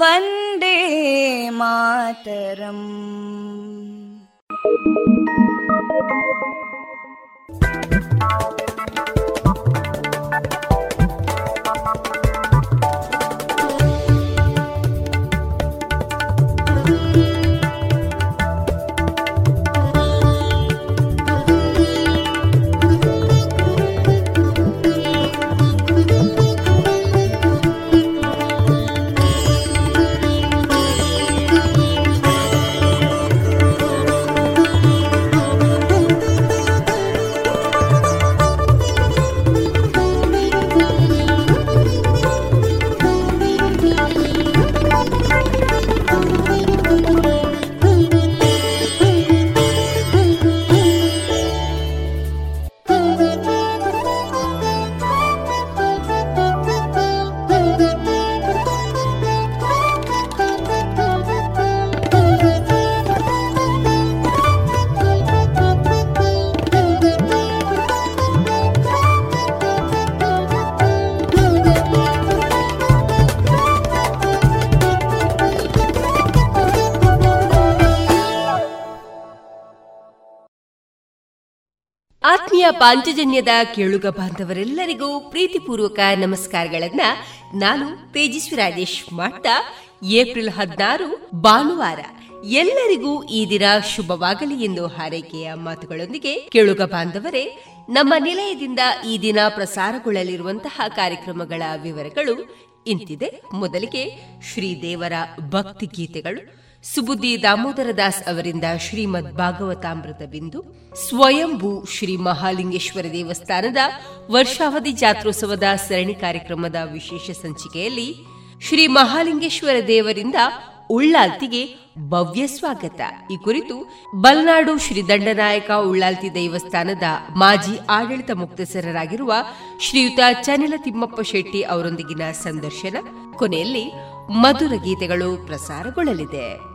वन्दे मातरम् ಪಾಂಚಜನ್ಯದ ಕೇಳುಗ ಬಾಂಧವರೆಲ್ಲರಿಗೂ ಪ್ರೀತಿಪೂರ್ವಕ ನಮಸ್ಕಾರಗಳನ್ನ ನಾನು ತೇಜಸ್ವಿ ರಾಜೇಶ್ ಮಾಡ್ತಾ, ಏಪ್ರಿಲ್ ಹದಿನಾರು, ಭಾನುವಾರ. ಎಲ್ಲರಿಗೂ ಈ ದಿನ ಶುಭವಾಗಲಿ ಎಂದು ಹಾರೈಕೆಯ ಮಾತುಗಳೊಂದಿಗೆ ಕೇಳುಗ ಬಾಂಧವರೇ, ನಮ್ಮ ನಿಲಯದಿಂದ ಈ ದಿನ ಪ್ರಸಾರಗೊಳ್ಳಲಿರುವಂತಹ ಕಾರ್ಯಕ್ರಮಗಳ ವಿವರಗಳು ಇಂತಿದೆ. ಮೊದಲಿಗೆ ಶ್ರೀದೇವರ ಭಕ್ತಿ ಗೀತೆಗಳು ಸುಬುದ್ದಿ ದಾಮೋದರ ದಾಸ್ ಅವರಿಂದ ಶ್ರೀಮದ್ ಭಾಗವತಾಮೃತ ಬಿಂದು, ಸ್ವಯಂಭೂ ಶ್ರೀ ಮಹಾಲಿಂಗೇಶ್ವರ ದೇವಸ್ಥಾನದ ವರ್ಷಾವಧಿ ಜಾತ್ರೋತ್ಸವದ ಸರಣಿ ಕಾರ್ಯಕ್ರಮದ ವಿಶೇಷ ಸಂಚಿಕೆಯಲ್ಲಿ ಶ್ರೀ ಮಹಾಲಿಂಗೇಶ್ವರ ದೇವರಿಂದ ಉಳ್ಳಾಲ್ತಿಗೆ ಭವ್ಯ ಸ್ವಾಗತ. ಈ ಕುರಿತು ಬಲ್ನಾಡು ಶ್ರೀ ದಂಡನಾಯಕ ಉಳ್ಳಾಲ್ತಿ ದೇವಸ್ಥಾನದ ಮಾಜಿ ಆಡಳಿತ ಮುಕ್ತಸರರಾಗಿರುವ ಶ್ರೀಯುತ ಚನಿಲ ತಿಮ್ಮಪ್ಪ ಶೆಟ್ಟಿ ಅವರೊಂದಿಗಿನ ಸಂದರ್ಶನ. ಕೊನೆಯಲ್ಲಿ ಮಧುರ ಗೀತೆಗಳು ಪ್ರಸಾರಗೊಳ್ಳಲಿದೆ.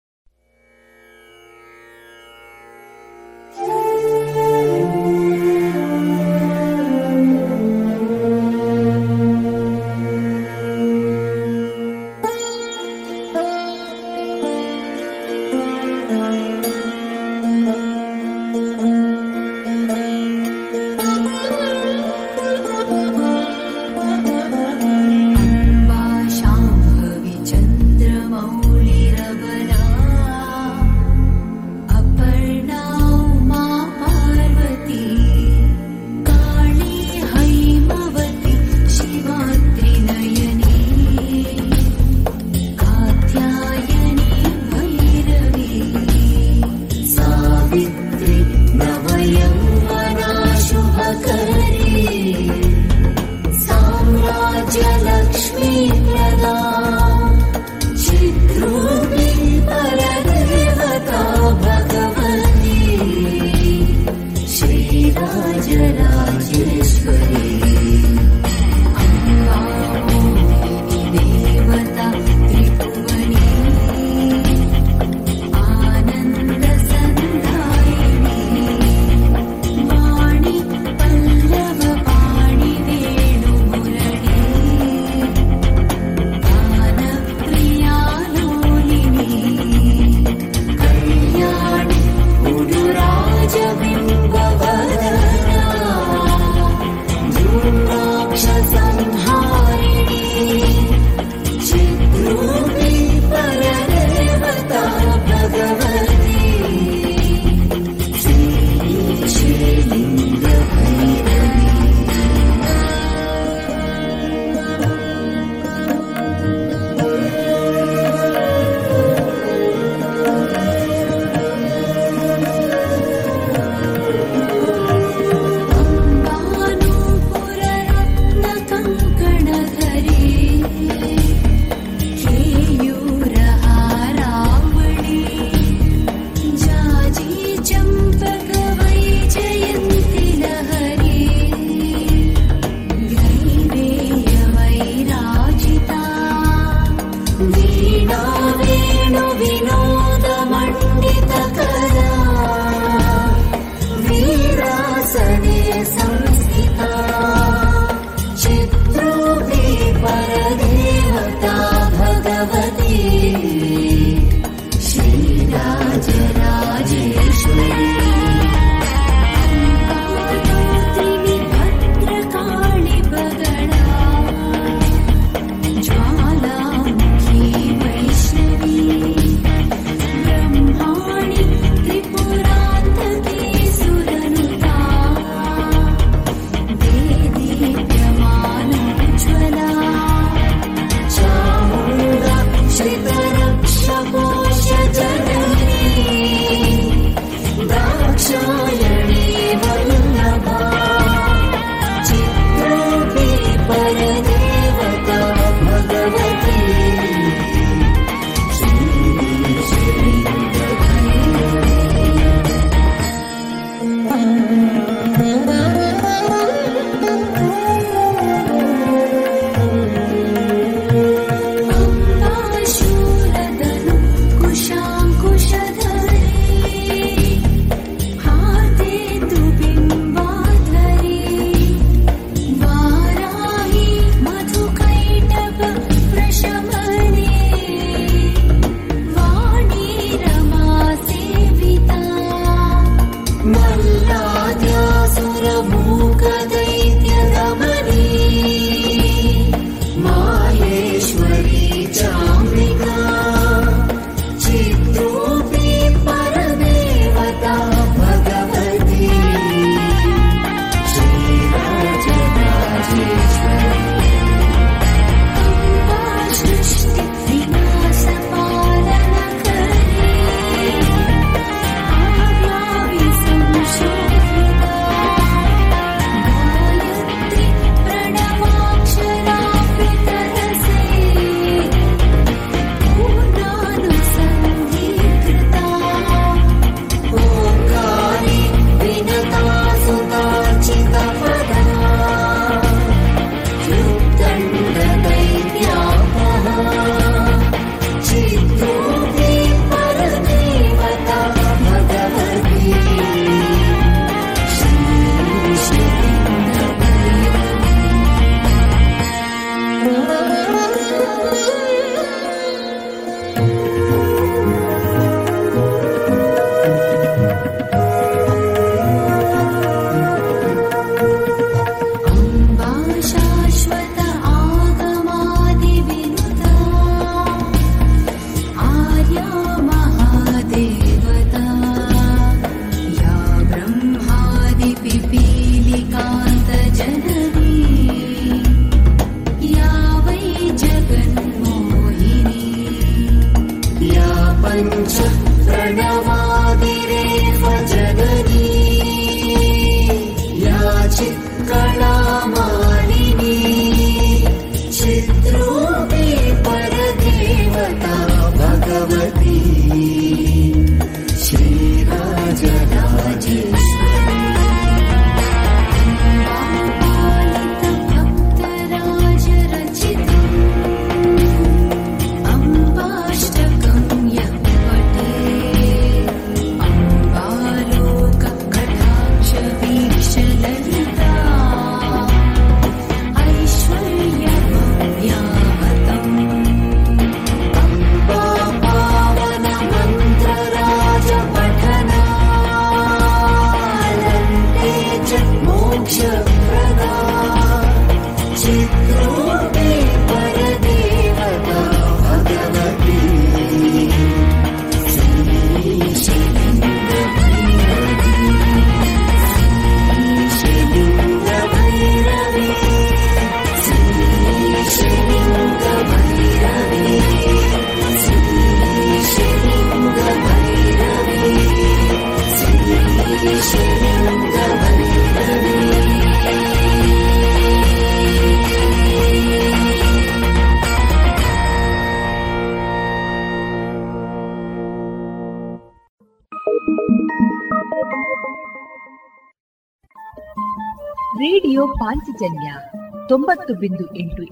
ತೊಂಬತ್ತು ಬಿಂದು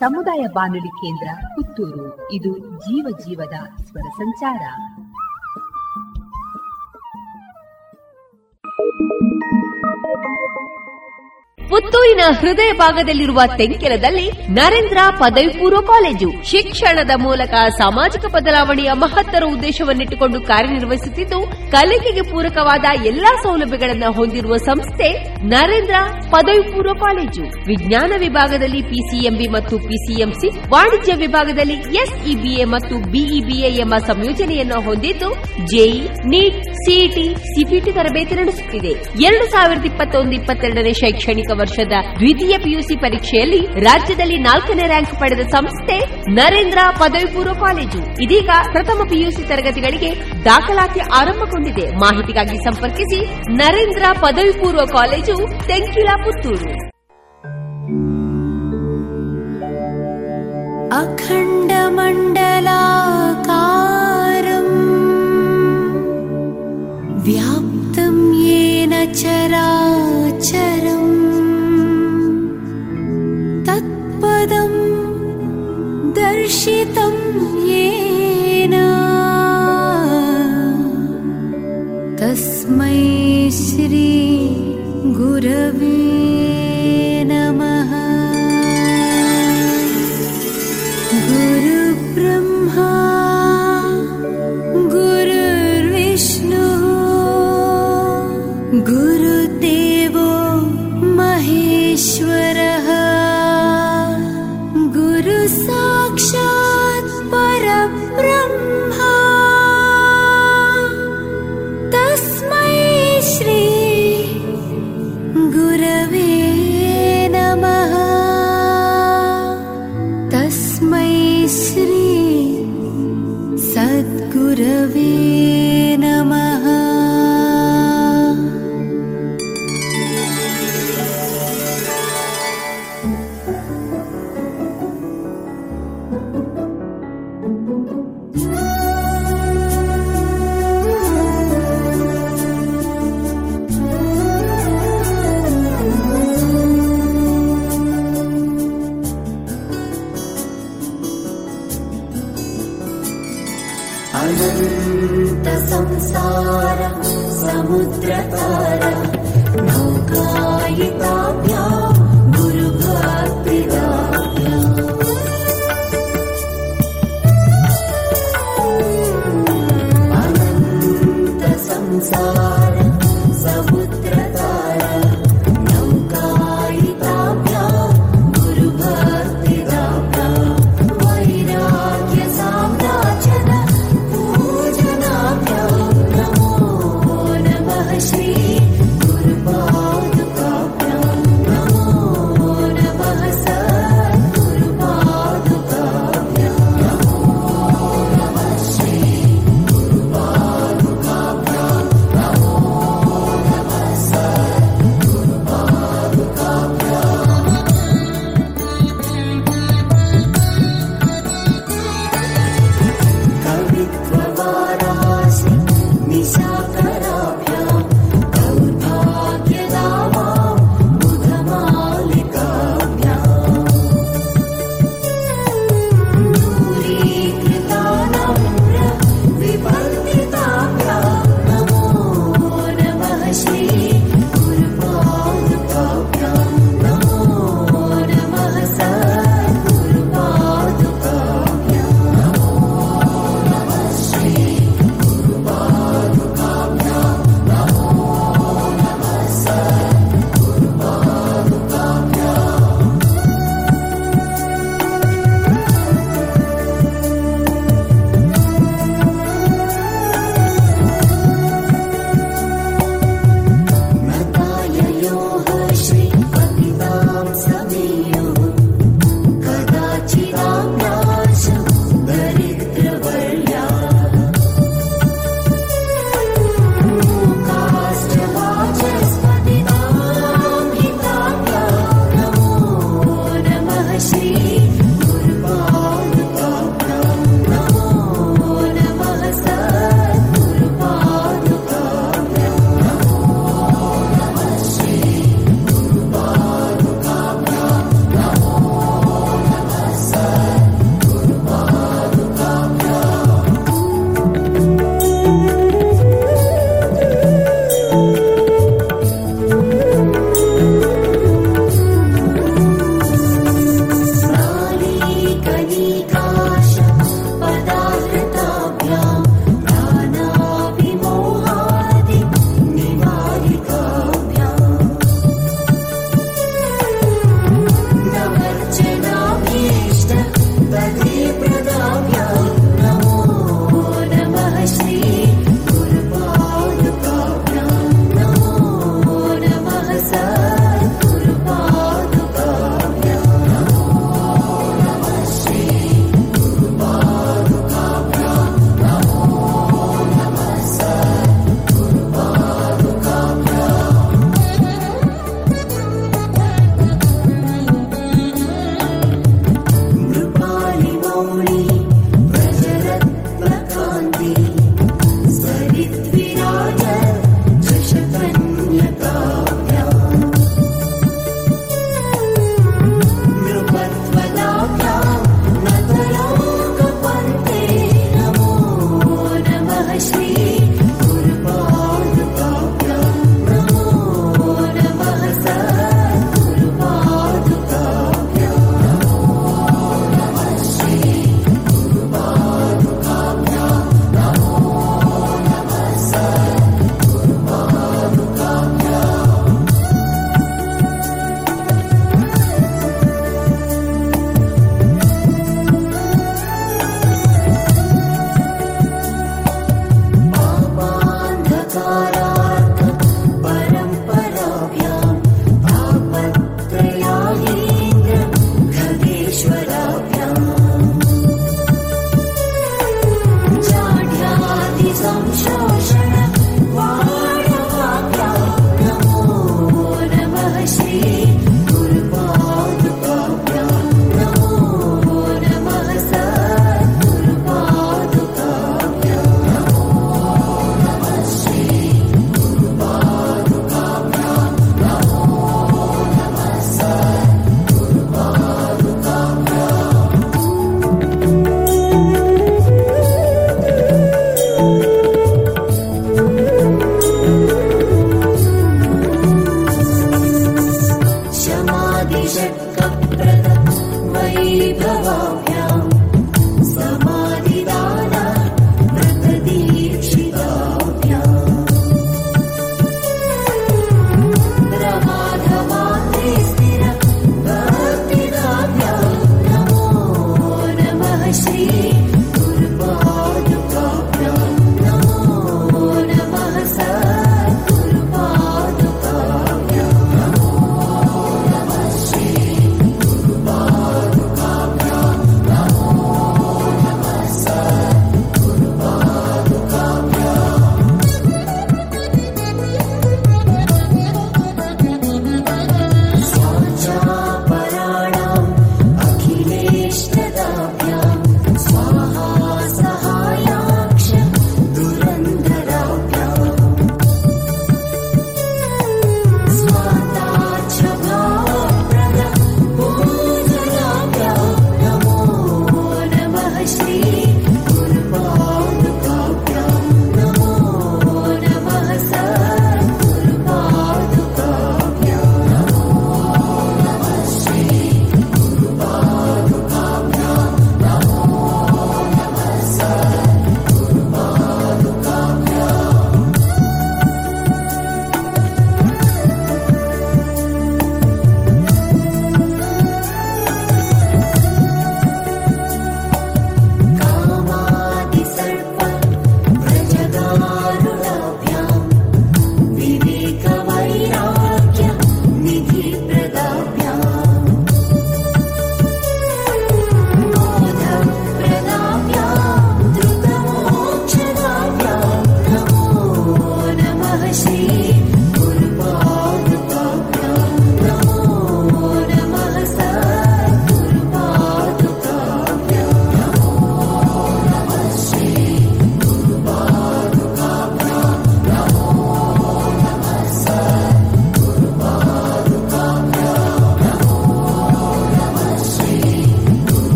ಸಮುದಾಯ ಬಾನುಲಿ ಕೇಂದ್ರ ಪುತ್ತೂರು. ಇದು ಜೀವ ಜೀವದ ಸ್ವರ ಸಂಚಾರ. ಪುತ್ತೂರಿನ ಹೃದಯ ಭಾಗದಲ್ಲಿರುವ ತೆಂಕೆಲದಲ್ಲಿ ನರೇಂದ್ರ ಪದವಿ ಪೂರ್ವ ಕಾಲೇಜು. ಶಿಕ್ಷಣದ ಮೂಲಕ ಸಾಮಾಜಿಕ ಬದಲಾವಣೆಯ ಮಹತ್ತರ ಉದ್ದೇಶವನ್ನಿಟ್ಟುಕೊಂಡು ಕಾರ್ಯನಿರ್ವಹಿಸುತ್ತಿದ್ದು, ಕಲಿಕೆಗೆ ಪೂರಕವಾದ ಎಲ್ಲಾ ಸೌಲಭ್ಯಗಳನ್ನು ಹೊಂದಿರುವ ಸಂಸ್ಥೆ ನರೇಂದ್ರ ಪದವಿ ಪೂರ್ವ ಕಾಲೇಜು. ವಿಜ್ಞಾನ ವಿಭಾಗದಲ್ಲಿ ಪಿಸಿಎಂಬಿ ಮತ್ತು ಪಿಸಿಎಂಸಿ ವಾಣಿಜ್ಯ ವಿಭಾಗದಲ್ಲಿ ಎಸ್ಇಬಿಎ ಮತ್ತು ಬಿಇಬಿಎ ಎಂಬ ಸಂಯೋಜನೆಯನ್ನು ಹೊಂದಿದ್ದು ಜೆಇ ನೀಟ್ ಸಿಇಟಿ ಸಿಪಿಟಿ ತರಬೇತಿ ನಡೆಸುತ್ತಿದೆ. ಎರಡು ಸಾವಿರದ ಇಪ್ಪತ್ತೊಂದು ಇಪ್ಪತ್ತೆರಡನೇ ಶೈಕ್ಷಣಿಕ ವರ್ಷದ ದ್ವಿತೀಯ ಪಿಯುಸಿ ಪರೀಕ್ಷೆಯಲ್ಲಿ ರಾಜ್ಯದಲ್ಲಿ ನಾಲ್ಕನೇ ರ್ಯಾಂಕ್ ಪಡೆದ ಸಂಸ್ಥೆ ನರೇಂದ್ರ ಪದವಿ ಪೂರ್ವ ಕಾಲೇಜು. ಇದೀಗ ಪ್ರಥಮ ಪಿಯುಸಿ ತರಗತಿಗಳಿಗೆ ದಾಖಲಾತಿ ಆರಂಭಗೊಂಡಿದೆ. ಮಾಹಿತಿಗಾಗಿ ಸಂಪರ್ಕಿಸಿ ನರೇಂದ್ರ ಪದವಿ ಪೂರ್ವ ಕಾಲೇಜು ತೆಂಕಿಲ ಪುತ್ತೂರು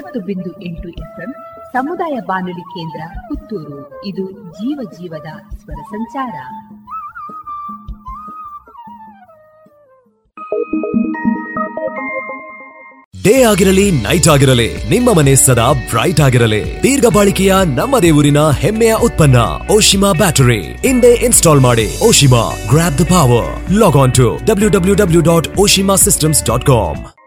ತೊಂಬತ್ತು ಬಿಂದು ಎಂಟು ಎಫ್ಎಂ ಸಮುದಾಯ ಬಾನುಲಿ ಕೇಂದ್ರ ಪುತ್ತೂರು. ಇದು ಜೀವ ಜೀವದ ಸ್ವರ ಸಂಚಾರ. ಡೇ ಆಗಿರಲಿ, ನೈಟ್ ಆಗಿರಲಿ, ನಿಮ್ಮ ಮನೆ ಸದಾ ಬ್ರೈಟ್ ಆಗಿರಲಿ. ದೀರ್ಘ ಬಾಳಿಕೆಯ ನಮ್ಮದೇ ಊರಿನ ಹೆಮ್ಮೆಯ ಉತ್ಪನ್ನ, ಓಶಿಮಾ ಬ್ಯಾಟರಿ. ಇಂದೇ ಇನ್ಸ್ಟಾಲ್ ಮಾಡಿ, Oshima grab the power log on to W W W dot Oshima systems dot com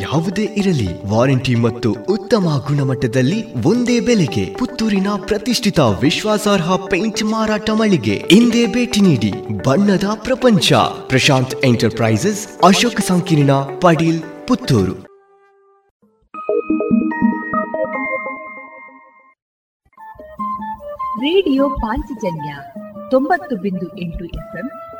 ಯಾವುದೇ ಇರಲಿ. ವಾರಂಟಿ ಮತ್ತು ಉತ್ತಮ ಗುಣಮಟ್ಟದಲ್ಲಿ ಒಂದೇ ಬೆಲೆಗೆ ಪುತ್ತೂರಿನ ಪ್ರತಿಷ್ಠಿತ ವಿಶ್ವಾಸಾರ್ಹ ಪೇಂಟ್ ಮಾರಾಟ ಮಳಿಗೆ ಹಿಂದೆ ಭೇಟಿ ನೀಡಿ ಬಣ್ಣದ ಪ್ರಪಂಚ. ಪ್ರಶಾಂತ್ ಎಂಟರ್ಪ್ರೈಸಸ್, ಅಶೋಕ್ ಸಂಕೀರ್ಣ, ಪಡೀಲ್, ಪುತ್ತೂರು. ರೇಡಿಯೋ ಪಾಂಚಜನ್ಯ ತೊಂಬತ್ತು ಬಿಂದು ಎಂಟು ಎಫ್ಎಂ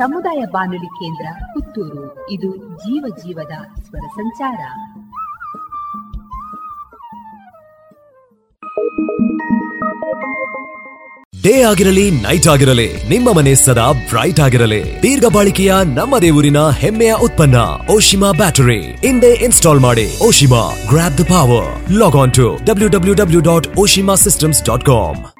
ಸಮುದಾಯ ಬಾನುಲಿ ಕೇಂದ್ರ ಪುತ್ತೂರು. ಇದು ಜೀವ ಜೀವದ ಸ್ವರ ಸಂಚಾರ. ಡೇ ಆಗಿರಲಿ, ನೈಟ್ ಆಗಿರಲಿ, ನಿಮ್ಮ ಮನೆ ಸದಾ ಬ್ರೈಟ್ ಆಗಿರಲಿ. ದೀರ್ಘ ಬಾಳಿಕೆಯ ನಮ್ಮ ಊರಿನ ಹೆಮ್ಮೆಯ ಉತ್ಪನ್ನ, ಓಶಿಮಾ ಬ್ಯಾಟರಿ. ಇಂದೇ ಇನ್ಸ್ಟಾಲ್ ಮಾಡಿ, Oshima grab the power log on to W W W Oshima systems dot com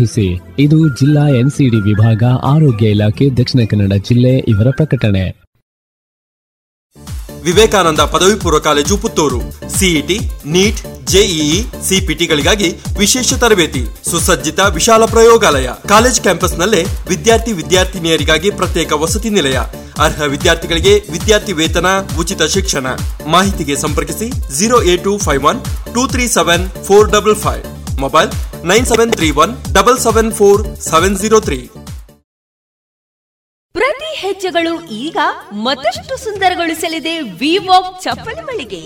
ಇದು ಜಿಲ್ಲಾ ಎನ್ಸಿಡಿ ವಿಭಾಗ, ಆರೋಗ್ಯ ಇಲಾಖೆ, ದಕ್ಷಿಣ ಕನ್ನಡ ಜಿಲ್ಲೆ ಇವರ ಪ್ರಕಟಣೆ. ವಿವೇಕಾನಂದ ಪದವಿ ಪೂರ್ವ college, Puttur. CET, NEET, JEE, ಸಿಪಿಟಿಗಳಿಗಾಗಿ ವಿಶೇಷ ತರಬೇತಿ, ಸುಸಜ್ಜಿತ ವಿಶಾಲ ಪ್ರಯೋಗಾಲಯ. ಕಾಲೇಜ್ ಕ್ಯಾಂಪಸ್ನಲ್ಲೇ ವಿದ್ಯಾರ್ಥಿ ವಿದ್ಯಾರ್ಥಿನಿಯರಿಗಾಗಿ ಪ್ರತ್ಯೇಕ ವಸತಿ ನಿಲಯ. ಅರ್ಹ ವಿದ್ಯಾರ್ಥಿಗಳಿಗೆ ವಿದ್ಯಾರ್ಥಿ ವೇತನ, ಉಚಿತ ಶಿಕ್ಷಣ. ಮಾಹಿತಿಗೆ ಸಂಪರ್ಕಿಸಿ, zero eight two five one two three seven four double five. Mobile nine seven three one double seven four seven zero three. ಪ್ರತಿ ಹೆಜ್ಜೆಗಳು ಈಗ ಮತ್ತಷ್ಟು ಸುಂದರಗೊಳಿಸಲಿದೆ ವಿವಾಕ್ ಚಪ್ಪಲಿ ಮಳಿಗೆ.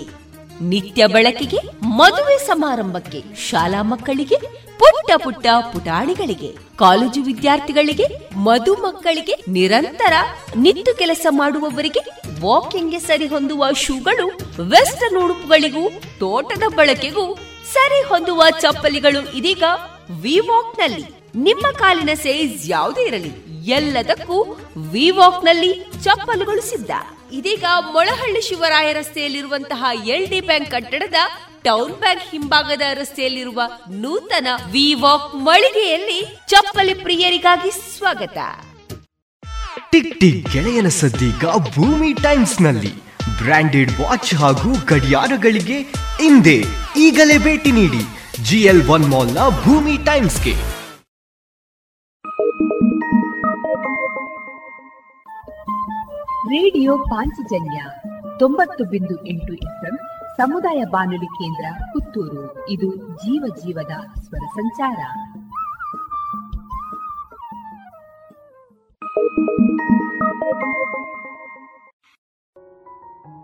ನಿತ್ಯ ಬಳಕೆಗೆ, ಮದುವೆ ಸಮಾರಂಭಕ್ಕೆ, ಶಾಲಾ ಮಕ್ಕಳಿಗೆ, ಪುಟ್ಟ ಪುಟ್ಟ ಪುಟಾಣಿಗಳಿಗೆ, ಕಾಲೇಜು ವಿದ್ಯಾರ್ಥಿಗಳಿಗೆ, ಮಧು ಮಕ್ಕಳಿಗೆ ನಿರಂತರ ನಿತ್ತು ಕೆಲಸ ಮಾಡುವವರಿಗೆ ವಾಕಿಂಗ್ಗೆ ಸರಿ ಹೊಂದುವ ಶೂಗಳು ವೆಸ್ಟರ್ನ್ ಉಡುಪುಗಳಿಗೂ, ತೋಟದ ಬಳಕೆಗೂ ಸರಿ ಹೊಂದುವ ಚಪ್ಪಲಿಗಳು ಇದೀಗ ವಿವಾಕ್ನಲ್ಲಿ ನಿಮ್ಮ ಕಾಲಿನ ಸೈಜ್ ಯಾವುದೇ ಇರಲಿ, ಎಲ್ಲದಕ್ಕೂ ವಿವಾಕ್ನಲ್ಲಿ ಚಪ್ಪಲುಗಳು ಸಿದ್ಧ. ಇದೀಗ ಮೊಳಹಳ್ಳಿ ಶಿವರಾಯ ರಸ್ತೆಯಲ್ಲಿರುವಂತಹ ಎಲ್ ಡಿ ಬ್ಯಾಂಕ್ ಕಟ್ಟಡದ ಟೌನ್ ಬ್ಯಾಂಕ್ ಹಿಂಭಾಗದ ರಸ್ತೆಯಲ್ಲಿರುವ ನೂತನ ವಿವಾಕ್ ಮಳಿಗೆಯಲ್ಲಿ ಚಪ್ಪಲಿ ಪ್ರಿಯರಿಗಾಗಿ ಸ್ವಾಗತ. ಟಿಕ್ ಟಿಕ್ ಗೆಳೆಯನ ಸದ್ದೀಗ ಭೂಮಿ ಟೈಮ್ಸ್ನಲ್ಲಿ ಬ್ರಾಂಡೆಡ್ ವಾಚ್ ಹಾಗೂ ಗಡಿಯಾರಗಳಿಗೆ ಹಿಂದೆ ಈಗಲೇ ಭೇಟಿ ನೀಡಿ ಜಿಎಲ್ ಒನ್ ಮಾಲ್ನ ಭೂಮಿ ಟೈಮ್ಸ್ಗೆ ರೇಡಿಯೋ ಪಾಂಚಜನ್ಯ ತೊಂಬತ್ತು ಬಿಂದು ಎಂಟು ಎಫ್ಎಂ ಸಮುದಾಯ ಬಾನುಲಿ ಕೇಂದ್ರ ಪುತ್ತೂರು. ಇದು ಜೀವ ಜೀವದ ಸ್ವರ ಸಂಚಾರ.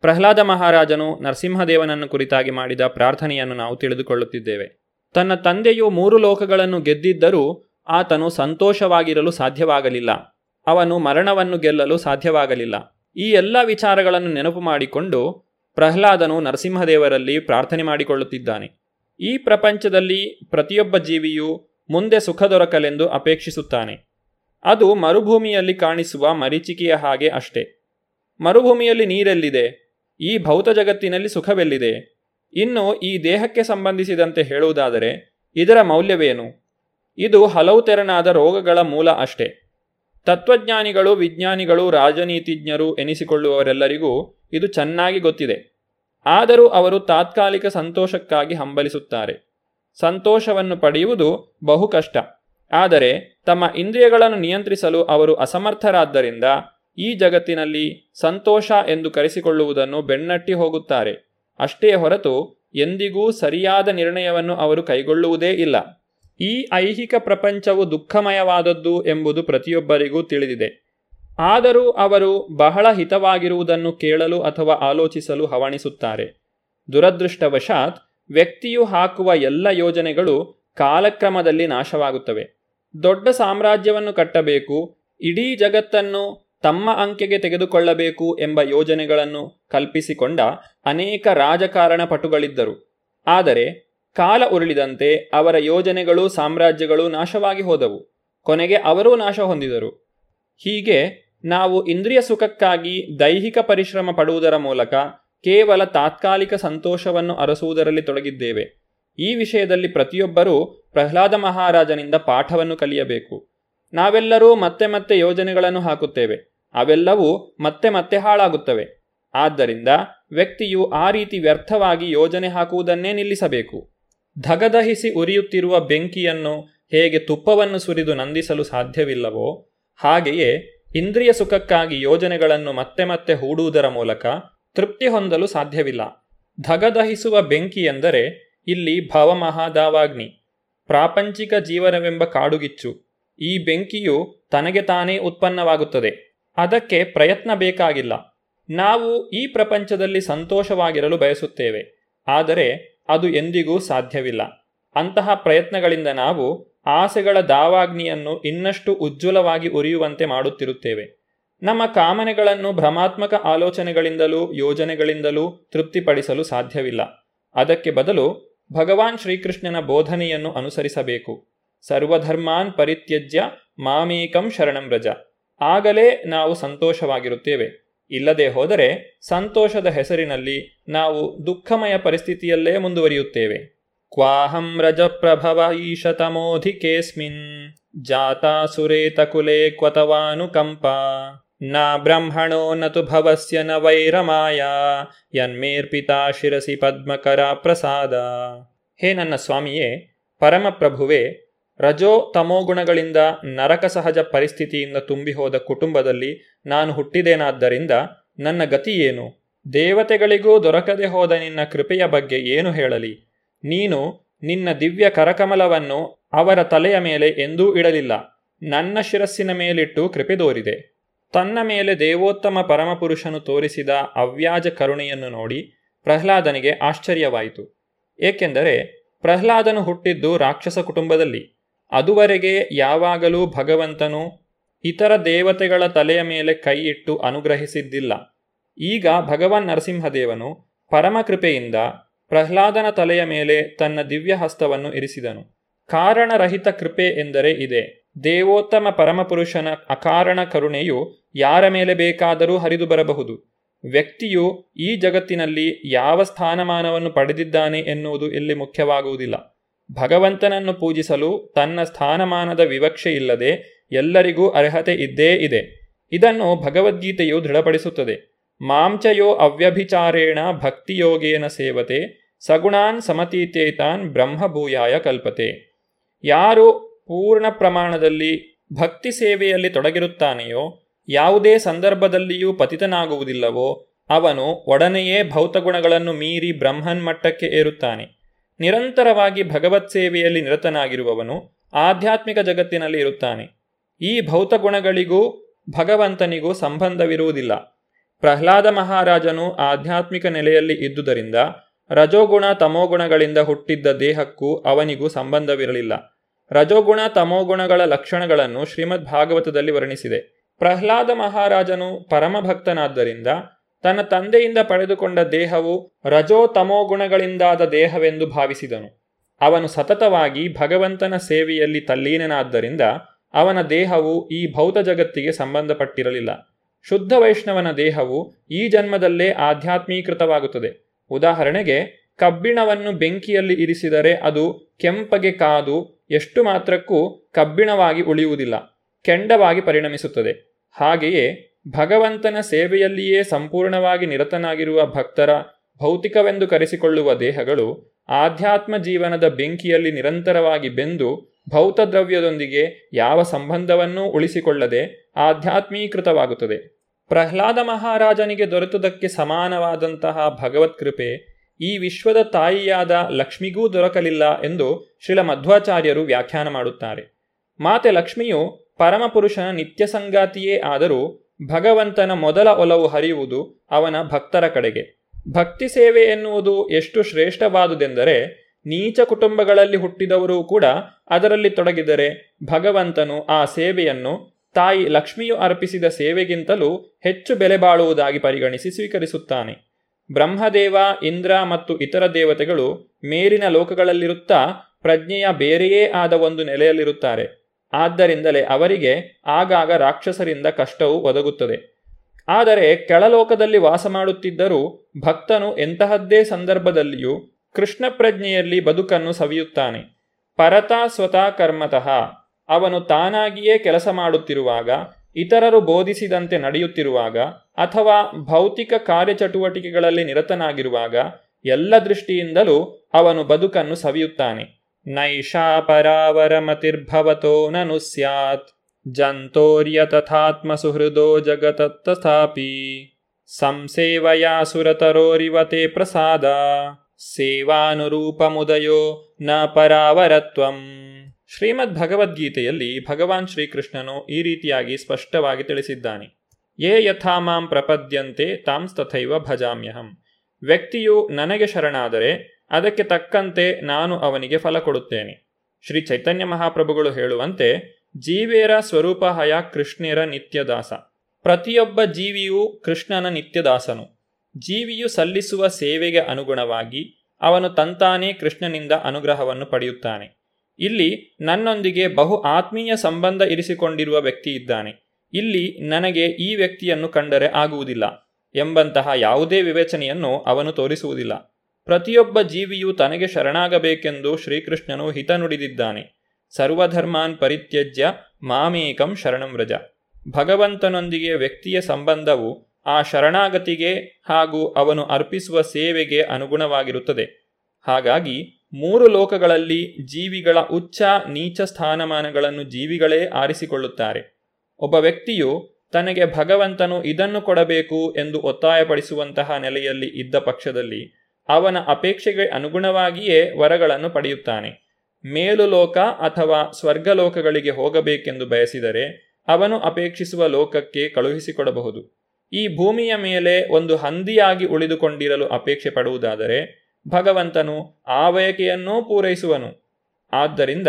ಪ್ರಹ್ಲಾದ ಮಹಾರಾಜನು ನರಸಿಂಹದೇವನನ್ನು ಕುರಿತಾಗಿ ಮಾಡಿದ ಪ್ರಾರ್ಥನೆಯನ್ನು ನಾವು ತಿಳಿದುಕೊಳ್ಳುತ್ತಿದ್ದೇವೆ. ತನ್ನ ತಂದೆಯು ಮೂರು ಲೋಕಗಳನ್ನು ಗೆದ್ದಿದ್ದರೂ ಆತನು ಸಂತೋಷವಾಗಿರಲು ಸಾಧ್ಯವಾಗಲಿಲ್ಲ. ಅವನು ಮರಣವನ್ನು ಗೆಲ್ಲಲು ಸಾಧ್ಯವಾಗಲಿಲ್ಲ. ಈ ಎಲ್ಲ ವಿಚಾರಗಳನ್ನು ನೆನಪು ಮಾಡಿಕೊಂಡು ಪ್ರಹ್ಲಾದನು ನರಸಿಂಹದೇವರಲ್ಲಿ ಪ್ರಾರ್ಥನೆ ಮಾಡಿಕೊಳ್ಳುತ್ತಿದ್ದಾನೆ. ಈ ಪ್ರಪಂಚದಲ್ಲಿ ಪ್ರತಿಯೊಬ್ಬ ಜೀವಿಯು ಮುಂದೆ ಸುಖ ದೊರಕಲೆಂದು ಅಪೇಕ್ಷಿಸುತ್ತಾನೆ. ಅದು ಮರುಭೂಮಿಯಲ್ಲಿ ಕಾಣಿಸುವ ಮರೀಚಿಕೆಯ ಹಾಗೆ ಅಷ್ಟೇ. ಮರುಭೂಮಿಯಲ್ಲಿ ನೀರೆಲ್ಲಿದೆ? ಈ ಭೌತ ಜಗತ್ತಿನಲ್ಲಿ ಸುಖವೆಲ್ಲಿದೆ? ಇನ್ನು ಈ ದೇಹಕ್ಕೆ ಸಂಬಂಧಿಸಿದಂತೆ ಹೇಳುವುದಾದರೆ, ಇದರ ಮೌಲ್ಯವೇನು? ಇದು ಹಲವು ತೆರನಾದ ರೋಗಗಳ ಮೂಲ ಅಷ್ಟೇ. ತತ್ವಜ್ಞಾನಿಗಳು, ವಿಜ್ಞಾನಿಗಳು, ರಾಜನೀತಿಜ್ಞರು ಎನಿಸಿಕೊಳ್ಳುವವರೆಲ್ಲರಿಗೂ ಇದು ಚೆನ್ನಾಗಿ ಗೊತ್ತಿದೆ. ಆದರೂ ಅವರು ತಾತ್ಕಾಲಿಕ ಸಂತೋಷಕ್ಕಾಗಿ ಹಂಬಲಿಸುತ್ತಾರೆ. ಸಂತೋಷವನ್ನು ಪಡೆಯುವುದು ಬಹು ಕಷ್ಟ. ಆದರೆ ತಮ್ಮ ಇಂದ್ರಿಯಗಳನ್ನು ನಿಯಂತ್ರಿಸಲು ಅವರು ಅಸಮರ್ಥರಾದ್ದರಿಂದ ಈ ಜಗತ್ತಿನಲ್ಲಿ ಸಂತೋಷ ಎಂದು ಕರೆಸಿಕೊಳ್ಳುವುದನ್ನು ಬೆನ್ನಟ್ಟಿ ಹೋಗುತ್ತಾರೆ. ಅಷ್ಟೇ ಹೊರತು ಎಂದಿಗೂ ಸರಿಯಾದ ನಿರ್ಣಯವನ್ನು ಅವರು ಕೈಗೊಳ್ಳುವುದೇ ಇಲ್ಲ. ಈ ಐಹಿಕ ಪ್ರಪಂಚವು ದುಃಖಮಯವಾದದ್ದು ಎಂಬುದು ಪ್ರತಿಯೊಬ್ಬರಿಗೂ ತಿಳಿದಿದೆ. ಆದರೂ ಅವರು ಬಹಳ ಹಿತವಾಗಿರುವುದನ್ನು ಕೇಳಲು ಅಥವಾ ಆಲೋಚಿಸಲು ಹವಣಿಸುತ್ತಾರೆ. ದುರದೃಷ್ಟವಶಾತ್ ವ್ಯಕ್ತಿಯು ಹಾಕುವ ಎಲ್ಲ ಯೋಜನೆಗಳು ಕಾಲಕ್ರಮದಲ್ಲಿ ನಾಶವಾಗುತ್ತವೆ. ದೊಡ್ಡ ಸಾಮ್ರಾಜ್ಯವನ್ನು ಕಟ್ಟಬೇಕು, ಇಡೀ ಜಗತ್ತನ್ನು ತಮ್ಮ ಅಂಕೆಗೆ ತೆಗೆದುಕೊಳ್ಳಬೇಕು ಎಂಬ ಯೋಜನೆಗಳನ್ನು ಕಲ್ಪಿಸಿಕೊಂಡ ಅನೇಕ ರಾಜಕಾರಣ ಪಟುಗಳಿದ್ದರು. ಆದರೆ ಕಾಲ ಉರುಳಿದಂತೆ ಅವರ ಯೋಜನೆಗಳು ಸಾಮ್ರಾಜ್ಯಗಳು ನಾಶವಾಗಿ ಹೋದವು. ಕೊನೆಗೆ ಅವರೂ ನಾಶ ಹೊಂದಿದರು. ಹೀಗೆ ನಾವು ಇಂದ್ರಿಯ ಸುಖಕ್ಕಾಗಿ ದೈಹಿಕ ಪರಿಶ್ರಮ ಪಡುವುದರ ಮೂಲಕ ಕೇವಲ ತಾತ್ಕಾಲಿಕ ಸಂತೋಷವನ್ನು ಅರಸುವುದರಲ್ಲಿ ತೊಡಗಿದ್ದೇವೆ. ಈ ವಿಷಯದಲ್ಲಿ ಪ್ರತಿಯೊಬ್ಬರೂ ಪ್ರಹ್ಲಾದ ಮಹಾರಾಜನಿಂದ ಪಾಠವನ್ನು ಕಲಿಯಬೇಕು. ನಾವೆಲ್ಲರೂ ಮತ್ತೆ ಮತ್ತೆ ಯೋಜನೆಗಳನ್ನು ಹಾಕುತ್ತೇವೆ. ಅವೆಲ್ಲವೂ ಮತ್ತೆ ಮತ್ತೆ ಹಾಳಾಗುತ್ತವೆ. ಆದ್ದರಿಂದ ವ್ಯಕ್ತಿಯು ಆ ರೀತಿ ವ್ಯರ್ಥವಾಗಿ ಯೋಜನೆ ಹಾಕುವುದನ್ನೇ ನಿಲ್ಲಿಸಬೇಕು. ಧಗದಹಿಸಿ ಉರಿಯುತ್ತಿರುವ ಬೆಂಕಿಯನ್ನು ಹೇಗೆ ತುಪ್ಪವನ್ನು ಸುರಿದು ನಂದಿಸಲು ಸಾಧ್ಯವಿಲ್ಲವೋ, ಹಾಗೆಯೇ ಇಂದ್ರಿಯ ಸುಖಕ್ಕಾಗಿ ಯೋಜನೆಗಳನ್ನು ಮತ್ತೆ ಮತ್ತೆ ಹೂಡುವುದರ ಮೂಲಕ ತೃಪ್ತಿ ಹೊಂದಲು ಸಾಧ್ಯವಿಲ್ಲ. ಧಗದಹಿಸುವ ಬೆಂಕಿ ಎಂದರೆ ಇಲ್ಲಿ ಭವಮಹಾದಾವಾಗ್ನಿ, ಪ್ರಾಪಂಚಿಕ ಜೀವನವೆಂಬ ಕಾಡುಗಿಚ್ಚು ಈ ಬೆಂಕಿಯು ತನಗೆ ತಾನೇ ಉತ್ಪನ್ನವಾಗುತ್ತದೆ. ಅದಕ್ಕೆ ಪ್ರಯತ್ನ ಬೇಕಾಗಿಲ್ಲ. ನಾವು ಈ ಪ್ರಪಂಚದಲ್ಲಿ ಸಂತೋಷವಾಗಿರಲು ಬಯಸುತ್ತೇವೆ. ಆದರೆ ಅದು ಎಂದಿಗೂ ಸಾಧ್ಯವಿಲ್ಲ. ಅಂತಹ ಪ್ರಯತ್ನಗಳಿಂದ ನಾವು ಆಸೆಗಳ ದಾವಾಗ್ನಿಯನ್ನು ಇನ್ನಷ್ಟು ಉಜ್ವಲವಾಗಿ ಉರಿಯುವಂತೆ ಮಾಡುತ್ತಿರುತ್ತೇವೆ. ನಮ್ಮ ಕಾಮನೆಗಳನ್ನು ಭ್ರಮಾತ್ಮಕ ಆಲೋಚನೆಗಳಿಂದಲೂ ಯೋಜನೆಗಳಿಂದಲೂ ತೃಪ್ತಿಪಡಿಸಲು ಸಾಧ್ಯವಿಲ್ಲ. ಅದಕ್ಕೆ ಬದಲು ಭಗವಾನ್ ಶ್ರೀಕೃಷ್ಣನ ಬೋಧನೆಯನ್ನು ಅನುಸರಿಸಬೇಕು. ಸರ್ವಧರ್ಮಾನ್ ಪರಿತ್ಯಜ್ಯ, ಮಾಮೇಕಂ ಶರಣಂ ರಜ. ಆಗಲೇ ನಾವು ಸಂತೋಷವಾಗಿರುತ್ತೇವೆ. ಇಲ್ಲದೆ ಹೋದರೆ ಸಂತೋಷದ ಹೆಸರಿನಲ್ಲಿ ನಾವು ದುಃಖಮಯ ಪರಿಸ್ಥಿತಿಯಲ್ಲೇ ಮುಂದುವರಿಯುತ್ತೇವೆ. ಕ್ವಾಹಂ ರಜಪ್ರಭವ ಈಶತಮೋಧಿಕೇಸ್ಮಿನ್ ಜಾತಾಸುರೇತಕುಲೆ ಕ್ವತವಾನುಕಂಪ. ನ ಬ್ರಹ್ಮಣೋ ನತು ಭವಸ್ಯ ನ ವೈರಮಾಯ. ಯನ್ಮೇರ್ಪಿತಾ ಶಿರಸಿ ಪದ್ಮಕರ ಪ್ರಸಾದ. ಹೇ ನನ್ನ ಸ್ವಾಮಿಯೇ, ಪರಮಪ್ರಭುವೇ ರಜೋ ತಮೋಗುಣಗಳಿಂದ ನರಕ ಸಹಜ ಪರಿಸ್ಥಿತಿಯಿಂದ ತುಂಬಿ ಹೋದ ಕುಟುಂಬದಲ್ಲಿ ನಾನು ಹುಟ್ಟಿದೇನಾದ್ದರಿಂದ ನನ್ನ ಗತಿ ಏನು? ದೇವತೆಗಳಿಗೂ ದೊರಕದೆ ಹೋದ ನಿನ್ನ ಕೃಪೆಯ ಬಗ್ಗೆ ಏನು ಹೇಳಲಿ? ನೀನು ನಿನ್ನ ದಿವ್ಯ ಕರಕಮಲವನ್ನು ಅವರ ತಲೆಯ ಮೇಲೆ ಎಂದೂ ಇಡಲಿಲ್ಲ. ನನ್ನ ಶಿರಸ್ಸಿನ ಮೇಲಿಟ್ಟು ಕೃಪೆ ತೋರಿದೆ. ತನ್ನ ಮೇಲೆ ದೇವೋತ್ತಮ ಪರಮಪುರುಷನು ತೋರಿಸಿದ ಅವ್ಯಾಜ ಕರುಣೆಯನ್ನು ನೋಡಿ ಪ್ರಹ್ಲಾದನಿಗೆ ಆಶ್ಚರ್ಯವಾಯಿತು. ಏಕೆಂದರೆ ಪ್ರಹ್ಲಾದನು ಹುಟ್ಟಿದ್ದು ರಾಕ್ಷಸ ಕುಟುಂಬದಲ್ಲಿ. ಅದುವರೆಗೆ ಯಾವಾಗಲೂ ಭಗವಂತನು ಇತರ ದೇವತೆಗಳ ತಲೆಯ ಮೇಲೆ ಕೈ ಇಟ್ಟು ಅನುಗ್ರಹಿಸಿದ್ದಿಲ್ಲ. ಈಗ ಭಗವಾನ್ ನರಸಿಂಹದೇವನು ಪರಮಕೃಪೆಯಿಂದ ಪ್ರಹ್ಲಾದನ ತಲೆಯ ಮೇಲೆ ತನ್ನ ದಿವ್ಯ ಹಸ್ತವನ್ನು ಇರಿಸಿದನು. ಕಾರಣರಹಿತ ಕೃಪೆ ಎಂದರೆ ಇದೆ. ದೇವೋತ್ತಮ ಪರಮಪುರುಷನ ಅಕಾರಣ ಕರುಣೆಯು ಯಾರ ಮೇಲೆ ಬೇಕಾದರೂ ಹರಿದು ಬರಬಹುದು. ವ್ಯಕ್ತಿಯು ಈ ಜಗತ್ತಿನಲ್ಲಿ ಯಾವ ಸ್ಥಾನಮಾನವನ್ನು ಪಡೆದಿದ್ದಾನೆ ಎನ್ನುವುದು ಇಲ್ಲಿ ಮುಖ್ಯವಾಗುವುದಿಲ್ಲ. ಭಗವಂತನನ್ನು ಪೂಜಿಸಲು ತನ್ನ ಸ್ಥಾನಮಾನದ ವಿವಕ್ಷೆ ಇಲ್ಲದೆ ಎಲ್ಲರಿಗೂ ಅರ್ಹತೆ ಇದ್ದೇ ಇದೆ. ಇದನ್ನು ಭಗವದ್ಗೀತೆಯು ದೃಢಪಡಿಸುತ್ತದೆ. ಮಾಂಚಯೋ ಅವ್ಯಭಿಚಾರೇಣ ಭಕ್ತಿಯೋಗೇನ ಸೇವತೆ ಸಗುಣಾನ್ ಸಮತೀತೇತಾನ್ ಬ್ರಹ್ಮಭೂಯಾಯ ಕಲ್ಪತೆ. ಯಾರು ಪೂರ್ಣ ಪ್ರಮಾಣದಲ್ಲಿ ಭಕ್ತಿ ಸೇವೆಯಲ್ಲಿ ತೊಡಗಿರುತ್ತಾನೆಯೋ, ಯಾವುದೇ ಸಂದರ್ಭದಲ್ಲಿಯೂ ಪತಿತನಾಗುವುದಿಲ್ಲವೋ, ಅವನು ಒಡನೆಯೇ ಭೌತಗುಣಗಳನ್ನು ಮೀರಿ ಬ್ರಹ್ಮನ್ ಮಟ್ಟಕ್ಕೆ ಏರುತ್ತಾನೆ. ನಿರಂತರವಾಗಿ ಭಗವತ್ ಸೇವೆಯಲ್ಲಿ ನಿರತನಾಗಿರುವವನು ಆಧ್ಯಾತ್ಮಿಕ ಜಗತ್ತಿನಲ್ಲಿ ಇರುತ್ತಾನೆ. ಈ ಭೌತಗುಣಗಳಿಗೂ ಭಗವಂತನಿಗೂ ಸಂಬಂಧವಿರುವುದಿಲ್ಲ. ಪ್ರಹ್ಲಾದ ಮಹಾರಾಜನು ಆಧ್ಯಾತ್ಮಿಕ ನೆಲೆಯಲ್ಲಿ ಇದ್ದುದರಿಂದ ರಜೋಗುಣ ತಮೋಗುಣಗಳಿಂದ ಹುಟ್ಟಿದ್ದ ದೇಹಕ್ಕೂ ಅವನಿಗೂ ಸಂಬಂಧವಿರಲಿಲ್ಲ. ರಜೋಗುಣ ತಮೋಗುಣಗಳ ಲಕ್ಷಣಗಳನ್ನು ಶ್ರೀಮದ್ ಭಾಗವತದಲ್ಲಿ ವರ್ಣಿಸಿದೆ. ಪ್ರಹ್ಲಾದ ಮಹಾರಾಜನು ಪರಮಭಕ್ತನಾದ್ದರಿಂದ ತನ್ನ ತಂದೆಯಿಂದ ಪಡೆದುಕೊಂಡ ದೇಹವು ರಜೋ ತಮೋ ಗುಣಗಳಿಂದಾದ ದೇಹವೆಂದು ಭಾವಿಸಿದನು. ಅವನು ಸತತವಾಗಿ ಭಗವಂತನ ಸೇವೆಯಲ್ಲಿ ತಲ್ಲೀನನಾದ್ದರಿಂದ ಅವನ ದೇಹವು ಈ ಭೌತ ಜಗತ್ತಿಗೆ ಸಂಬಂಧಪಟ್ಟಿರಲಿಲ್ಲ. ಶುದ್ಧ ವೈಷ್ಣವನ ದೇಹವು ಈ ಜನ್ಮದಲ್ಲೇ ಆಧ್ಯಾತ್ಮೀಕೃತವಾಗುತ್ತದೆ. ಉದಾಹರಣೆಗೆ, ಕಬ್ಬಿಣವನ್ನು ಬೆಂಕಿಯಲ್ಲಿ ಇರಿಸಿದರೆ ಅದು ಕೆಂಪಗೆ ಕಾದು ಎಷ್ಟು ಮಾತ್ರಕ್ಕೂ ಕಬ್ಬಿಣವಾಗಿ ಉಳಿಯುವುದಿಲ್ಲ, ಕೆಂಡವಾಗಿ ಪರಿಣಮಿಸುತ್ತದೆ. ಹಾಗೆಯೇ ಭಗವಂತನ ಸೇವೆಯಲ್ಲಿಯೇ ಸಂಪೂರ್ಣವಾಗಿ ನಿರತನಾಗಿರುವ ಭಕ್ತರ ಭೌತಿಕವೆಂದು ಕರೆಸಿಕೊಳ್ಳುವ ದೇಹಗಳು ಆಧ್ಯಾತ್ಮ ಜೀವನದ ಬೆಂಕಿಯಲ್ಲಿ ನಿರಂತರವಾಗಿ ಬೆಂದು ಭೌತದ್ರವ್ಯದೊಂದಿಗೆ ಯಾವ ಸಂಬಂಧವನ್ನೂ ಉಳಿಸಿಕೊಳ್ಳದೆ ಆಧ್ಯಾತ್ಮೀಕೃತವಾಗುತ್ತದೆ. ಪ್ರಹ್ಲಾದ ಮಹಾರಾಜನಿಗೆ ದೊರೆತುದಕ್ಕೆ ಸಮಾನವಾದಂತಹ ಭಗವತ್ಕೃಪೆ ಈ ವಿಶ್ವದ ತಾಯಿಯಾದ ಲಕ್ಷ್ಮಿಗೂ ದೊರಕಲಿಲ್ಲ ಎಂದು ಶ್ರೀಲ ಮಧ್ವಾಚಾರ್ಯರು ವ್ಯಾಖ್ಯಾನ ಮಾಡುತ್ತಾರೆ. ಮಾತೆ ಲಕ್ಷ್ಮಿಯು ಪರಮಪುರುಷನ ನಿತ್ಯ ಸಂಗಾತಿಯೇ ಆದರೂ ಭಗವಂತನ ಮೊದಲ ಒಲವು ಹರಿಯುವುದು ಅವನ ಭಕ್ತರ ಕಡೆಗೆ. ಭಕ್ತಿ ಸೇವೆ ಎನ್ನುವುದು ಎಷ್ಟು ಶ್ರೇಷ್ಠವಾದುದೆಂದರೆ ನೀಚ ಕುಟುಂಬಗಳಲ್ಲಿ ಹುಟ್ಟಿದವರೂ ಕೂಡ ಅದರಲ್ಲಿ ತೊಡಗಿದರೆ ಭಗವಂತನು ಆ ಸೇವೆಯನ್ನು ತಾಯಿ ಲಕ್ಷ್ಮಿಯು ಅರ್ಪಿಸಿದ ಸೇವೆಗಿಂತಲೂ ಹೆಚ್ಚು ಬೆಲೆ ಬಾಳುವುದಾಗಿ ಪರಿಗಣಿಸಿ ಸ್ವೀಕರಿಸುತ್ತಾನೆ. ಬ್ರಹ್ಮದೇವ, ಇಂದ್ರ ಮತ್ತು ಇತರ ದೇವತೆಗಳು ಮೇಲಿನ ಲೋಕಗಳಲ್ಲಿರುತ್ತಾ ಪ್ರಜ್ಞೆಯ ಬೇರೆಯೇ ಆದ ಒಂದು ನೆಲೆಯಲ್ಲಿರುತ್ತಾರೆ. ಆದ್ದರಿಂದಲೇ ಅವರಿಗೆ ಆಗಾಗ ರಾಕ್ಷಸರಿಂದ ಕಷ್ಟವು ಒದಗುತ್ತದೆ. ಆದರೆ ಕೆಳಲೋಕದಲ್ಲಿ ವಾಸ ಮಾಡುತ್ತಿದ್ದರೂ ಭಕ್ತನು ಎಂತಹದ್ದೇ ಸಂದರ್ಭದಲ್ಲಿಯೂ ಕೃಷ್ಣ ಪ್ರಜ್ಞೆಯಲ್ಲಿ ಬದುಕನ್ನು ಸವಿಯುತ್ತಾನೆ. ಪರತಾ ಸ್ವತಃ ಕರ್ಮತಃ. ಅವನು ತಾನಾಗಿಯೇ ಕೆಲಸ ಮಾಡುತ್ತಿರುವಾಗ, ಇತರರು ಬೋಧಿಸಿದಂತೆ ನಡೆಯುತ್ತಿರುವಾಗ, ಅಥವಾ ಭೌತಿಕ ಕಾರ್ಯಚಟುವಟಿಕೆಗಳಲ್ಲಿ ನಿರತನಾಗಿರುವಾಗ, ಎಲ್ಲ ದೃಷ್ಟಿಯಿಂದಲೂ ಅವನು ಬದುಕನ್ನು ಸವಿಯುತ್ತಾನೆ. ಪರಾವರಮತಿರ್ಭವತೋ ನನು ಸ್ಯಾತ್ ತಥಾತ್ಮ ಸುಹೃದೋ ಜಗತತ್ತಥಾಪಿ ಸಂಸೇವಯಾ ಸುರತರೋರಿವತೆ ಪ್ರಸಾದ ಸೇವಾನುರೂಪಮುದಯೋ ನ ಪರಾವರತ್ವಂ ಶ್ರೀಮದ್ ಭಗವದ್ಗೀತೆಯಲ್ಲಿ ಭಗವಾನ್ ಶ್ರೀಕೃಷ್ಣನು ಈ ರೀತಿಯಾಗಿ ಸ್ಪಷ್ಟವಾಗಿ ತಿಳಿಸಿದ್ದಾನೆ। ಯೇ ಯಥಾ ಮಾಂ ಪ್ರಪದ್ಯಂತೆ ತಾಂಸ್ತಥೈವ ಭಜಾಮ್ಯಹಂ। ವ್ಯಕ್ತಿಯು ನನಗೆ ಶರಣಾದರೆ ಅದಕ್ಕೆ ತಕ್ಕಂತೆ ನಾನು ಅವನಿಗೆ ಫಲ ಕೊಡುತ್ತೇನೆ. ಶ್ರೀ ಚೈತನ್ಯ ಮಹಾಪ್ರಭುಗಳು ಹೇಳುವಂತೆ, ಜೀವೇರ ಸ್ವರೂಪ ಹಯ ಕೃಷ್ಣೇರ ನಿತ್ಯದಾಸ. ಪ್ರತಿಯೊಬ್ಬ ಜೀವಿಯೂ ಕೃಷ್ಣನ ನಿತ್ಯದಾಸನು. ಜೀವಿಯು ಸಲ್ಲಿಸುವ ಸೇವೆಗೆ ಅನುಗುಣವಾಗಿ ಅವನು ತಂತಾನೇ ಕೃಷ್ಣನಿಂದ ಅನುಗ್ರಹವನ್ನು ಪಡೆಯುತ್ತಾನೆ. ಇಲ್ಲಿ ನನ್ನೊಂದಿಗೆ ಬಹು ಆತ್ಮೀಯ ಸಂಬಂಧ ಇರಿಸಿಕೊಂಡಿರುವ ವ್ಯಕ್ತಿ ಇದ್ದಾನೆ. ಇಲ್ಲಿ ನನಗೆ ಈ ವ್ಯಕ್ತಿಯನ್ನು ಕಂಡರೆ ಆಗುವುದಿಲ್ಲ ಎಂಬಂತಹ ಯಾವುದೇ ವಿವೇಚನೆಯನ್ನು ಅವನು ತೋರಿಸುವುದಿಲ್ಲ. ಪ್ರತಿಯೊಬ್ಬ ಜೀವಿಯು ತನಗೆ ಶರಣಾಗಬೇಕೆಂದು ಶ್ರೀಕೃಷ್ಣನು ಹಿತ ನುಡಿದಿದ್ದಾನೆ. ಸರ್ವಧರ್ಮಾನ್ ಪರಿತ್ಯಜ್ಯ ಮಾಮೇಕಂ ಶರಣಂ ವ್ರಜ. ಭಗವಂತನೊಂದಿಗೆ ವ್ಯಕ್ತಿಯ ಸಂಬಂಧವು ಆ ಶರಣಾಗತಿಗೆ ಹಾಗೂ ಅವನು ಅರ್ಪಿಸುವ ಸೇವೆಗೆ ಅನುಗುಣವಾಗಿರುತ್ತದೆ. ಹಾಗಾಗಿ ಮೂರು ಲೋಕಗಳಲ್ಲಿ ಜೀವಿಗಳ ಉಚ್ಚ ನೀಚ ಸ್ಥಾನಮಾನಗಳನ್ನು ಜೀವಿಗಳೇ ಆರಿಸಿಕೊಳ್ಳುತ್ತಾರೆ. ಒಬ್ಬ ವ್ಯಕ್ತಿಯು ತನಗೆ ಭಗವಂತನು ಇದನ್ನು ಕೊಡಬೇಕು ಎಂದು ಒತ್ತಾಯಪಡಿಸುವಂತಹ ನೆಲೆಯಲ್ಲಿ ಇದ್ದ ಪಕ್ಷದಲ್ಲಿ ಅವನ ಅಪೇಕ್ಷೆಗೆ ಅನುಗುಣವಾಗಿಯೇ ವರಗಳನ್ನು ಪಡೆಯುತ್ತಾನೆ. ಮೇಲು ಲೋಕ ಅಥವಾ ಸ್ವರ್ಗಲೋಕಗಳಿಗೆ ಹೋಗಬೇಕೆಂದು ಬಯಸಿದರೆ ಅವನು ಅಪೇಕ್ಷಿಸುವ ಲೋಕಕ್ಕೆ ಕಳುಹಿಸಿಕೊಡಬಹುದು. ಈ ಭೂಮಿಯ ಮೇಲೆ ಒಂದು ಹಂದಿಯಾಗಿ ಉಳಿದುಕೊಂಡಿರಲು ಅಪೇಕ್ಷೆ ಪಡುವುದಾದರೆ ಭಗವಂತನು ಆ ಬಯಕೆಯನ್ನೂ ಪೂರೈಸುವನು. ಆದ್ದರಿಂದ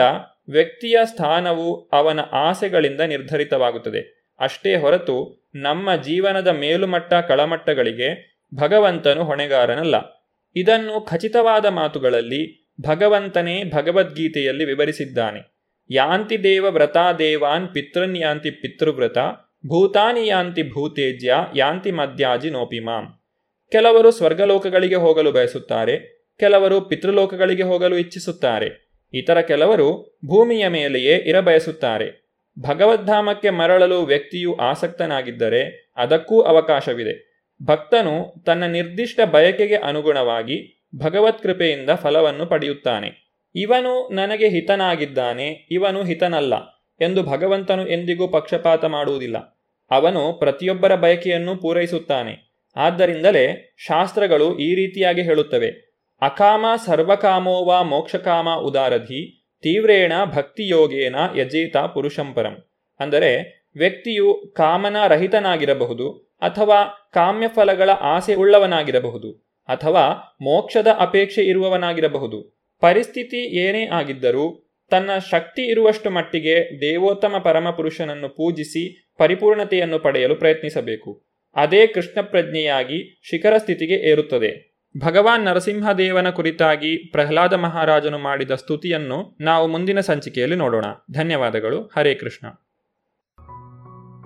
ವ್ಯಕ್ತಿಯ ಸ್ಥಾನವು ಅವನ ಆಸೆಗಳಿಂದ ನಿರ್ಧರಿತವಾಗುತ್ತದೆ. ಅಷ್ಟೇ ಹೊರತು ನಮ್ಮ ಜೀವನದ ಮೇಲುಮಟ್ಟ ಕಳಮಟ್ಟಗಳಿಗೆ ಭಗವಂತನು ಹೊಣೆಗಾರನಲ್ಲ. ಇದನ್ನು ಖಚಿತವಾದ ಮಾತುಗಳಲ್ಲಿ ಭಗವಂತನೇ ಭಗವದ್ಗೀತೆಯಲ್ಲಿ ವಿವರಿಸಿದ್ದಾನೆ. ಯಾಂತಿ ದೇವ ವ್ರತಾ ದೇವಾನ್ ಪಿತೃನ್ ಯಾಂತಿ ಪಿತೃವ್ರತ, ಭೂತಾನಿ ಯಾಂತಿ ಭೂತೇಜ್ಯ, ಯಾಂತಿ ಮದ್ಯಾಜಿ ನೋಪಿಮಾಂ ಕೆಲವರು ಸ್ವರ್ಗಲೋಕಗಳಿಗೆ ಹೋಗಲು ಬಯಸುತ್ತಾರೆ, ಕೆಲವರು ಪಿತೃಲೋಕಗಳಿಗೆ ಹೋಗಲು ಇಚ್ಛಿಸುತ್ತಾರೆ. ಇತರ ಕೆಲವರು ಭೂಮಿಯ ಮೇಲೆಯೇ ಇರಬಯಸುತ್ತಾರೆ. ಭಗವದ್ಧಾಮಕ್ಕೆ ಮರಳಲು ವ್ಯಕ್ತಿಯು ಆಸಕ್ತನಾಗಿದ್ದರೆ ಅದಕ್ಕೂ ಅವಕಾಶವಿದೆ. ಭಕ್ತನು ತನ್ನ ನಿರ್ದಿಷ್ಟ ಬಯಕೆಗೆ ಅನುಗುಣವಾಗಿ ಭಗವತ್ ಕೃಪೆಯಿಂದ ಫಲವನ್ನು ಪಡೆಯುತ್ತಾನೆ. ಇವನು ನನಗೆ ಹಿತನಾಗಿದ್ದಾನೆ, ಇವನು ಹಿತನಲ್ಲ ಎಂದು ಭಗವಂತನು ಎಂದಿಗೂ ಪಕ್ಷಪಾತ ಮಾಡುವುದಿಲ್ಲ. ಅವನು ಪ್ರತಿಯೊಬ್ಬರ ಬಯಕೆಯನ್ನು ಪೂರೈಸುತ್ತಾನೆ. ಆದ್ದರಿಂದಲೇ ಶಾಸ್ತ್ರಗಳು ಈ ರೀತಿಯಾಗಿ ಹೇಳುತ್ತವೆ. ಅಕಾಮ ಸರ್ವಕಾಮೋವಾ ಮೋಕ್ಷಕಾಮ ಉದಾರಧಿ ತೀವ್ರೇಣ ಭಕ್ತಿಯೋಗೇನ ಯಜೇತ ಪುರುಷಂಪರಂ. ಅಂದರೆ ವ್ಯಕ್ತಿಯು ಕಾಮನ ರಹಿತನಾಗಿರಬಹುದು ಅಥವಾ ಕಾಮ್ಯಫಲಗಳ ಆಸೆ ಉಳ್ಳವನಾಗಿರಬಹುದು, ಅಥವಾ ಮೋಕ್ಷದ ಅಪೇಕ್ಷೆ ಇರುವವನಾಗಿರಬಹುದು. ಪರಿಸ್ಥಿತಿ ಏನೇ ಆಗಿದ್ದರೂ ತನ್ನ ಶಕ್ತಿ ಇರುವಷ್ಟು ಮಟ್ಟಿಗೆ ದೇವೋತ್ತಮ ಪರಮಪುರುಷನನ್ನು ಪೂಜಿಸಿ ಪರಿಪೂರ್ಣತೆಯನ್ನು ಪಡೆಯಲು ಪ್ರಯತ್ನಿಸಬೇಕು. ಅದೇ ಕೃಷ್ಣ ಪ್ರಜ್ಞೆಯಾಗಿ ಶಿಖರ ಸ್ಥಿತಿಗೆ ಏರುತ್ತದೆ. ಭಗವಾನ್ ನರಸಿಂಹದೇವನ ಕುರಿತಾಗಿ ಪ್ರಹ್ಲಾದ ಮಹಾರಾಜನು ಮಾಡಿದ ಸ್ತುತಿಯನ್ನು ನಾವು ಮುಂದಿನ ಸಂಚಿಕೆಯಲ್ಲಿ ನೋಡೋಣ. ಧನ್ಯವಾದಗಳು. ಹರೇ ಕೃಷ್ಣ.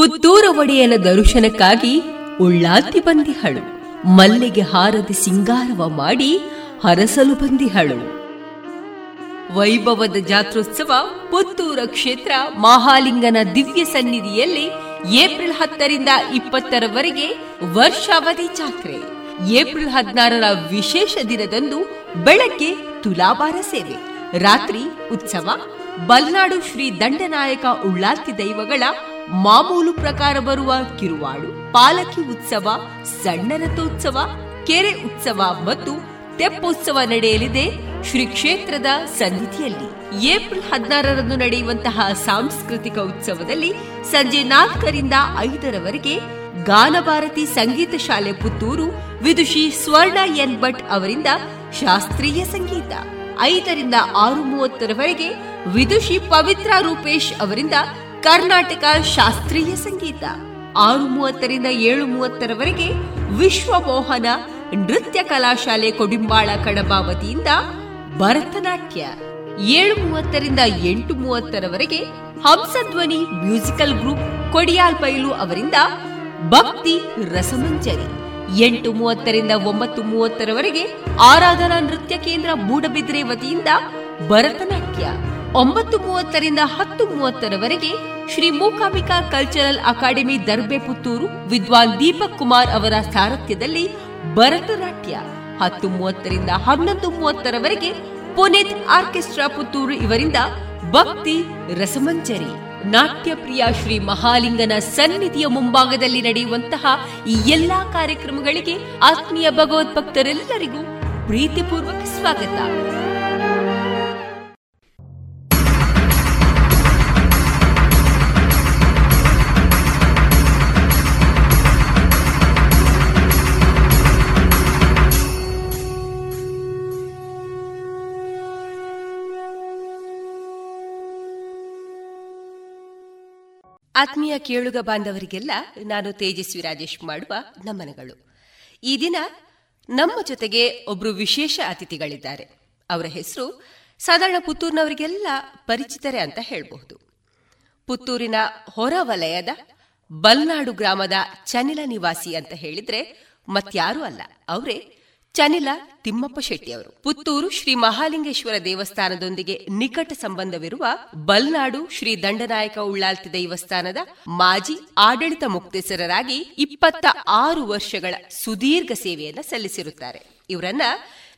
ಪುತ್ತೂರ ಒಡೆಯನ ದರ್ಶನಕ್ಕಾಗಿ ಉಳ್ಳಾತಿ ಬಂದಿಹಳು. ಮಲ್ಲಿಗೆ ಹಾರದಿ ಸಿಂಗಾರವ ಮಾಡಿ ಹರಸಲು ಬಂದಿಹಳು. ವೈಭವದ ಜಾತ್ರೋತ್ಸವ ಪುತ್ತೂರ ಕ್ಷೇತ್ರ ಮಹಾಲಿಂಗನ ದಿವ್ಯ ಸನ್ನಿಧಿಯಲ್ಲಿ ಏಪ್ರಿಲ್ ಹತ್ತರಿಂದ ಇಪ್ಪತ್ತರವರೆಗೆ ವರ್ಷಾವಧಿ ಜಾತ್ರೆ. ಏಪ್ರಿಲ್ ಹದಿನಾರರ ವಿಶೇಷ ದಿನದಂದು ಬೆಳಗ್ಗೆ ತುಲಾಭಾರ ಸೇವೆ. ರಾತ್ರಿ ಉತ್ಸವ. ಬಲ್ನಾಡು ಶ್ರೀ ದಂಡನಾಯಕ ಉಳ್ಳಾತಿ ದೈವಗಳ ಮಾಮೂಲು ಪ್ರಕಾರ ಬರುವ ಕಿರುವಾಡು, ಪಾಲಕಿ ಉತ್ಸವ ಸಣ್ಣ ರಥೋತ್ಸವ ಕೆರೆ ಉತ್ಸವ ಮತ್ತು ತೆಪ್ಪೋತ್ಸವ ನಡೆಯಲಿದೆ ಶ್ರೀ ಕ್ಷೇತ್ರದ ಸನ್ನಿಧಿಯಲ್ಲಿ. ಏಪ್ರಿಲ್ ಹದಿನಾರರಂದು ನಡೆಯುವಂತಹ ಸಾಂಸ್ಕೃತಿಕ ಉತ್ಸವದಲ್ಲಿ ಸಂಜೆ ನಾಲ್ಕರಿಂದ ಐದರವರೆಗೆ ಗಾನಭಾರತಿ ಸಂಗೀತ ಶಾಲೆ ಪುತ್ತೂರು ವಿದುಷಿ ಸ್ವರ್ಣ ಎನ್ ಭಟ್ ಅವರಿಂದ ಶಾಸ್ತ್ರೀಯ ಸಂಗೀತ. ಐದರಿಂದ ಆರು ಮೂವತ್ತರವರೆಗೆ ವಿದುಷಿ ಪವಿತ್ರ ರೂಪೇಶ್ ಅವರಿಂದ ಕರ್ನಾಟಕ ಶಾಸ್ತ್ರೀಯ ಸಂಗೀತ. ಆರು ಮೂವತ್ತರಿಂದ ಏಳು ಮೂವತ್ತರವರೆಗೆ ವಿಶ್ವಮೋಹನ ನೃತ್ಯ ಕಲಾಶಾಲೆ ಕೊಡಿಂಬಾಳ ಕಡಬ ವತಿಯಿಂದ ಭರತನಾಟ್ಯ. ಏಳು ಮೂವತ್ತರಿಂದ ಎಂಟು ಮೂವತ್ತರವರೆಗೆ Hamsadhwani musical group Kodialbail ಅವರಿಂದ ಭಕ್ತಿ ರಸಮಂಜರಿ. ಎಂಟು ಮೂವತ್ತರಿಂದ ಒಂಬತ್ತು ಮೂವತ್ತರವರೆಗೆ ಆರಾಧನಾ ನೃತ್ಯ ಕೇಂದ್ರ ಮೂಡಬಿದ್ರೆ ವತಿಯಿಂದ ಭರತನಾಟ್ಯ. ಒಂಬತ್ತು ಮೂವತ್ತರಿಂದ ಹತ್ತು ಮೂವತ್ತರವರೆಗೆ ಶ್ರೀ ಮೂಕಾಂಬಿಕಾ ಕಲ್ಚರಲ್ ಅಕಾಡೆಮಿ ದರ್ಬೆ ಪುತ್ತೂರು ವಿದ್ವಾನ್ ದೀಪಕ್ ಕುಮಾರ್ ಅವರ ಸಾರಥ್ಯದಲ್ಲಿ ಭರತನಾಟ್ಯ. ಹತ್ತು ಮೂವತ್ತರಿಂದ ಹನ್ನೊಂದು ಮೂವತ್ತರವರೆಗೆ ಪುನೀತ್ ಆರ್ಕೆಸ್ಟ್ರಾ ಪುತ್ತೂರು ಇವರಿಂದ ಭಕ್ತಿ ರಸಮಂಜರಿ. ನಾಟ್ಯಪ್ರಿಯ ಶ್ರೀ ಮಹಾಲಿಂಗನ ಸನ್ನಿಧಿಯ ಮುಂಭಾಗದಲ್ಲಿ ನಡೆಯುವಂತಹ ಈ ಎಲ್ಲಾ ಕಾರ್ಯಕ್ರಮಗಳಿಗೆ ಆತ್ಮೀಯ ಭಗವದ್ಭಕ್ತರೆಲ್ಲರಿಗೂ ಪ್ರೀತಿಪೂರ್ವಕ ಸ್ವಾಗತ. ಆತ್ಮೀಯ ಕೇಳುಗ ಬಾಂಧವರಿಗೆಲ್ಲ ನಾನು ತೇಜಸ್ವಿ ರಾಜೇಶ್ ಮಾಡುವ ನಮನಗಳು. ಈ ದಿನ ನಮ್ಮ ಜೊತೆಗೆ ಒಬ್ರು ವಿಶೇಷ ಅತಿಥಿಗಳಿದ್ದಾರೆ. ಅವರ ಹೆಸರು ಸಾಧಾರಣ ಪುತ್ತೂರಿನವರಿಗೆಲ್ಲ ಪರಿಚಿತರೇ ಅಂತ ಹೇಳಬಹುದು. ಪುತ್ತೂರಿನ ಹೊರವಲಯದ ಬಲ್ನಾಡು ಗ್ರಾಮದ ಚನಿಲ ನಿವಾಸಿ ಅಂತ ಹೇಳಿದ್ರೆ ಮತ್ಯಾರೂ ಅಲ್ಲ, ಅವರೇ ಚನಿಲ ತಿಮ್ಮಪ್ಪ ಶೆಟ್ಟಿಯವರು ಪುತ್ತೂರು ಶ್ರೀ ಮಹಾಲಿಂಗೇಶ್ವರ ದೇವಸ್ಥಾನದೊಂದಿಗೆ ನಿಕಟ ಸಂಬಂಧವಿರುವ ಬಲ್ನಾಡು ಶ್ರೀ ದಂಡನಾಯಕ ಉಳ್ಳಾಲ್ತಿ ದೇವಸ್ಥಾನದ ಮಾಜಿ ಆಡಳಿತ ಮುಕ್ತೇಸರರಾಗಿ ಇಪ್ಪತ್ತ ಆರು ವರ್ಷಗಳ ಸುದೀರ್ಘ ಸೇವೆಯನ್ನು ಸಲ್ಲಿಸಿರುತ್ತಾರೆ. ಇವರನ್ನ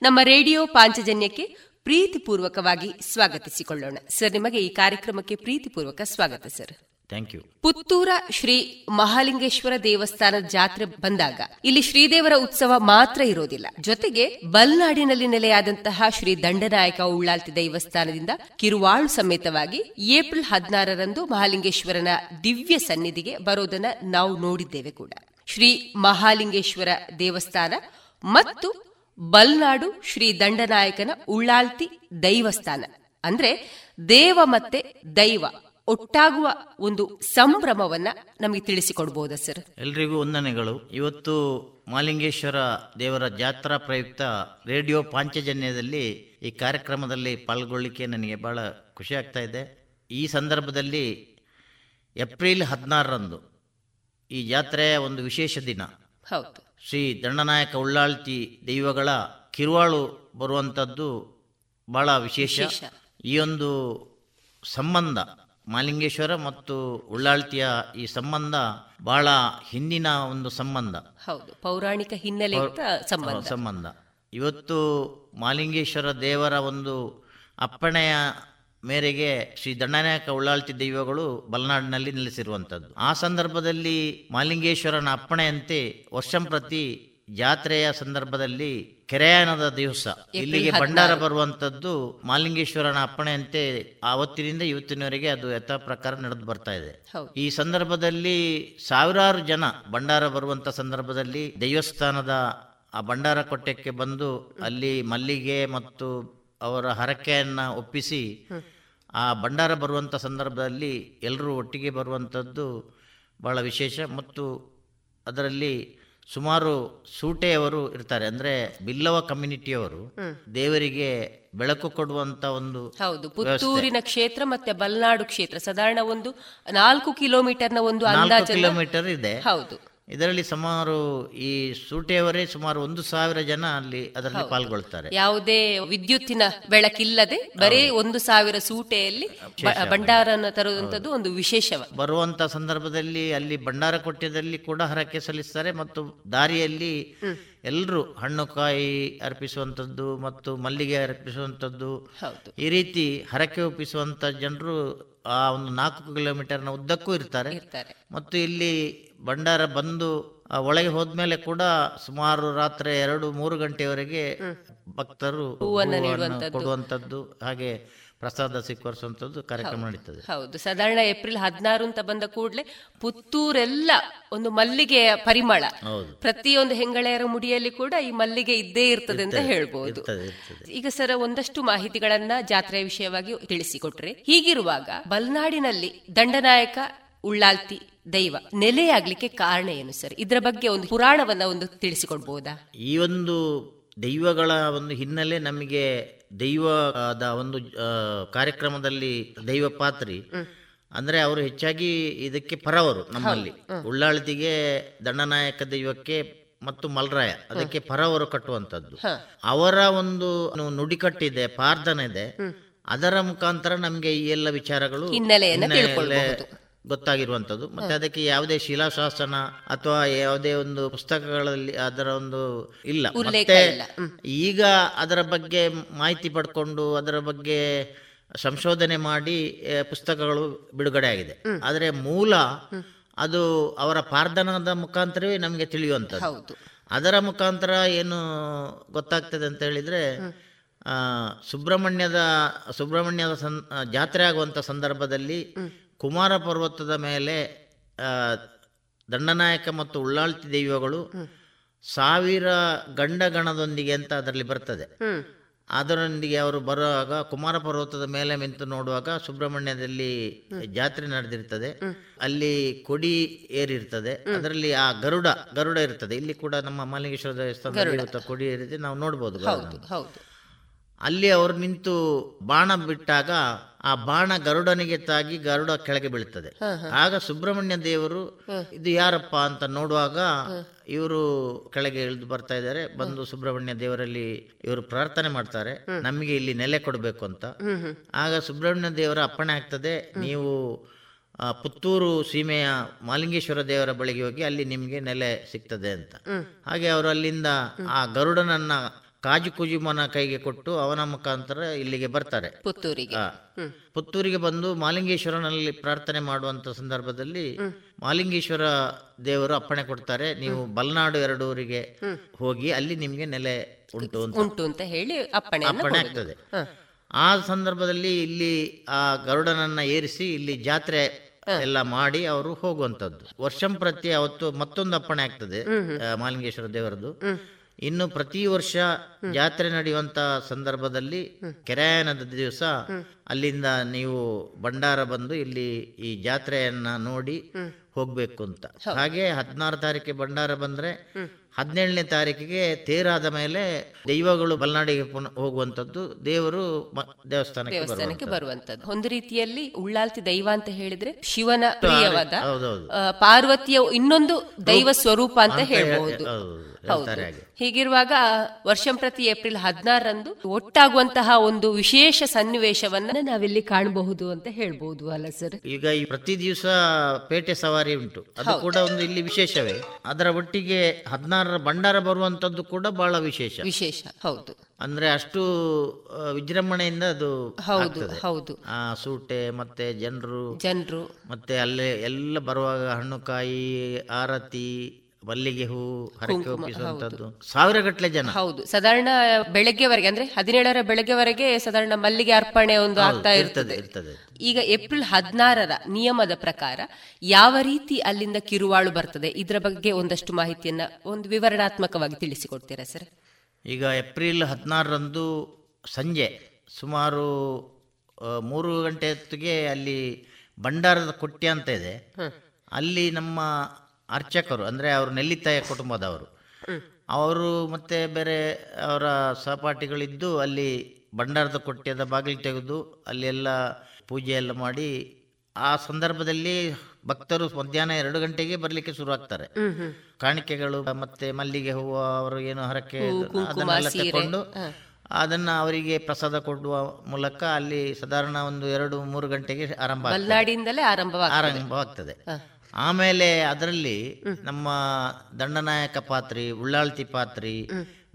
ನಮ್ಮ ರೇಡಿಯೋ ಪಾಂಚಜನ್ಯಕ್ಕೆ ಪ್ರೀತಿಪೂರ್ವಕವಾಗಿ ಸ್ವಾಗತಿಸಿಕೊಳ್ಳೋಣ. ಸರ್, ನಿಮಗೆ ಈ ಕಾರ್ಯಕ್ರಮಕ್ಕೆ ಪ್ರೀತಿಪೂರ್ವಕ ಸ್ವಾಗತ, ಸರ್. ಪುತ್ತೂರ ಶ್ರೀ ಮಹಾಲಿಂಗೇಶ್ವರ ದೇವಸ್ಥಾನದ ಜಾತ್ರೆ ಬಂದಾಗ ಇಲ್ಲಿ ಶ್ರೀದೇವರ ಉತ್ಸವ ಮಾತ್ರ ಇರೋದಿಲ್ಲ. ಜೊತೆಗೆ ಬಲ್ನಾಡಿನಲ್ಲಿ ನೆಲೆಯಾದಂತಹ ಶ್ರೀ ದಂಡನಾಯಕ ಉಳ್ಳಾಲ್ತಿ ದೇವಸ್ಥಾನದಿಂದ ಕಿರುವಾಳು ಸಮೇತವಾಗಿ ಏಪ್ರಿಲ್ ಹದಿನಾರರಂದು ಮಹಾಲಿಂಗೇಶ್ವರನ ದಿವ್ಯ ಸನ್ನಿಧಿಗೆ ಬರೋದನ್ನ ನಾವು ನೋಡಿದ್ದೇವೆ ಕೂಡ. ಶ್ರೀ ಮಹಾಲಿಂಗೇಶ್ವರ ದೇವಸ್ಥಾನ ಮತ್ತು ಬಲ್ನಾಡು ಶ್ರೀ ದಂಡನಾಯಕನ ಉಳ್ಳಾಲ್ತಿ ದೈವಸ್ಥಾನ. ಅಂದ್ರೆ ದೇವ ಮತ್ತೆ ದೈವ. ಒಟ್ಟಾಗುವ ಒಂದು ಸಂಭ್ರಮವನ್ನ ನಮಗೆ ತಿಳಿಸಿಕೊಡ್ಬೋದಾ ಸರ್? ಎಲ್ರಿಗೂ ವಂದನೆಗಳು. ಇವತ್ತು ಮಾಲಿಂಗೇಶ್ವರ ದೇವರ ಜಾತ್ರಾ ಪ್ರಯುಕ್ತ ರೇಡಿಯೋ ಪಾಂಚಜನ್ಯದಲ್ಲಿ ಈ ಕಾರ್ಯಕ್ರಮದಲ್ಲಿ ಪಾಲ್ಗೊಳ್ಳಿಕ್ಕೆ ನನಗೆ ಬಹಳ ಖುಷಿ ಆಗ್ತಾ ಇದೆ. ಈ ಸಂದರ್ಭದಲ್ಲಿ ಏಪ್ರಿಲ್ ಹದಿನಾರರಂದು ಈ ಜಾತ್ರೆಯ ಒಂದು ವಿಶೇಷ ದಿನ. ಹೌದು. ಶ್ರೀ ದಂಡನಾಯಕ ಉಳ್ಳಾಳ್ತಿ ದೈವಗಳ ಕಿರುವಾಳು ಬರುವಂಥದ್ದು ಬಹಳ ವಿಶೇಷ. ಈ ಒಂದು ಸಂಬಂಧ ಮಾಲಿಂಗೇಶ್ವರ ಮತ್ತು ಉಳ್ಳಾಳ್ತಿಯ ಈ ಸಂಬಂಧ ಬಹಳ ಹಿಂದಿನ ಒಂದು ಸಂಬಂಧ. ಹೌದು ಪೌರಾಣಿಕ ಹಿನ್ನೆಲೆ ಸಂಬಂಧ. ಇವತ್ತು ಮಾಲಿಂಗೇಶ್ವರ ದೇವರ ಒಂದು ಅಪ್ಪಣೆಯ ಮೇರೆಗೆ ಶ್ರೀ ದಂಡನಾಯಕ ಉಳ್ಳಾಳ್ತಿ ದೈವಗಳು ಬಲನಾಡಿನಲ್ಲಿ ನೆಲೆಸಿರುವಂಥದ್ದು. ಆ ಸಂದರ್ಭದಲ್ಲಿ ಮಾಲಿಂಗೇಶ್ವರನ ಅಪ್ಪಣೆಯಂತೆ ವರ್ಷಂಪ್ರತಿ ಜಾತ್ರೆಯ ಸಂದರ್ಭದಲ್ಲಿ ಕೆರೆಯಾನದ ದಿವಸ. ಇಲ್ಲಿಗೆ ಭಂಡಾರ ಬರುವಂತದ್ದು ಮಾಲಿಂಗೇಶ್ವರನ ಅಪ್ಪಣೆಯಂತೆ ಆವತ್ತಿನಿಂದ ಇವತ್ತಿನವರೆಗೆ ಅದು ಯಥಾ ಪ್ರಕಾರ ನಡೆದು ಬರ್ತಾ ಇದೆ. ಈ ಸಂದರ್ಭದಲ್ಲಿ ಸಾವಿರಾರು ಜನ ಭಂಡಾರ ಬರುವಂತ ಸಂದರ್ಭದಲ್ಲಿ ದೇವಸ್ಥಾನದ ಆ ಭಂಡಾರ ಕೊಟ್ಟಕ್ಕೆ ಬಂದು ಅಲ್ಲಿ ಮಲ್ಲಿಗೆ ಮತ್ತು ಅವರ ಹರಕೆಯನ್ನ ಒಪ್ಪಿಸಿ ಆ ಭಂಡಾರ ಬರುವಂಥ ಸಂದರ್ಭದಲ್ಲಿ ಎಲ್ಲರೂ ಒಟ್ಟಿಗೆ ಬರುವಂಥದ್ದು ಬಹಳ ವಿಶೇಷ. ಮತ್ತು ಅದರಲ್ಲಿ ಸುಮಾರು ಸೂಟೆಯವರು ಇರ್ತಾರೆ. ಅಂದ್ರೆ ಬಿಲ್ಲವ ಕಮ್ಯುನಿಟಿಯವರು ದೇವರಿಗೆ ಬೆಳಕು ಕೊಡುವಂತ ಒಂದು ಹೌದು. ಪುತ್ತೂರಿನ ಕ್ಷೇತ್ರ ಮತ್ತೆ ಬಲ್ನಾಡು ಕ್ಷೇತ್ರ. ಸಾಧಾರಣ ಒಂದು ನಾಲ್ಕು ಕಿಲೋಮೀಟರ್ನ ಒಂದು ಅಂದಾಜು ಕಿಲೋಮೀಟರ್ ಇದೆ. ಹೌದು. ಇದರಲ್ಲಿ ಸುಮಾರು ಈ ಸೂಟೆಯವರೇ ಸುಮಾರು ಒಂದು ಸಾವಿರ ಜನ ಅಲ್ಲಿ ಅದರಲ್ಲಿ. ಪಾಲ್ಗೊಳ್ತಾರೆ. ಯಾವುದೇ ವಿದ್ಯುತ್ತಿನ ಬೆಳಕಿಲ್ಲದೆ ಬರೀ ಒಂದು ಸಾವಿರ ಸೂಟೆಯಲ್ಲಿ ಭಂಡಾರ. ಭಂಡಾರನ ತರುವಂತದ್ದು ಒಂದು ವಿಶೇಷ ಬರುವಂತ ಸಂದರ್ಭದಲ್ಲಿ ಅಲ್ಲಿ ಭಂಡಾರ ಕೊಟ್ಟದಲ್ಲಿ ಕೂಡ ಹರಕೆ ಸಲ್ಲಿಸ್ತಾರೆ ಮತ್ತು ದಾರಿಯಲ್ಲಿ ಎಲ್ಲರೂ ಹಣ್ಣು ಕಾಯಿ ಅರ್ಪಿಸುವಂಥದ್ದು ಮತ್ತು ಮಲ್ಲಿಗೆ ಅರ್ಪಿಸುವಂಥದ್ದು. ಈ ರೀತಿ ಹರಕೆ ಒಪ್ಪಿಸುವಂತ ಜನರು ಆ ಒಂದು ನಾಲ್ಕು ಕಿಲೋಮೀಟರ್ನ ಉದ್ದಕ್ಕೂ ಇರ್ತಾರೆ. ಇರ್ತಾರೆ. ಮತ್ತು ಇಲ್ಲಿ ಭಂಡಾರ ಬಂದು ಒಳಗೆ ಹೋದ್ಮೇಲೆ ಕೂಡ ಸುಮಾರು ರಾತ್ರಿ ಎರಡು ಮೂರು ಗಂಟೆವರೆಗೆ ಭಕ್ತರು ಕೊಡುವಂತದ್ದು. ಹಾಗೆ ಪ್ರಸಾದ ಸ್ವೀಕರಿಸುವಂತದ್ದು ಕಾರ್ಯಕ್ರಮ ನಡೀತದೆ. ಹೌದು. ಸಾಧಾರಣ ಏಪ್ರಿಲ್ ಹದಿನಾರು ಅಂತ ಬಂದ ಕೂಡಲೇ ಪುತ್ತೂರೆಲ್ಲ ಒಂದು ಮಲ್ಲಿಗೆಯ ಪರಿಮಳ. ಹೌದು. ಪ್ರತಿಯೊಂದು ಹೆಂಗಳೆಯರ ಮುಡಿಯಲ್ಲಿ ಕೂಡ ಈ ಮಲ್ಲಿಗೆ ಇದ್ದೇ ಇರ್ತದೆ ಅಂತ ಹೇಳ್ಬಹುದು ಹೇಳ್ಬೋದು. ಈಗ ಸರ್ ಒಂದಷ್ಟು ಮಾಹಿತಿಗಳನ್ನ ಜಾತ್ರೆಯ ವಿಷಯವಾಗಿ ತಿಳಿಸಿಕೊಟ್ರೆ ಹೀಗಿರುವಾಗ ಬಲ್ನಾಡಿನಲ್ಲಿ ದಂಡನಾಯಕ ಉಳ್ಳಾಲ್ತಿ ದೈವ ನೆಲೆಯಾಗ್ಲಿಕ್ಕೆ ಕಾರಣ ಏನು ಸರ್? ಇದರ ಬಗ್ಗೆ ಒಂದು ಪುರಾಣವನ್ನ ಒಂದು ತಿಳಿಸಿಕೊಡ್ಬೋದಾ? ಈ ಒಂದು ದೈವಗಳ ಒಂದು ಹಿನ್ನೆಲೆ ನಮಗೆ ದೈವದ ಒಂದು ಕಾರ್ಯಕ್ರಮದಲ್ಲಿ ದೈವ ಪಾತ್ರಿ. ಅಂದ್ರೆ ಅವರು ಹೆಚ್ಚಾಗಿ ಇದಕ್ಕೆ ಪರವರು ನಮ್ಮಲ್ಲಿ. ಉಳ್ಳಾಳ್ತಿಗೆ ದಂಡನಾಯಕ ದೈವಕ್ಕೆ ಮತ್ತು ಮಲ್ರಾಯ ಅದಕ್ಕೆ ಪರವರು ಕಟ್ಟುವಂತದ್ದು ಅವರ ಒಂದು ನುಡಿಕಟ್ಟಿದೆ ಪ್ರಾರ್ಥನೆ ಇದೆ ಅದರ ಮುಖಾಂತರ ನಮ್ಗೆ ಈ ಎಲ್ಲ ವಿಚಾರಗಳು ಹಿನ್ನೆಲೆ. ಗೊತ್ತಾಗಿರುವಂಥದ್ದು. ಮತ್ತೆ ಅದಕ್ಕೆ ಯಾವುದೇ ಶಿಲಾಶಾಸನ ಅಥವಾ ಯಾವುದೇ ಒಂದು ಪುಸ್ತಕಗಳಲ್ಲಿ ಅದರ ಒಂದು ಇಲ್ಲ. ಮತ್ತೆ ಈಗ ಅದರ ಬಗ್ಗೆ ಮಾಹಿತಿ ಪಡ್ಕೊಂಡು ಅದರ ಬಗ್ಗೆ ಸಂಶೋಧನೆ ಮಾಡಿ ಪುಸ್ತಕಗಳು ಬಿಡುಗಡೆ ಆಗಿದೆ. ಆದರೆ ಮೂಲ ಅದು ಅವರ ಪಾರ್ಧನದ ಮುಖಾಂತರವೇ ನಮಗೆ ತಿಳಿಯುವಂಥದ್ದು. ಅದರ ಮುಖಾಂತರ ಏನು ಗೊತ್ತಾಗ್ತದೆ ಅಂತ ಹೇಳಿದ್ರೆ ಸುಬ್ರಹ್ಮಣ್ಯದ ಸುಬ್ರಹ್ಮಣ್ಯದ ಸಂ ಜಾತ್ರೆ ಆಗುವಂಥ ಸಂದರ್ಭದಲ್ಲಿ ಕುಮಾರ ಪರ್ವತದ ಮೇಲೆ ದಂಡನಾಯಕ ಮತ್ತು ಉಳ್ಳಾಳ್ತಿ ದೈವಗಳು ಸಾವಿರ ಗಂಡಗಣದೊಂದಿಗೆ ಅಂತ ಅದರಲ್ಲಿ ಬರ್ತದೆ. ಅದರೊಂದಿಗೆ ಅವರು ಬರುವಾಗ ಕುಮಾರ ಪರ್ವತದ ಮೇಲೆ ನಿಂತು ನೋಡುವಾಗ ಸುಬ್ರಹ್ಮಣ್ಯದಲ್ಲಿ ಜಾತ್ರೆ ನಡೆದಿರ್ತದೆ. ಅಲ್ಲಿ ಕೊಡಿ ಏರಿರ್ತದೆ. ಅದರಲ್ಲಿ ಆ ಗರುಡ ಗರುಡ ಇರ್ತದೆ. ಇಲ್ಲಿ ಕೂಡ ನಮ್ಮ ಮಾಲಿಂಗೇಶ್ವರ ದೇವಸ್ಥಾನ ಕೊಡಿ ಏರಿದೆ ನಾವು ನೋಡ್ಬೋದು ಅಲ್ಲಿ ಅವರು ನಿಂತು ಬಾಣ ಬಿಟ್ಟಾಗ ಆ ಬಾಣ ಗರುಡನಿಗೆ ತಾಗಿ ಗರುಡ ಕೆಳಗೆ ಬೀಳ್ತದೆ. ಆಗ ಸುಬ್ರಹ್ಮಣ್ಯ ದೇವರು ಇದು ಯಾರಪ್ಪ? ಅಂತ ನೋಡುವಾಗ ಇವರು ಕೆಳಗೆ ಇಳಿದು ಬರ್ತಾ ಇದ್ದಾರೆ. ಬಂದು ಸುಬ್ರಹ್ಮಣ್ಯ ದೇವರಲ್ಲಿ ಇವರು ಪ್ರಾರ್ಥನೆ ಮಾಡ್ತಾರೆ. ನಮಗೆ ಇಲ್ಲಿ ನೆಲೆ ಕೊಡಬೇಕು ಅಂತ. ಆಗ ಸುಬ್ರಹ್ಮಣ್ಯ ದೇವರ ಅಪ್ಪಣೆ ಆಗ್ತದೆ. ನೀವು ಪುತ್ತೂರು ಸೀಮೆಯ ಮಾಲಿಂಗೇಶ್ವರ ದೇವರ ಬಳಿಗೆ ಹೋಗಿ ಅಲ್ಲಿ ನಿಮಗೆ ನೆಲೆ ಸಿಗ್ತದೆ ಅಂತ. ಹಾಗೆ ಅವರು ಅಲ್ಲಿಂದ ಆ ಗರುಡನನ್ನ ಕಾಜು ಕುಜುಮನ ಕೈಗೆ ಕೊಟ್ಟು ಅವನ ಮುಖಾಂತರ ಇಲ್ಲಿಗೆ ಬರ್ತಾರೆ. ಪುತ್ತೂರಿಗೆ. ಪುತ್ತೂರಿಗೆ ಬಂದು ಮಾಲಿಂಗೇಶ್ವರನಲ್ಲಿ ಪ್ರಾರ್ಥನೆ ಮಾಡುವಂತ ಸಂದರ್ಭದಲ್ಲಿ ಮಾಲಿಂಗೇಶ್ವರ ದೇವರು ಅಪ್ಪಣೆ ಕೊಡ್ತಾರೆ ನೀವು ಬಲ್ನಾಡು ಎರಡೂರಿಗೆ ಹೋಗಿ ಅಲ್ಲಿ ನಿಮ್ಗೆ ನೆಲೆ ಉಂಟು ಅಂತ. ಉಂಟು ಅಂತ ಹೇಳಿ ಅಪ್ಪಣೆ ಅಪ್ಪಣೆ. ಆಗ್ತದೆ. ಆ ಸಂದರ್ಭದಲ್ಲಿ ಇಲ್ಲಿ ಆ ಗರುಡನನ್ನ ಏರಿಸಿ ಇಲ್ಲಿ ಜಾತ್ರೆ ಎಲ್ಲ ಮಾಡಿ ಅವರು ಹೋಗುವಂತದ್ದು. ವರ್ಷಂ ಪ್ರತಿ ಅವತ್ತು ಮತ್ತೊಂದು ಅಪ್ಪಣೆ ಆಗ್ತದೆ ಮಾಲಿಂಗೇಶ್ವರ ದೇವರದು ಇನ್ನು ಪ್ರತಿ ವರ್ಷ ಜಾತ್ರೆ ನಡೆಯುವಂತ ಸಂದರ್ಭದಲ್ಲಿ ಕೆರಾಯನದ ದಿವಸ ಅಲ್ಲಿಂದ ನೀವು ಭಂಡಾರ ಬಂದು ಇಲ್ಲಿ ಈ ಜಾತ್ರೆಯನ್ನ ನೋಡಿ ಹೋಗ್ಬೇಕು ಅಂತ. ಹಾಗೆ ಹದಿನಾರು ತಾರೀಕಿಗೆ ಭಂಡಾರ ಬಂದ್ರೆ ಹದಿನೇಳನೇ ತಾರೀಕಿಗೆ ತೇರಾದ ಮೇಲೆ ದೈವಗಳು ಬಲ್ನಾಡಿಗೆ ಹೋಗುವಂತದ್ದು ದೇವರು ದೇವಸ್ಥಾನಕ್ಕೆ ಬರುವಂತದ್ದು. ಒಂದು ರೀತಿಯಲ್ಲಿ ಉಳ್ಳಾಲ್ತಿ ದೈವ ಅಂತ ಹೇಳಿದ್ರೆ ಶಿವನ ಪ್ರಿಯವಾದ. ಪಾರ್ವತಿಯ ಇನ್ನೊಂದು ದೈವ ಸ್ವರೂಪ ಅಂತ ಹೇಳಬಹುದು ಹೇಳಿ- ಹೇಳ್ಬಹುದು ಹೌದು. ಹೀಗಿರುವಾಗ ವರ್ಷಂ ಪ್ರತಿ ಏಪ್ರಿಲ್ ಹದಿನಾರರಂದು ಒಟ್ಟಾಗುವಂತಹ ಒಂದು ವಿಶೇಷ ಸನ್ನಿವೇಶವನ್ನ ನಾವಿಲ್ಲಿ ಕಾಣಬಹುದು ಅಂತ ಹೇಳ್ಬಹುದು ಅಲ್ಲ ಸರ್? ಈಗ ಈ ಪ್ರತಿ ದಿವಸ ಪೇಟೆ ಸವಾರಿ ಉಂಟು. ಅದು ಕೂಡ ಒಂದು ಇಲ್ಲಿ ವಿಶೇಷವೇ. ಅದರ ಒಟ್ಟಿಗೆ ಹದಿನಾರರ ಭಂಡಾರ ಬರುವಂತದ್ದು ಕೂಡ ಬಹಳ ವಿಶೇಷ. ವಿಶೇಷ ಹೌದು. ಅಂದ್ರೆ ಅಷ್ಟು ವಿಜೃಂಭಣೆಯಿಂದ ಅದು ಹೌದು ಹೌದು. ಆ ಸೂಟೆ ಮತ್ತೆ ಜನರು ಜನರು. ಮತ್ತೆ ಅಲ್ಲೇ ಎಲ್ಲ ಬರುವಾಗ ಹಣ್ಣುಕಾಯಿ ಆರತಿ ಮಲ್ಲಿಗೆ ಹೂ ಹರಕೆ ಒಪ್ಪಿಸುವಂತದ್ದು ಸಾವಿರ ಗಟ್ಟಲೆ ಜನ. ಹೌದು. ಸಾಧಾರಣ ಬೆಳಗ್ಗೆವರೆಗೆ ಅಂದ್ರೆ ಹದಿನೇಳರ ಬೆಳಗ್ಗೆವರೆಗೆ ಸಾಧಾರಣ ಮಲ್ಲಿಗೆ ಅರ್ಪಣೆ ಒಂದು ಆಗ್ತಾ ಇರ್ತದೆ ಈಗ ಏಪ್ರಿಲ್ ಹದಿನಾರರ ನಿಯಮದ ಪ್ರಕಾರ ಯಾವ ರೀತಿ ಅಲ್ಲಿಂದ ಕಿರುವಾಳು ಬರ್ತದೆ? ಇದರ ಬಗ್ಗೆ ಒಂದಷ್ಟು ಮಾಹಿತಿಯನ್ನ ಒಂದು ವಿವರಣಾತ್ಮಕವಾಗಿ ತಿಳಿಸಿಕೊಡ್ತೀರಾ ಸರ್? ಈಗ ಏಪ್ರಿಲ್ ಹದಿನಾರರಂದು ಸಂಜೆ ಸುಮಾರು ಮೂರು ಗಂಟೆ ಹೊತ್ತಿಗೆ ಅಲ್ಲಿ ಭಂಡಾರದ ಕೊಟ್ಟಿ ಅಂತ ಇದೆ. ಅಲ್ಲಿ ನಮ್ಮ ಅರ್ಚಕರು ಅಂದರೆ ಅವರು ನೆಲ್ಲಿತಾಯ ಕುಟುಂಬದವರು. ಅವರು ಮತ್ತೆ ಬೇರೆ ಅವರ ಸಹಪಾಠಿಗಳಿದ್ದು ಅಲ್ಲಿ ಭಂಡಾರದ ಕೊಟ್ಟಿಯದ ಬಾಗಿಲು ತೆಗೆದು ಅಲ್ಲಿ ಎಲ್ಲ ಪೂಜೆ ಎಲ್ಲ ಮಾಡಿ ಆ ಸಂದರ್ಭದಲ್ಲಿ ಭಕ್ತರು ಮಧ್ಯಾಹ್ನ ಎರಡು ಗಂಟೆಗೆ ಬರಲಿಕ್ಕೆ ಶುರು ಆಗ್ತಾರೆ. ಕಾಣಿಕೆಗಳು ಮತ್ತೆ ಮಲ್ಲಿಗೆ ಹೂವು ಅವರು ಏನು ಹರಕೆ ಅದನ್ನೆಲ್ಲ ತಗೊಂಡು ಅದನ್ನ ಅವರಿಗೆ ಪ್ರಸಾದ ಕೊಡುವ ಮೂಲಕ ಅಲ್ಲಿ ಸಾಧಾರಣ ಒಂದು ಎರಡು ಮೂರು ಗಂಟೆಗೆ ಆರಂಭ ಆರಂಭವಾಗ್ತದೆ. ಆಮೇಲೆ ಅದರಲ್ಲಿ ನಮ್ಮ ದಂಡನಾಯಕ ಪಾತ್ರಿ ಉಳ್ಳಾಳ್ತಿ ಪಾತ್ರಿ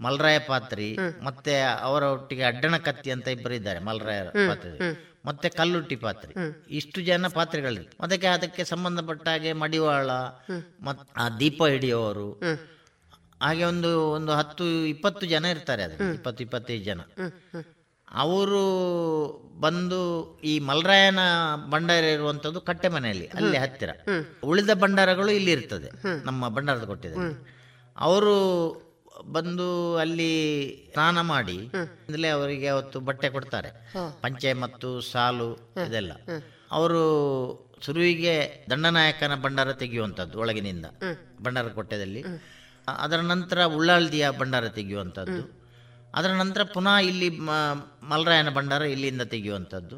ಮಲ್ರಾಯ ಪಾತ್ರಿ ಮತ್ತೆ ಅವರ ಒಟ್ಟಿಗೆ ಅಡ್ಡಣ ಕತ್ತಿ ಅಂತ ಇಬ್ಬರಿದ್ದಾರೆ ಮಲ್ರಾಯ ಪಾತ್ರಿ ಮತ್ತೆ ಕಲ್ಲುಟ್ಟಿ ಪಾತ್ರಿ. ಇಷ್ಟು ಜನ ಪಾತ್ರೆಗಳಿರ್ತವೆ ಅದಕ್ಕೆ ಅದಕ್ಕೆ ಸಂಬಂಧಪಟ್ಟ ಹಾಗೆ ಮಡಿವಾಳ ಮತ್ ಆ ದೀಪ ಹಿಡಿಯೋರು ಹಾಗೆ ಒಂದು ಒಂದು ಹತ್ತು ಇಪ್ಪತ್ತು ಜನ ಇರ್ತಾರೆ ಅದು ಇಪ್ಪತ್ತು ಇಪ್ಪತ್ತೈದು ಜನ. ಅವರು ಬಂದು ಈ ಮಲ್ರಾಯನ ಭಂಡಾರ ಇರುವಂತದ್ದು ಕಟ್ಟೆ ಮನೆಯಲ್ಲಿ ಅಲ್ಲಿ ಹತ್ತಿರ. ಉಳಿದ ಭಂಡಾರಗಳು ಇಲ್ಲಿ ಇರ್ತದೆ ನಮ್ಮ ಭಂಡಾರದ ಕೊಟ್ಟಿದೆ ಅವರು ಬಂದು ಅಲ್ಲಿ ಸ್ನಾನ ಮಾಡಿ ಅವರಿಗೆ ಅವತ್ತು ಬಟ್ಟೆ ಕೊಡ್ತಾರೆ. ಪಂಚೆ ಮತ್ತು ಸಾಲು ಇದೆಲ್ಲ. ಅವರು ಸುರುವಿಗೆ ದಂಡನಾಯಕನ ಭಂಡಾರ ತೆಗೆಯುವಂಥದ್ದು ಒಳಗಿನಿಂದ ಭಂಡಾರ ಕೊಟ್ಟೆದಲ್ಲಿ. ಅದರ ನಂತರ ಉಳ್ಳಾಳ್ದಿಯ ಭಂಡಾರ ತೆಗೆಯುವಂಥದ್ದು ಅದರ ನಂತರ ಪುನಃ ಇಲ್ಲಿ ಮಲ್ರಾಯನ ಭಂಡಾರ ಇಲ್ಲಿಂದ ತೆಗೆಯುವಂಥದ್ದು.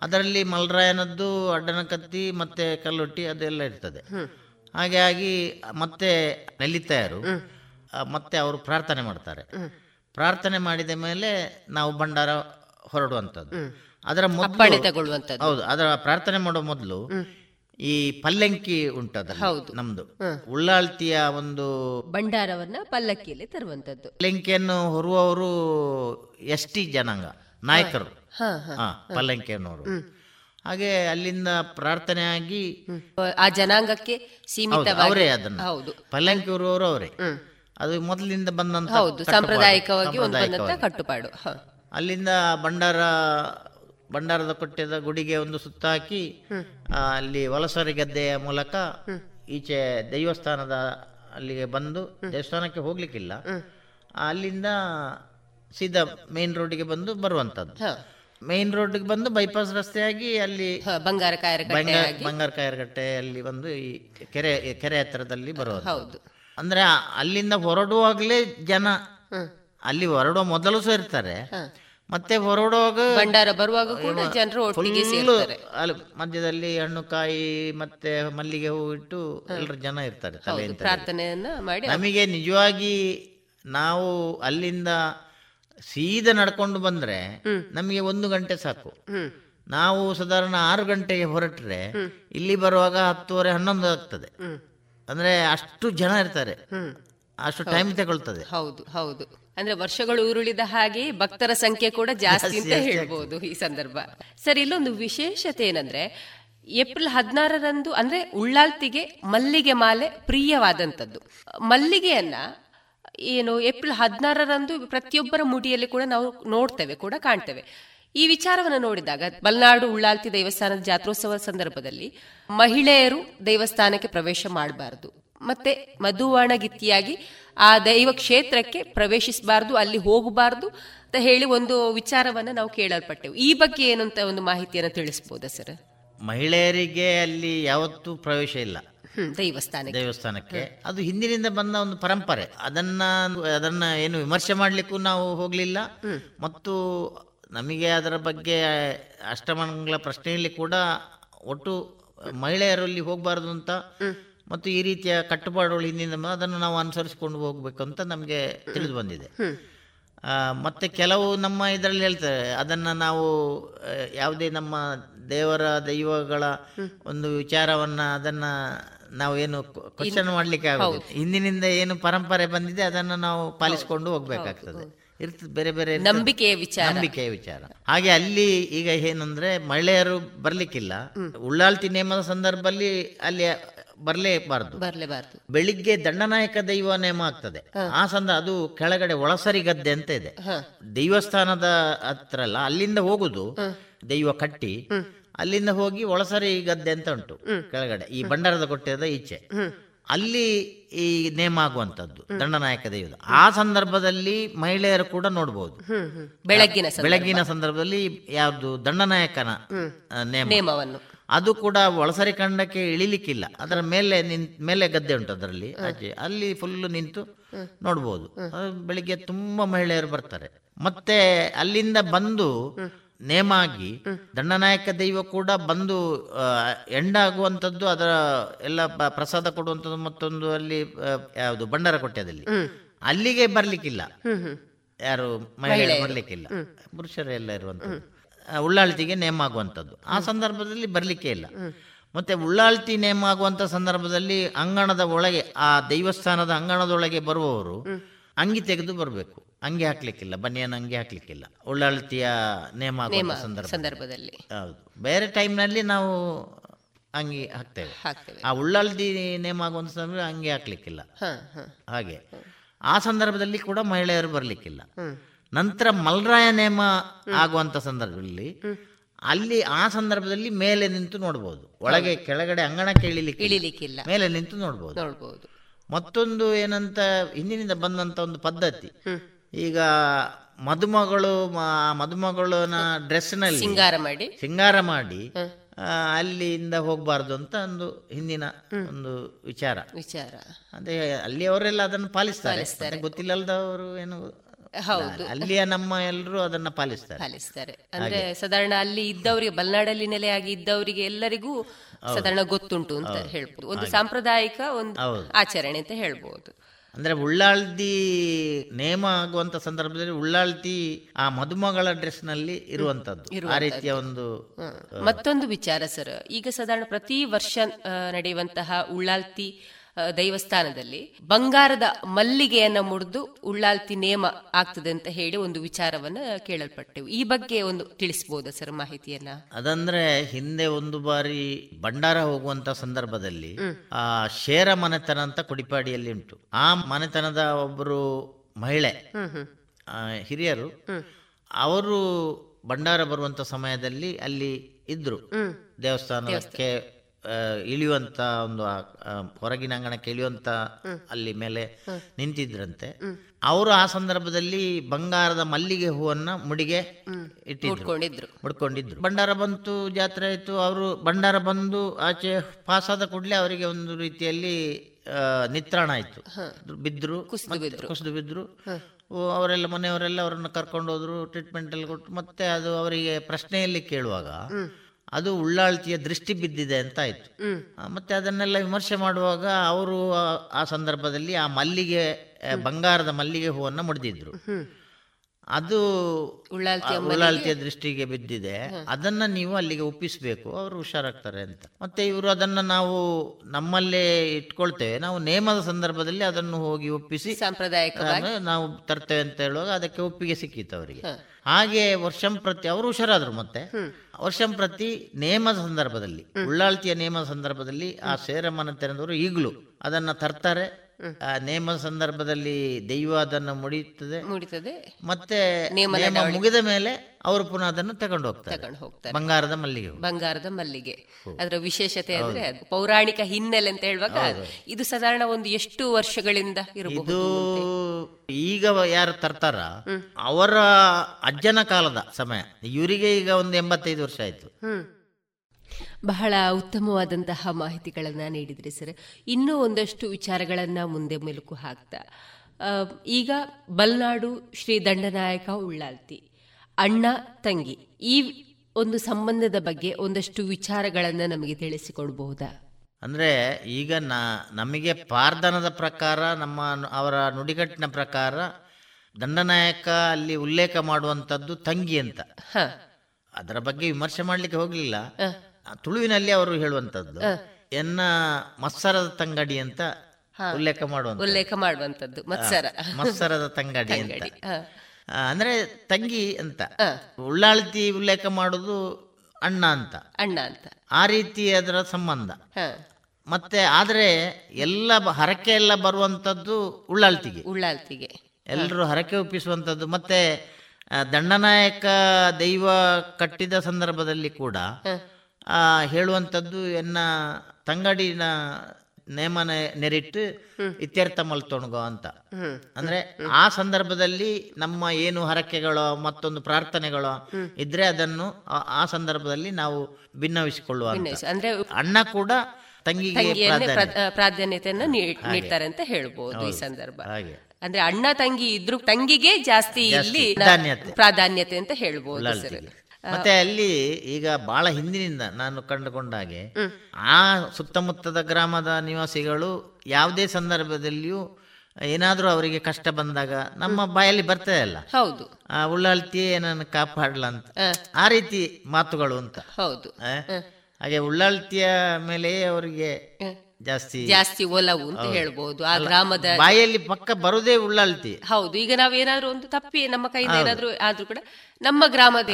ಅದರಲ್ಲಿ ಮಲ್ರಾಯನದ್ದು ಅಡ್ಡನ ಕತ್ತಿ ಮತ್ತೆ ಕಲ್ಲೊಟ್ಟಿ ಅದೆಲ್ಲ ಇರ್ತದೆ. ಹಾಗೆ ಆಗಿ ಮತ್ತೆ ನಲಿತಾಯರು ಮತ್ತೆ ಅವರು ಪ್ರಾರ್ಥನೆ ಮಾಡ್ತಾರೆ. ಪ್ರಾರ್ಥನೆ ಮಾಡಿದ ಮೇಲೆ ನಾವು ಭಂಡಾರ ಹೊರಡುವಂಥದ್ದು. ಅದರ ಮೊದಲು ಹೌದು ಅದರ ಪ್ರಾರ್ಥನೆ ಮಾಡುವ ಮೊದಲು ಈ ಪಲ್ಲಂಕಿ ಉಂಟದ ಹೌದು. ನಮ್ದು. ಉಳ್ಳಾಳ್ತಿಯ ಒಂದು ಭಂಡಾರವನ್ನ ಪಲ್ಲಕ್ಕಿಯಲ್ಲಿ ತರುವಂತದ್ದು. ಪಲ್ಲಂಕಿಯನ್ನು ಹೊರುವವರು ಎಸ್ ಟಿ ಜನಾಂಗ ನಾಯಕರು. ಹಾ ಹಾಗೆ ಅಲ್ಲಿಂದ ಪ್ರಾರ್ಥನೆ ಆಗಿ ಆ ಜನಾಂಗಕ್ಕೆ ಸೀಮಿತ ಅವರೇ ಅದನ್ನ. ಹೌದು. ಪಲ್ಲಂಕಿ ಹೊರುವವರು ಅವರೇ. ಅದು ಮೊದಲಿಂದ ಬಂದಂತ ಸಾಂಪ್ರದಾಯಿಕವಾಗಿ. ಕಟ್ಟುಪಾಡು ಅಲ್ಲಿಂದ ಭಂಡಾರ ಭಂಡಾರದ ಕೊಟ್ಟೆದ ಗುಡಿಗೆ ಒಂದು ಸುತ್ತಾಕಿ ಅಲ್ಲಿ ವಲಸರಿ ಗದ್ದೆಯ ಮೂಲಕ ಈಚೆ ದೈವಸ್ಥಾನದ ಅಲ್ಲಿಗೆ ಬಂದು ದೇವಸ್ಥಾನಕ್ಕೆ ಹೋಗ್ಲಿಕ್ಕಿಲ್ಲ. ಅಲ್ಲಿಂದ ಸೀದಾ ಮೇನ್ ರೋಡ್ಗೆ ಬಂದು ಬರುವಂತದ್ದು. ಮೇನ್ ರೋಡ್ಗೆ ಬಂದು ಬೈಪಾಸ್ ರಸ್ತೆಯಾಗಿ ಅಲ್ಲಿ ಬಂಗಾರ ಕಾಯರ್ಗಟ್ಟೆ ಬಂಗಾರ ಬಂಗಾರ ಅಲ್ಲಿ ಬಂದು ಈ ಕೆರೆ ಕೆರೆ ಹತ್ತಿರದಲ್ಲಿ ಬರೋದು ಅಂದ್ರೆ ಅಲ್ಲಿಂದ ಹೊರಡುವಾಗಲೇ ಜನ ಅಲ್ಲಿ ಹೊರಡುವ ಮೊದಲು ಸೇರ್ತಾರೆ. ಇರ್ತಾರೆ ಮತ್ತೆ ಹೊರಡುವಾಗ ಭಂಡಾರ ಬರುವಾಗ ಕೂಡ ಜನರು ಒಟ್ಟಿಗೆ ಸೇರ್ತಾರೆ. ಅಲ್ಲಿ ಮಧ್ಯದಲ್ಲಿ ಹಣ್ಣು ಕಾಯಿ ಮತ್ತೆ ಮಲ್ಲಿಗೆ ಹೂ ಇಟ್ಟು ಎಲ್ಲರೂ ಜನ ಇರ್ತಾರೆ ಪ್ರಾರ್ಥನೆಯನ್ನ ಮಾಡಿ ನಮಗೆ ನಿಜವಾಗಿ ನಾವು ಅಲ್ಲಿಂದ ಸೀದಾ ನಡ್ಕೊಂಡು ಬಂದ್ರೆ ನಮಗೆ ಒಂದು ಗಂಟೆ ಸಾಕು. ನಾವು ಸಾಧಾರಣ ಆರು ಗಂಟೆಗೆ ಹೊರಟ್ರೆ ಇಲ್ಲಿ ಬರುವಾಗ ಹತ್ತುವರೆ ಹನ್ನೊಂದು ಆಗ್ತದೆ. ಅಂದ್ರೆ ಅಷ್ಟು ಜನ ಇರ್ತಾರೆ. ಅಷ್ಟು ಟೈಮ್ ತಗೊಳ್ತದೆ. ಹೌದು ಹೌದು. ಅಂದ್ರೆ ವರ್ಷಗಳು ಉರುಳಿದ ಹಾಗೆ ಭಕ್ತರ ಸಂಖ್ಯೆ ಕೂಡ ಜಾಸ್ತಿ ಅಂತ ಹೇಳ್ಬಹುದು ಹೇಳ್ಬೋದು ಈ ಸಂದರ್ಭ. ಸರ್ ಇಲ್ಲೊಂದು ವಿಶೇಷತೆ ಏನಂದ್ರೆ ಏಪ್ರಿಲ್ ಹದಿನಾರರಂದು ಅಂದ್ರೆ ಉಳ್ಳಾಲ್ತಿಗೆ ಮಲ್ಲಿಗೆ ಮಾಲೆ ಪ್ರಿಯವಾದಂಥದ್ದು. ಮಲ್ಲಿಗೆಯನ್ನ ಏನು ಏಪ್ರಿಲ್ ಹದಿನಾರರಂದು ಪ್ರತಿಯೊಬ್ಬರ ಮುಡಿಯಲ್ಲಿ ಕೂಡ ನಾವು ನೋಡ್ತೇವೆ ಕೂಡ ಕಾಣ್ತೇವೆ. ಈ ವಿಚಾರವನ್ನು ನೋಡಿದಾಗ ಮಲೆನಾಡು ಉಳ್ಳಾಲ್ತಿ ದೇವಸ್ಥಾನದ ಜಾತ್ರೋತ್ಸವ ಸಂದರ್ಭದಲ್ಲಿ ಮಹಿಳೆಯರು ದೇವಸ್ಥಾನಕ್ಕೆ ಪ್ರವೇಶ ಮಾಡಬಾರದು. ಮತ್ತೆ ಮಧುವಣಗಿತ್ತಿಯಾಗಿ ಆ ದೈವ ಕ್ಷೇತ್ರಕ್ಕೆ ಪ್ರವೇಶಿಸಬಾರ್ದು ಅಲ್ಲಿ ಹೋಗಬಾರದು ಅಂತ ಹೇಳಿ ಒಂದು ವಿಚಾರವನ್ನ ನಾವು ಕೇಳಲ್ಪಟ್ಟೆವು. ಈ ಬಗ್ಗೆ ಏನು ಅಂತ ಒಂದು ಮಾಹಿತಿಯನ್ನು ತಿಳಿಸಬಹುದಾ ಸರ್? ಮಹಿಳೆಯರಿಗೆ ಅಲ್ಲಿ ಯಾವತ್ತೂ ಪ್ರವೇಶ ಇಲ್ಲ. ದೇವಸ್ಥಾನ ದೇವಸ್ಥಾನಕ್ಕೆ. ದೇವಸ್ಥಾನಕ್ಕೆ. ಅದು ಹಿಂದಿನಿಂದ ಬಂದ ಒಂದು ಪರಂಪರೆ. ಅದನ್ನ ಅದನ್ನ ಏನು ವಿಮರ್ಶೆ ಮಾಡ್ಲಿಕ್ಕೂ ನಾವು ಹೋಗ್ಲಿಲ್ಲ. ಮತ್ತು ನಮಗೆ ಅದರ ಬಗ್ಗೆ ಅಷ್ಟಮಂಗಳ ಪ್ರಶ್ನೆಯಲ್ಲಿ ಕೂಡ ಒಟ್ಟು ಮಹಿಳೆಯರಲ್ಲಿ ಹೋಗಬಾರದು ಅಂತ ಮತ್ತು ಈ ರೀತಿಯ ಕಟ್ಟುಪಾಡುಗಳು ಹಿಂದಿನ ಅದನ್ನು ನಾವು ಅನುಸರಿಸಿಕೊಂಡು ಹೋಗ್ಬೇಕು ಅಂತ ನಮಗೆ ತಿಳಿದು ಬಂದಿದೆ. ಆ, ಮತ್ತೆ ಕೆಲವು ನಮ್ಮ ಇದರಲ್ಲಿ ಹೇಳ್ತಾರೆ ಅದನ್ನ ನಾವು ಯಾವುದೇ ನಮ್ಮ ದೇವರ ದೈವಗಳ ಒಂದು ವಿಚಾರವನ್ನ ಅದನ್ನ ನಾವು ಏನು ಕ್ವಶನ್ ಮಾಡ್ಲಿಕ್ಕೆ ಆಗೋದು ಹಿಂದಿನಿಂದ ಏನು ಪರಂಪರೆ ಬಂದಿದೆ ಅದನ್ನ ನಾವು ಪಾಲಿಸಿಕೊಂಡು ಹೋಗ್ಬೇಕಾಗ್ತದೆ. ಇರ್ತದೆ ಬೇರೆ ಬೇರೆ. ನಂಬಿಕೆಯ ವಿಚಾರ. ನಂಬಿಕೆಯ ವಿಚಾರ. ಹಾಗೆ ಅಲ್ಲಿ ಈಗ ಏನಂದ್ರೆ ಮಹಿಳೆಯರು ಬರ್ಲಿಕ್ಕಿಲ್ಲ. ಉಳ್ಳಾಳ್ತಿ ನೇಮದ ಸಂದರ್ಭದಲ್ಲಿ ಅಲ್ಲಿ ಬರ್ಲೇಬಾರದು. ಬರ್ಲೇಬಾರ್ದು. ಬೆಳಿಗ್ಗೆ ದಂಡನಾಯಕ ದೈವ ನೇಮ ಆಗ್ತದೆ ಆ ಸಂದ ಅದು ಕೆಳಗಡೆ ಒಳಸರಿ ಗದ್ದೆ ಅಂತ ಇದೆ. ದೈವಸ್ಥಾನದ ಹತ್ರ ಅಲ್ಲ ಅಲ್ಲಿಂದ ಹೋಗುದು ದೈವ ಕಟ್ಟಿ ಅಲ್ಲಿಂದ ಹೋಗಿ ಒಳಸರಿ ಗದ್ದೆ ಅಂತ ಉಂಟು ಕೆಳಗಡೆ ಈ ಭಂಡಾರದ ಕೊಟ್ಟೆದ ಈಚೆ. ಅಲ್ಲಿ ಈ ನೇಮ ಆಗುವಂತದ್ದು ದಂಡನಾಯಕ ದೈವದ. ಆ ಸಂದರ್ಭದಲ್ಲಿ ಮಹಿಳೆಯರು ಕೂಡ ನೋಡಬಹುದು ಬೆಳಗ್ಗಿನ. ಬೆಳಗ್ಗಿನ ಸಂದರ್ಭದಲ್ಲಿ ಯಾವ್ದು ದಂಡನಾಯಕನ ನೇಮ. ನೇಮವನ್ನು. ಅದು ಕೂಡ ಒಳಸರಿ ಕಂಡಕ್ಕೆ ಇಳಿಲಿಕ್ಕಿಲ್ಲ. ಅದರ ಮೇಲೆ ನಿನ್ ಮೇಲೆ ಗದ್ದೆ ಉಂಟು ಅದರಲ್ಲಿ. ಆಚೆ ಅಲ್ಲಿ ಫುಲ್ ನಿಂತು ನೋಡ್ಬೋದು. ಬೆಳಿಗ್ಗೆ ತುಂಬಾ ಮಹಿಳೆಯರು ಬರ್ತಾರೆ. ಮತ್ತೆ ಅಲ್ಲಿಂದ ಬಂದು ನೇಮಾಗಿ ದಂಡನಾಯಕ ದೈವ ಕೂಡ ಬಂದು ಎಂಡಾಗುವಂಥದ್ದು ಎಂಡ ಅದರ ಎಲ್ಲ ಪ್ರಸಾದ ಕೊಡುವಂಥದ್ದು ಮತ್ತೊಂದು ಅಲ್ಲಿ ಯಾವುದು ಬಂಡಾರ ಕೊಟ್ಟದಲ್ಲಿ ಅಲ್ಲಿಗೆ ಬರ್ಲಿಕ್ಕಿಲ್ಲ. ಯಾರು ಮಹಿಳೆ ಮಹಿಳೆಯರು. ಬರ್ಲಿಕ್ಕಿಲ್ಲ. ಪುರುಷರೆಲ್ಲ ಇರುವಂಥದ್ದು. ಉಳ್ಳಾಳ್ತಿಗೆ ನೇಮ್ ಆಗುವಂಥದ್ದು ಆ ಸಂದರ್ಭದಲ್ಲಿ ಬರಲಿಕ್ಕೆ ಇಲ್ಲ. ಮತ್ತೆ ಉಳ್ಳಾಳ್ತಿ ನೇಮ್ ಆಗುವಂಥ ಸಂದರ್ಭದಲ್ಲಿ ಅಂಗಣದ ಒಳಗೆ ಆ ದೈವಸ್ಥಾನದ ಅಂಗಣದೊಳಗೆ ಬರುವವರು ಅಂಗಿ ತೆಗೆದು ಬರಬೇಕು. ಅಂಗಿ ಹಾಕ್ಲಿಕ್ಕಿಲ್ಲ ಬನಿಯನ್ ಅಂಗಿ ಹಾಕ್ಲಿಕ್ಕಿಲ್ಲ. ಉಳ್ಳಾಳ್ತಿಯ ನೇಮ ಆಗುವ ಸಂದರ್ಭದಲ್ಲಿ. ಹೌದು. ಬೇರೆ ಟೈಮ್ನಲ್ಲಿ ನಾವು ಅಂಗಿ ಹಾಕ್ತೇವೆ. ಆ ಉಳ್ಳಾಳ್ತಿ ನೇಮ ಆಗುವಂಥ ಸಂದರ್ಭ ಅಂಗಿ ಹಾಕ್ಲಿಕ್ಕಿಲ್ಲ. ಹಾಗೆ. ಆ ಸಂದರ್ಭದಲ್ಲಿ ಕೂಡ ಮಹಿಳೆಯರು ಬರಲಿಕ್ಕಿಲ್ಲ. ನಂತರ ಮಲ್ರಾಯ ನೇಮ ಆಗುವಂತ ಸಂದರ್ಭದಲ್ಲಿ ಅಲ್ಲಿ ಆ ಸಂದರ್ಭದಲ್ಲಿ ಮೇಲೆ ನಿಂತು ನೋಡ್ಬೋದು. ಒಳಗೆ ಕೆಳಗಡೆ ಅಂಗಣಕ್ಕೆ ಇಳಿಲಿಕ್ಕೆ ಇಳಿಲಿಕ್ಕಿಲ್ಲ ಮೇಲೆ ನಿಂತು ನೋಡ್ಬೋದು. ನೋಡ್ಬೋದು. ಮತ್ತೊಂದು ಏನಂತ ಹಿಂದಿನಿಂದ ಬಂದಂತ ಒಂದು ಪದ್ಧತಿ. ಈಗ ಮದುಮಗಳು ಮದುಮಗಳನ್ನ ಡ್ರೆಸ್ ಡ್ರೆಸ್ನಲ್ಲಿ ಸಿಂಗಾರ ಮಾಡಿ. ಸಿಂಗಾರ ಮಾಡಿ ಅಲ್ಲಿಂದ ಹೋಗಬಾರ್ದು ಅಂತ ಒಂದು ಹಿಂದಿನ ಒಂದು ವಿಚಾರ. ವಿಚಾರ. ಅಂದ್ರೆ ಅಲ್ಲಿ ಅವರೆಲ್ಲ ಅದನ್ನು ಪಾಲಿಸ್ತಾರೆ. ಗೊತ್ತಿಲ್ಲದವರು ಏನು ಹೌದು. ಅಲ್ಲಿಯ ನಮ್ಮ ಎಲ್ಲರೂ ಅದನ್ನ ಪಾಲಿಸ್ತಾರೆ. ಪಾಲಿಸ್ತಾರೆ. ಅಂದ್ರೆ ಸಾಧಾರಣ ಅಲ್ಲಿ ಇದ್ದವರಿಗೆ ಬಲ್ನಾಡಲ್ಲಿ ನೆಲೆಯಾಗಿ ಇದ್ದವರಿಗೆ ಎಲ್ಲರಿಗೂ ಸಾಧಾರಣ ಗೊತ್ತುಂಟು ಅಂತ ಹೇಳ್ಬೋದು. ಒಂದು ಸಾಂಪ್ರದಾಯಿಕ ಒಂದು ಆಚರಣೆ ಅಂತ ಹೇಳ್ಬೋದು. ಅಂದ್ರೆ ಉಳ್ಳಾಳ್ದಿ ನೇಮ ಆಗುವಂತ ಸಂದರ್ಭದಲ್ಲಿ ಉಳ್ಳಾಳ್ದಿ ಆ ಮದುಮಗಳ ಡ್ರೆಸ್ನಲ್ಲಿ ಇರುವಂತದ್ದು. ಆ ರೀತಿಯ ಒಂದು ಮತ್ತೊಂದು ವಿಚಾರ ಸರ್. ಈಗ ಸಾಧಾರಣ ಪ್ರತಿ ವರ್ಷ ನಡೆಯುವಂತಹ ಉಳ್ಳಾಲ್ತಿ ಆ, ದೈವಸ್ಥಾನದಲ್ಲಿ ಬಂಗಾರದ ಮಲ್ಲಿಗೆಯನ್ನ ಮುರಿದು ಉಳ್ಳಾಲ್ತಿ ನೇಮ ಆಗ್ತದೆ ಅಂತ ಹೇಳಿ ಒಂದು ವಿಚಾರವನ್ನ ಕೇಳಲ್ಪಟ್ಟೆವು. ಈ ಬಗ್ಗೆ ಒಂದು ತಿಳಿಸಬಹುದ ಸರ್ ಮಾಹಿತಿಯನ್ನ? ಅದಂದ್ರೆ ಹಿಂದೆ ಒಂದು ಬಾರಿ ಭಂಡಾರ ಹೋಗುವಂತ ಸಂದರ್ಭದಲ್ಲಿ ಆ ಶೇರ ಮನೆತನ ಅಂತ ಕುಡಿಪಾಡಿಯಲ್ಲಿ ಉಂಟು. ಆ ಮನೆತನದ ಒಬ್ಬರು ಮಹಿಳೆ ಆ, ಹಿರಿಯರು ಅವರು ಭಂಡಾರ ಬರುವಂತ ಸಮಯದಲ್ಲಿ ಅಲ್ಲಿ ಇದ್ರು ದೇವಸ್ಥಾನಕ್ಕೆ ಇಳಿಯುವಂತ ಒಂದು ಹೊರಗಿನ ಅಂಗಣಕ್ಕೆ ಇಳಿಯುವಂತ ಅಲ್ಲಿ ಮೇಲೆ ನಿಂತಿದ್ರಂತೆ. ಅವರು ಆ ಸಂದರ್ಭದಲ್ಲಿ ಬಂಗಾರದ ಮಲ್ಲಿಗೆ ಹೂವನ್ನ ಮುಡಿಗೆ ಇಟ್ಟಿದ್ರು. ಮುಡ್ಕೊಂಡಿದ್ರು. ಬಂಡಾರ ಭಂಡಾರ ಬಂತು ಜಾತ್ರೆ ಆಯ್ತು. ಅವರು ಭಂಡಾರ ಬಂದು ಆಚೆ ಪಾಸ್ ಆದ ಕೂಡಲೇ ಅವರಿಗೆ ಒಂದು ರೀತಿಯಲ್ಲಿ ಆ, ನಿತ್ರಾಣ ಆಯ್ತು. ಬಿದ್ರು ಕುಸಿದು ಬಿದ್ರು. ಓ, ಅವರೆಲ್ಲ ಮನೆಯವರೆಲ್ಲ ಅವರನ್ನು ಕರ್ಕೊಂಡು ಹೋದ್ರು ಟ್ರೀಟ್ಮೆಂಟ್ ಅಲ್ಲಿ ಕೊಟ್ಟು ಮತ್ತೆ ಅದು ಅವರಿಗೆ ಪ್ರಶ್ನೆಯಲ್ಲಿ ಕೇಳುವಾಗ ಅದು ಉಳ್ಳಾಳ್ತಿಯ ದೃಷ್ಟಿ ಬಿದ್ದಿದೆ ಅಂತ ಆಯ್ತು. ಮತ್ತೆ ಅದನ್ನೆಲ್ಲ ವಿಮರ್ಶೆ ಮಾಡುವಾಗ ಅವರು ಆ- ಸಂದರ್ಭದಲ್ಲಿ ಆ ಮಲ್ಲಿಗೆ ಬಂಗಾರದ ಮಲ್ಲಿಗೆ ಹೂವನ್ನು ಮುಡಿದಿದ್ರು. ಅದು ಉಳ್ಳಾಳ್ತಿಯ ದೃಷ್ಟಿಗೆ ಬಿದ್ದಿದೆ. ಅದನ್ನ ನೀವು ಅಲ್ಲಿಗೆ ಒಪ್ಪಿಸಬೇಕು. ಅವರು ಹುಷಾರಾಗ್ತಾರೆ ಅಂತ. ಮತ್ತೆ ಇವರು ಅದನ್ನ ನಾವು ನಮ್ಮಲ್ಲೇ ಇಟ್ಕೊಳ್ತೇವೆ. ನಾವು ನೇಮದ ಸಂದರ್ಭದಲ್ಲಿ ಅದನ್ನು ಹೋಗಿ ಒಪ್ಪಿಸಿ ಸಾಂಪ್ರದಾಯಿಕವಾಗಿ. ನಾವು ತರ್ತೇವೆ ಅಂತ ಹೇಳುವಾಗ ಅದಕ್ಕೆ ಒಪ್ಪಿಗೆ ಸಿಕ್ಕಿತ್ತು ಅವರಿಗೆ. ಹಾಗೆ ವರ್ಷಂ ಪ್ರತಿ ಅವರು ಹುಷಾರಾದ್ರು ಮತ್ತೆ. ವರ್ಷಂ ಪ್ರತಿ ನೇಮದ ಸಂದರ್ಭದಲ್ಲಿ ಉಳ್ಳಾಳ್ತಿಯ ನೇಮದ ಸಂದರ್ಭದಲ್ಲಿ ಆ ಸೇರಮ್ಮನ ತೆರೆದವರು ಈಗಲೂ. ಅದನ್ನು ತರ್ತಾರೆ. ಆ ನೇಮ ಸಂದರ್ಭದಲ್ಲಿ ದೈವ ಅದನ್ನು ಮುಡಿಯುತ್ತದೆ. ಮುಡಿತದೆ. ಮತ್ತೆ ನೇಮ ಮುಗಿದ ಮೇಲೆ ಅವರು ಪುನಃ ಅದನ್ನು ತಗೊಂಡು ಹೋಗ್ತಾರೆ. ತಗೊಂಡು ಹೋಗ್ತಾರೆ. ಬಂಗಾರದ ಮಲ್ಲಿಗೆ ಬಂಗಾರದ ಮಲ್ಲಿಗೆ. ಅದರ ವಿಶೇಷತೆ ಅಂದ್ರೆ ಪೌರಾಣಿಕ ಹಿನ್ನೆಲೆ ಅಂತ ಹೇಳುವಾಗ ಇದು ಸಾಧಾರಣ ಒಂದು ಎಷ್ಟು ವರ್ಷಗಳಿಂದ ಇರಬಹುದು ಈಗ ಯಾರು ತರ್ತಾರ? ಅವರ ಅಜ್ಜನ ಕಾಲದ ಸಮಯ. ಇವರಿಗೆ ಈಗ ಒಂದು ಎಂಬತ್ತೈದು ವರ್ಷ ಆಯ್ತು. ಬಹಳ ಉತ್ತಮವಾದಂತಹ ಮಾಹಿತಿಗಳನ್ನು ನೀಡಿದ್ರಿ ಸರ್. ಇನ್ನೂ ಒಂದಷ್ಟು ವಿಚಾರಗಳನ್ನು ಮುಂದೆ ಮೆಲುಕು ಹಾಕ್ತಾ. ಈಗ ಬಲ್ನಾಡು ಶ್ರೀ ದಂಡನಾಯಕ ಉಳ್ಳಾಲ್ತಿ ಅಣ್ಣ ತಂಗಿ ಈ ಒಂದು ಸಂಬಂಧದ ಬಗ್ಗೆ ಒಂದಷ್ಟು ವಿಚಾರಗಳನ್ನು ನಮಗೆ ತಿಳಿಸಿಕೊಡ್ಬಹುದಾ? ಅಂದ್ರೆ ಈಗ ನ ನಮಗೆ ಪಾರ್ಧನದ ಪ್ರಕಾರ ನಮ್ಮ ಅವರ ನುಡಿಗಟ್ಟಿನ ಪ್ರಕಾರ ದಂಡನಾಯಕ ಅಲ್ಲಿ ಉಲ್ಲೇಖ ಮಾಡುವಂಥದ್ದು ತಂಗಿ ಅಂತ. ಅದರ ಬಗ್ಗೆ ವಿಮರ್ಶೆ ಮಾಡಲಿಕ್ಕೆ ಹೋಗಲಿಲ್ಲ. ತುಳುವಿನಲ್ಲಿ ಅವರು ಹೇಳುವಂತದ್ದು ಎನ್ನ ಮತ್ಸರದ ತಂಗಡಿ ಅಂತ ಉಲ್ಲೇಖ ಮಾಡುವ ಉಲ್ಲೇಖ ಮಾಡುವಂತದ್ದು ಮತ್ಸರ. ಮತ್ಸರದ ತಂಗಡಿ ಅಂತ. ಅಂದ್ರೆ ತಂಗಿ ಅಂತ. ಉಳ್ಳಾಳ್ತಿ ಉಲ್ಲೇಖ ಮಾಡುದು ಅಣ್ಣ ಅಂತ. ಅಣ್ಣ ಅಂತ. ಆ ರೀತಿ ಅದರ ಸಂಬಂಧ. ಮತ್ತೆ ಆದ್ರೆ ಎಲ್ಲ ಹರಕೆ ಎಲ್ಲ ಬರುವಂತದ್ದು ಉಳ್ಳಾಳ್ತಿಗೆ. ಉಳ್ಳಾಳ್ತಿಗೆ. ಎಲ್ಲರೂ ಹರಕೆ ಒಪ್ಪಿಸುವಂತದ್ದು ಮತ್ತೆ ದಂಡನಾಯಕ ದೈವ ಕಟ್ಟಿದ ಸಂದರ್ಭದಲ್ಲಿ ಕೂಡ ಹೇಳುವಂಥದ್ದು ಎನ್ನ ತಂಗಡಿನ ನೇಮನ ನೆರಿಟ್ಟು ಇತ್ಯರ್ಥ ಮಲ್ತೊಣಗೋ ಅಂತ. ಅಂದ್ರೆ ಆ ಸಂದರ್ಭದಲ್ಲಿ ನಮ್ಮ ಏನು ಹರಕೆಗಳೋ ಮತ್ತೊಂದು ಪ್ರಾರ್ಥನೆಗಳೋ ಇದ್ರೆ ಅದನ್ನು ಆ- ಆ ಸಂದರ್ಭದಲ್ಲಿ ನಾವು ಭಿನ್ನವಿಸಿಕೊಳ್ಳುವ. ಅಂದ್ರೆ ಅಣ್ಣ ಕೂಡ ತಂಗಿಗೆ. ಪ್ರಾಧಾನ್ಯತೆಯನ್ನ ನೀಡ್- ನೀಡ್ತಾರೆ ಅಂತ ಹೇಳ್ಬೋದು ಈ ಸಂದರ್ಭ. ಅಂದ್ರೆ ಅಣ್ಣ ತಂಗಿ ಇದ್ರು ತಂಗಿಗೆ ಜಾಸ್ತಿ ಇಲ್ಲಿ ಪ್ರಾಧಾನ್ಯತೆ. ಅಂತ ಹೇಳ್ಬೋದು. ಮತ್ತೆ ಅಲ್ಲಿ ಈಗ ಬಹಳ ಹಿಂದಿನಿಂದ ನಾನು ಕಂಡುಕೊಂಡ ಹಾಗೆ ಆ ಸುತ್ತಮುತ್ತದ ಗ್ರಾಮದ ನಿವಾಸಿಗಳು ಯಾವುದೇ ಸಂದರ್ಭದಲ್ಲಿಯೂ ಏನಾದರೂ ಅವರಿಗೆ ಕಷ್ಟ ಬಂದಾಗ ನಮ್ಮ ಬಾಯಲ್ಲಿ ಬರ್ತದೆ ಅಲ್ಲ ಹೌದು. ಆ ಉಳ್ಳಾಳ್ತಿ ನನ್ನ ಕಾಪಾಡ್ಲ ಅಂತ. ಆ. ರೀತಿ ಮಾತುಗಳು ಅಂತ. ಹೌದು? ಹಾಗೆ ಉಳ್ಳಾಳ್ತಿಯ ಮೇಲೆ ಅವರಿಗೆ ಜಾಸ್ತಿ ಜಾಸ್ತಿ ಒಲವು ಅಂತ ಹೇಳ್ಬಹುದು ಆ ಗ್ರಾಮದ ಬಾಯಲ್ಲಿ ಪಕ್ಕ ಬರುದೇ ಉಳ್ಳಲ್ತಿ. ಹೌದು ಈಗ ನಾವೇನಾದ್ರೂ ಒಂದು ತಪ್ಪಿ ನಮ್ಮ ಕೈಯಿಂದ. ಏನಾದ್ರೂ ಆದ್ರೂ ಕೂಡ ನಮ್ಮ ಗ್ರಾಮದ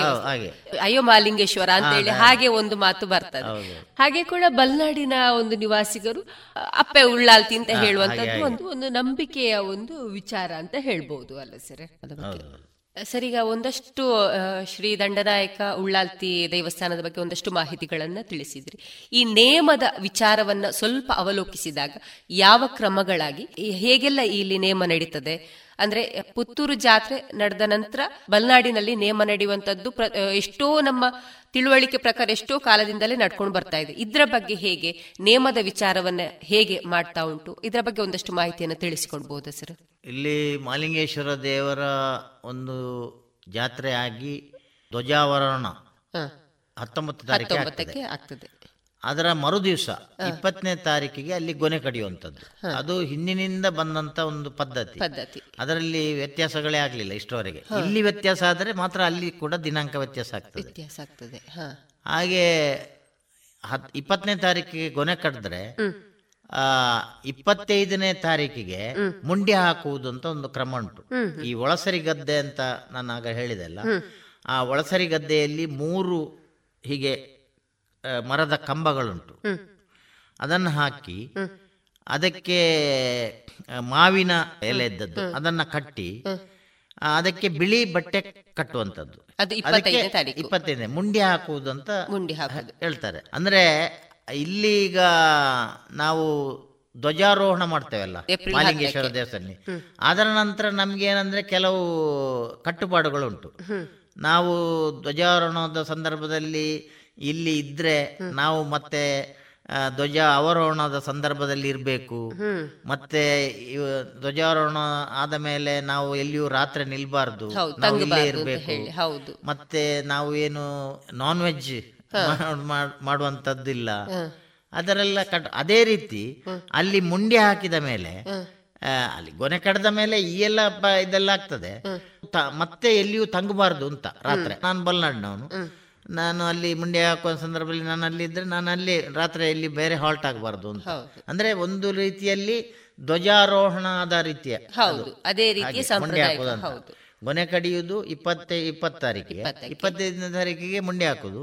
ಅಯ್ಯೋ ಮಾಲಿಂಗೇಶ್ವರ ಅಂತ ಹೇಳಿ ಹಾಗೆ ಒಂದು ಮಾತು ಬರ್ತದೆ. ಹಾಗೆ ಕೂಡ ಬಲ್ನಾಡಿನ ಒಂದು ನಿವಾಸಿಗರು ಅಪ್ಪೆ ಉಳ್ಳಾಲ್ತಿ ಅಂತ ಹೇಳುವಂತದ್ದು. ಒಂದು ಒಂದು ನಂಬಿಕೆಯ ಒಂದು ವಿಚಾರ ಅಂತ ಹೇಳ್ಬಹುದು ಅಲ್ಲ ಸರ್. ಬಗ್ಗೆ. ಸರ್, ಈಗ ಒಂದಷ್ಟು ಶ್ರೀ ದಂಡನಾಯಕ ಉಳ್ಳಾಲ್ತಿ ದೇವಸ್ಥಾನದ ಬಗ್ಗೆ ಒಂದಷ್ಟು ಮಾಹಿತಿಗಳನ್ನು ತಿಳಿಸಿದ್ರಿ. ಈ ನೇಮದ ವಿಚಾರವನ್ನ ಸ್ವಲ್ಪ ಅವಲೋಕಿಸಿದಾಗ ಯಾವ ಕ್ರಮಗಳಾಗಿ, ಹೇಗೆಲ್ಲ ಇಲ್ಲಿ ನೇಮ ನಡೀತದೆ ಅಂದ್ರೆ ಪುತ್ತೂರು ಜಾತ್ರೆ ನಡೆದ ನಂತರ ಬಲ್ನಾಡಿನಲ್ಲಿ ನೇಮ ನಡೆಯುವಂತದ್ದು ಎಷ್ಟೋ ನಮ್ಮ ತಿಳುವಳಿಕೆ ಪ್ರಕಾರ ಎಷ್ಟೋ ಕಾಲದಿಂದಲೇ ನಡ್ಕೊಂಡು ಬರ್ತಾ ಇದೆ. ಇದರ ಬಗ್ಗೆ ಹೇಗೆ ನೇಮದ ವಿಚಾರವನ್ನ ಹೇಗೆ ಮಾಡ್ತಾ ಉಂಟು? ಇದರ ಬಗ್ಗೆ ಒಂದಷ್ಟು ಮಾಹಿತಿಯನ್ನು ತಿಳಿಸಿಕೊಡ್ಬಹುದಾ ಸರ್? ಇಲ್ಲಿ ಮಾಲಿಂಗೇಶ್ವರ ದೇವರ ಒಂದು ಜಾತ್ರೆ ಆಗಿ ಧ್ವಜಾವರಣ. ಹತ್ತೊಂಬತ್ತು ತಾರೀಕು ಆಗ್ತದೆ. ಅದರ ಮರು ದಿವಸ ಇಪ್ಪತ್ತನೇ ತಾರೀಕಿಗೆ ಅಲ್ಲಿ ಗೊನೆ ಕಡಿಯುವಂಥದ್ದು. ಅದು ಹಿಂದಿನಿಂದ ಬಂದಂತ ಒಂದು ಪದ್ಧತಿ. ಪದ್ಧತಿ. ಅದರಲ್ಲಿ ವ್ಯತ್ಯಾಸಗಳೇ ಆಗಲಿಲ್ಲ ಇಷ್ಟವರೆಗೆ ಇಲ್ಲಿ ವ್ಯತ್ಯಾಸ ಆದರೆ ಮಾತ್ರ ಅಲ್ಲಿ ಕೂಡ ದಿನಾಂಕ ವ್ಯತ್ಯಾಸ ಆಗ್ತದೆ. ವ್ಯತ್ಯಾಸ ಆಗ್ತದೆ. ಹಾಗೆ ಹತ್ ಇಪ್ಪತ್ತನೇ ತಾರೀಕಿಗೆ ಗೊನೆ ಕಟ್ಟಿದ್ರೆ ಆ ಇಪ್ಪತ್ತೈದನೇ ತಾರೀಕಿಗೆ ಮುಂಡಿ ಹಾಕುವುದು ಅಂತ ಒಂದು ಕ್ರಮ ಉಂಟು. ಈ ಒಳಸರಿ ಗದ್ದೆ ಅಂತ ನಾನು ಆಗ ಹೇಳಿದೆ ಅಲ್ಲ ಆ ಒಳಸರಿ ಗದ್ದೆಯಲ್ಲಿ ಮೂರು ಹೀಗೆ ಮರದ ಕಂಬಗಳುಂಟು. ಅದನ್ನು ಹಾಕಿ ಅದಕ್ಕೆ ಮಾವಿನ ಎಲೆ ಇದ್ದದ್ದು ಅದನ್ನ ಕಟ್ಟಿ ಅದಕ್ಕೆ ಬಿಳಿ ಬಟ್ಟೆ ಕಟ್ಟುವಂಥದ್ದು. ಇಪ್ಪತ್ತೈದನೇ ಮುಂಡಿ ಹಾಕುವುದು ಅಂತ ಮುಂಡಿ ಹೇಳ್ತಾರೆ. ಅಂದ್ರೆ ಇಲ್ಲಿ ಈಗ ನಾವು ಧ್ವಜಾರೋಹಣ ಮಾಡ್ತೇವಲ್ಲ ಮಾಲಿಂಗೇಶ್ವರ. ದೇವಸ್ಥಾನ ಅದರ ನಂತರ ನಮ್ಗೆ ಏನಂದ್ರೆ ಕೆಲವು ಕಟ್ಟುಪಾಡುಗಳುಂಟು. ನಾವು ಧ್ವಜಾರೋಹಣದ ಸಂದರ್ಭದಲ್ಲಿ ಇಲ್ಲಿ ಇದ್ರೆ ನಾವು ಮತ್ತೆ ಧ್ವಜ ಅವರೋಹಣದ ಸಂದರ್ಭದಲ್ಲಿ ಇರಬೇಕು. ಮತ್ತೆ ಧ್ವಜಾರೋಹಣ ಆದ ಮೇಲೆ ನಾವು ಎಲ್ಲಿಯೂ ರಾತ್ರಿ ನಿಲ್ಬಾರ್ದು. ಇರಬೇಕು. ಮತ್ತೆ ನಾವು ಏನು ನಾನ್ ವೆಜ್ ಮಾಡುವಂತದ್ದಿಲ್ಲ ಅದರೆಲ್ಲ ಕಟ್ ಅದೇ ರೀತಿ ಅಲ್ಲಿ ಮುಂಡಿ ಹಾಕಿದ ಮೇಲೆ ಅಲ್ಲಿ ಗೊನೆ ಕಡದ ಮೇಲೆ ಈ ಎಲ್ಲ ಇದೆಲ್ಲ ಆಗ್ತದೆ. ಮತ್ತೆ ಎಲ್ಲಿಯೂ ತಂಗಬಾರ್ದು ಅಂತ ರಾತ್ರಿ. ನಾನು ಬಲ್ನಾಡಿನವನು. ನಾನು ಅಲ್ಲಿ ಮುಂಡೆ ಹಾಕುವ ಸಂದರ್ಭದಲ್ಲಿ ನಾನು ಅಲ್ಲಿ ಇದ್ರೆ ನಾನು ಅಲ್ಲಿ ರಾತ್ರಿ ಇಲ್ಲಿ ಬೇರೆ ಹಾಲ್ಟ್ ಆಗಬಾರ್ದು ಅಂತ. ಅಂದ್ರೆ ಒಂದು ರೀತಿಯಲ್ಲಿ ಧ್ವಜಾರೋಹಣದ ರೀತಿಯ ಹೌದು, ಅದೇ ರೀತಿಯ ಹಾಗೆ, ಮುಂಡೆ. ಹೌದು. ಗೊನೆ ಕಡಿಯುವುದು ಇಪ್ಪತ್ತೈ ಇಪ್ಪತ್ತು ತಾರೀಕಿಗೆ ಇಪ್ಪತ್ತೈದನೇ ತಾರೀಕಿಗೆ ಮುಂಡೆ ಹಾಕುದು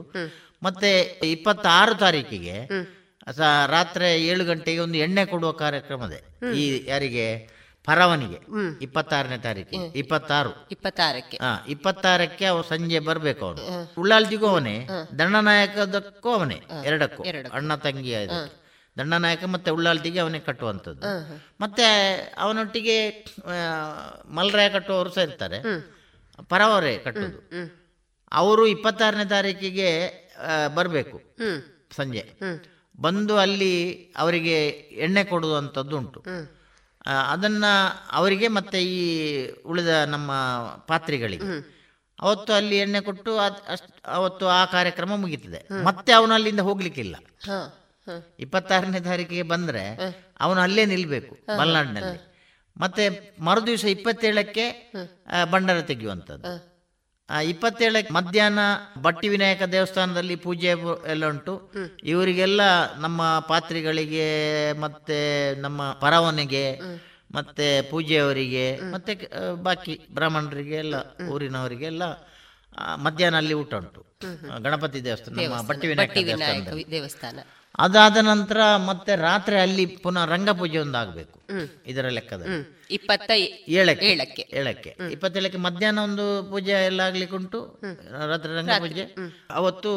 ಮತ್ತೆ ಇಪ್ಪತ್ತಾರು ತಾರೀಕಿಗೆ ರಾತ್ರಿ ಏಳು ಗಂಟೆಗೆ ಒಂದು ಎಣ್ಣೆ ಕೊಡುವ ಕಾರ್ಯಕ್ರಮ ಇದೆ. ಈ ಯಾರಿಗೆ? ಪರವನಿಗೆ. ಇಪ್ಪತ್ತಾರನೇ ತಾರೀಕು ಇಪ್ಪತ್ತಾರು. ಇಪ್ಪತ್ತಾರಕ್ಕೆ. ಹಾ ಇಪ್ಪತ್ತಾರಕ್ಕೆ ಅವ ಸಂಜೆ ಬರ್ಬೇಕು ಅವನು. ಉಳ್ಳಾಲ್ಜಿಗೂ ಅವನೇ ದಂಡನಾಯಕದಕ್ಕೂ ಅವನೇ ಎರಡಕ್ಕೂ. ಅಣ್ಣ ತಂಗಿ. ದಂಡನಾಯಕ ಮತ್ತೆ ಉಳ್ಳಾಲ್ತಿಗೆ ಅವನೇ ಕಟ್ಟುವಂಥದ್ದು. ಮತ್ತೆ ಅವನೊಟ್ಟಿಗೆ ಮಲ್ರಾಯ ಕಟ್ಟುವವರು ಸಹ ಇರ್ತಾರೆ. ಪರವರೇ ಕಟ್ಟುದು ಅವರು ಇಪ್ಪತ್ತಾರನೇ ತಾರೀಕಿಗೆ ಬರಬೇಕು. ಸಂಜೆ. ಬಂದು ಅಲ್ಲಿ ಅವರಿಗೆ ಎಣ್ಣೆ ಕೊಡುವಂಥದ್ದು ಉಂಟು ಅದನ್ನ ಅವರಿಗೆ ಮತ್ತೆ ಈ ಉಳಿದ ನಮ್ಮ ಪಾತ್ರಿಗಳಿಗೆ. ಅವತ್ತು ಅಲ್ಲಿ ಎಣ್ಣೆ ಕೊಟ್ಟು ಅಷ್ಟ್ ಅವತ್ತು ಆ ಕಾರ್ಯಕ್ರಮ ಮುಗೀತದೆ. ಮತ್ತೆ ಅವನು ಅಲ್ಲಿಂದ ಹೋಗ್ಲಿಕ್ಕಿಲ್ಲ. ಇಪ್ಪತ್ತಾರನೇ ತಾರೀಕಿಗೆ ಬಂದ್ರೆ ಅವನು ಅಲ್ಲೇ ನಿಲ್ಬೇಕು ಮಲೆನಾಡಿನಲ್ಲಿ ಮತ್ತೆ ಮರುದಿವಸ ಇಪ್ಪತ್ತೇಳಕ್ಕೆ ಭಂಡಾರ ತೆಗೆಯುವಂಥದ್ದು. ಇಪ್ಪತ್ತೇಳಕ್ಕೆ ಮಧ್ಯಾಹ್ನ ಬಟ್ಟಿ ವಿನಾಯಕ ದೇವಸ್ಥಾನದಲ್ಲಿ ಪೂಜೆ ಎಲ್ಲ ಉಂಟು. ಇವರಿಗೆಲ್ಲ ನಮ್ಮ ಪಾತ್ರಿಗಳಿಗೆ ಮತ್ತೆ ನಮ್ಮ ಪರವನಿಗೆ ಮತ್ತೆ ಪೂಜೆಯವರಿಗೆ ಮತ್ತೆ ಆ, ಬಾಕಿ ಬ್ರಾಹ್ಮಣರಿಗೆ ಎಲ್ಲ ಊರಿನವರಿಗೆಲ್ಲ ಆ, ಮಧ್ಯಾಹ್ನ ಅಲ್ಲಿ ಊಟ ಉಂಟು. ಗಣಪತಿ ದೇವಸ್ಥಾನ ಬಟ್ಟಿ ವಿನಾಯಕ ದೇವಸ್ಥಾನ. ಅದಾದ ನಂತರ ಮತ್ತೆ ರಾತ್ರಿ ಅಲ್ಲಿ ಪುನಃ ರಂಗಪೂಜೆ ಒಂದು ಆಗಬೇಕು ಇದರ ಲೆಕ್ಕದಲ್ಲಿ. ಇಪ್ಪತ್ತ ಏಳಕ್ಕೆ ಏಳಕ್ಕೆ. ಏಳಕ್ಕೆ. ಇಪ್ಪತ್ತೇಳಕ್ಕೆ ಮಧ್ಯಾಹ್ನ ಒಂದು ಪೂಜೆ ಎಲ್ಲ ಆಗ್ಲಿಕ್ಕೆ ಉಂಟು ರಾತ್ರಿ ರಂಗಪೂಜೆ ಅವತ್ತು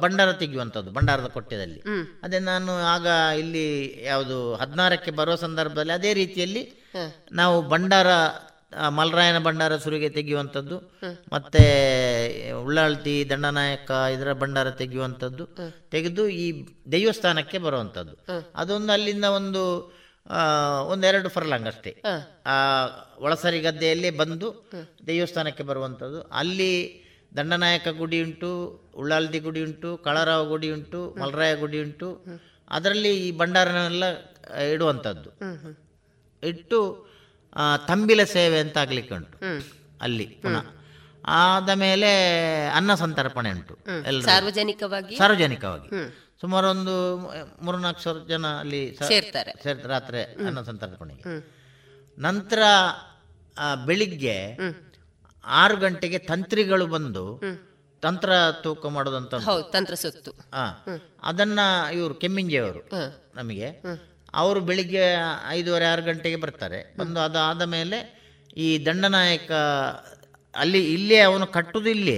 ಬಂಡಾರ ಭಂಡಾರ ತೆಗೆಯುವಂಥದ್ದು ಭಂಡಾರದ ಕೊಟ್ಟೆದಲ್ಲಿ ಅದೇ ನಾನು ಆಗ ಇಲ್ಲಿ ಯಾವುದು ಹದಿನಾರಕ್ಕೆ ಬರುವ ಸಂದರ್ಭದಲ್ಲಿ ಅದೇ ರೀತಿಯಲ್ಲಿ ನಾವು ಭಂಡಾರ ಮಲರಾಯನ ಭಂಡಾರ ಸುರಿಗೆ ತೆಗೆಯುವಂಥದ್ದು ಮತ್ತೆ ಉಳ್ಳಾಳ್ತಿ ದಂಡನಾಯಕ ಇದರ ಭಂಡಾರ ತೆಗೆಯುವಂಥದ್ದು ತೆಗೆದು ಈ ದೇವಸ್ಥಾನಕ್ಕೆ ಬರುವಂಥದ್ದು. ಅದೊಂದು ಅಲ್ಲಿಂದ ಒಂದು ಒಂದೆರಡು ಫರ್ಲಾಂಗ್ ಅಷ್ಟೇ. ಆ ಒಳಸರಿ ಗದ್ದೆಯಲ್ಲಿ ಬಂದು ದೇವಸ್ಥಾನಕ್ಕೆ ಬರುವಂಥದ್ದು. ಅಲ್ಲಿ ದಂಡನಾಯಕ ಗುಡಿ ಉಂಟು ಉಳ್ಳಾಲ್ದಿ ಗುಡಿ ಉಂಟು ಕಳರಾವ ಗುಡಿ ಉಂಟು ಮಲರಾಯ ಗುಡಿ ಉಂಟು. ಅದರಲ್ಲಿ ಈ ಭಂಡಾರನೆಲ್ಲ ಇಡುವಂಥದ್ದು. ಇಟ್ಟು ತಂಬಿಲ ಸೇವೆ ಅಂತ ಆಗ್ಲಿಕ್ಕೆ ಉಂಟು. ಅಲ್ಲಿ ಪುನಃ. ಆದ ಮೇಲೆ ಅನ್ನ ಸಂತರ್ಪಣೆ ಉಂಟು. ಸಾರ್ವಜನಿಕವಾಗಿ? ಸಾರ್ವಜನಿಕವಾಗಿ. ಸುಮಾರು ಒಂದು ಮೂರ್ನಾಲ್ಕು ಸಾವಿರ ಜನ ಅಲ್ಲಿ ಸೇರ್ತಾರೆ. ಸೇರ್ತಾರೆ ರಾತ್ರಿ ಅನ್ನ ಸಂತರ್ಪಣೆಗೆ ನಂತರ ಬೆಳಿಗ್ಗೆ ಆರು ಗಂಟೆಗೆ ತಂತ್ರಿಗಳು ಬಂದು ತಂತ್ರ ತೂಕ ಮಾಡೋದಂತ ತಂತ್ರ ಸುತ್ತು. ಅದನ್ನ ಇವರು ಕೆಮ್ಮಿಂಜಿಯವರು ನಮಗೆ. ಅವರು ಬೆಳಿಗ್ಗೆ ಐದೂವರೆ ಆರು ಗಂಟೆಗೆ ಬರ್ತಾರೆ. ಬಂದು ಅದಾದ ಮೇಲೆ ಈ ದಂಡನಾಯಕ ಅಲ್ಲಿ ಇಲ್ಲಿ ಅವನು ಕಟ್ಟುದು ಇಲ್ಲಿ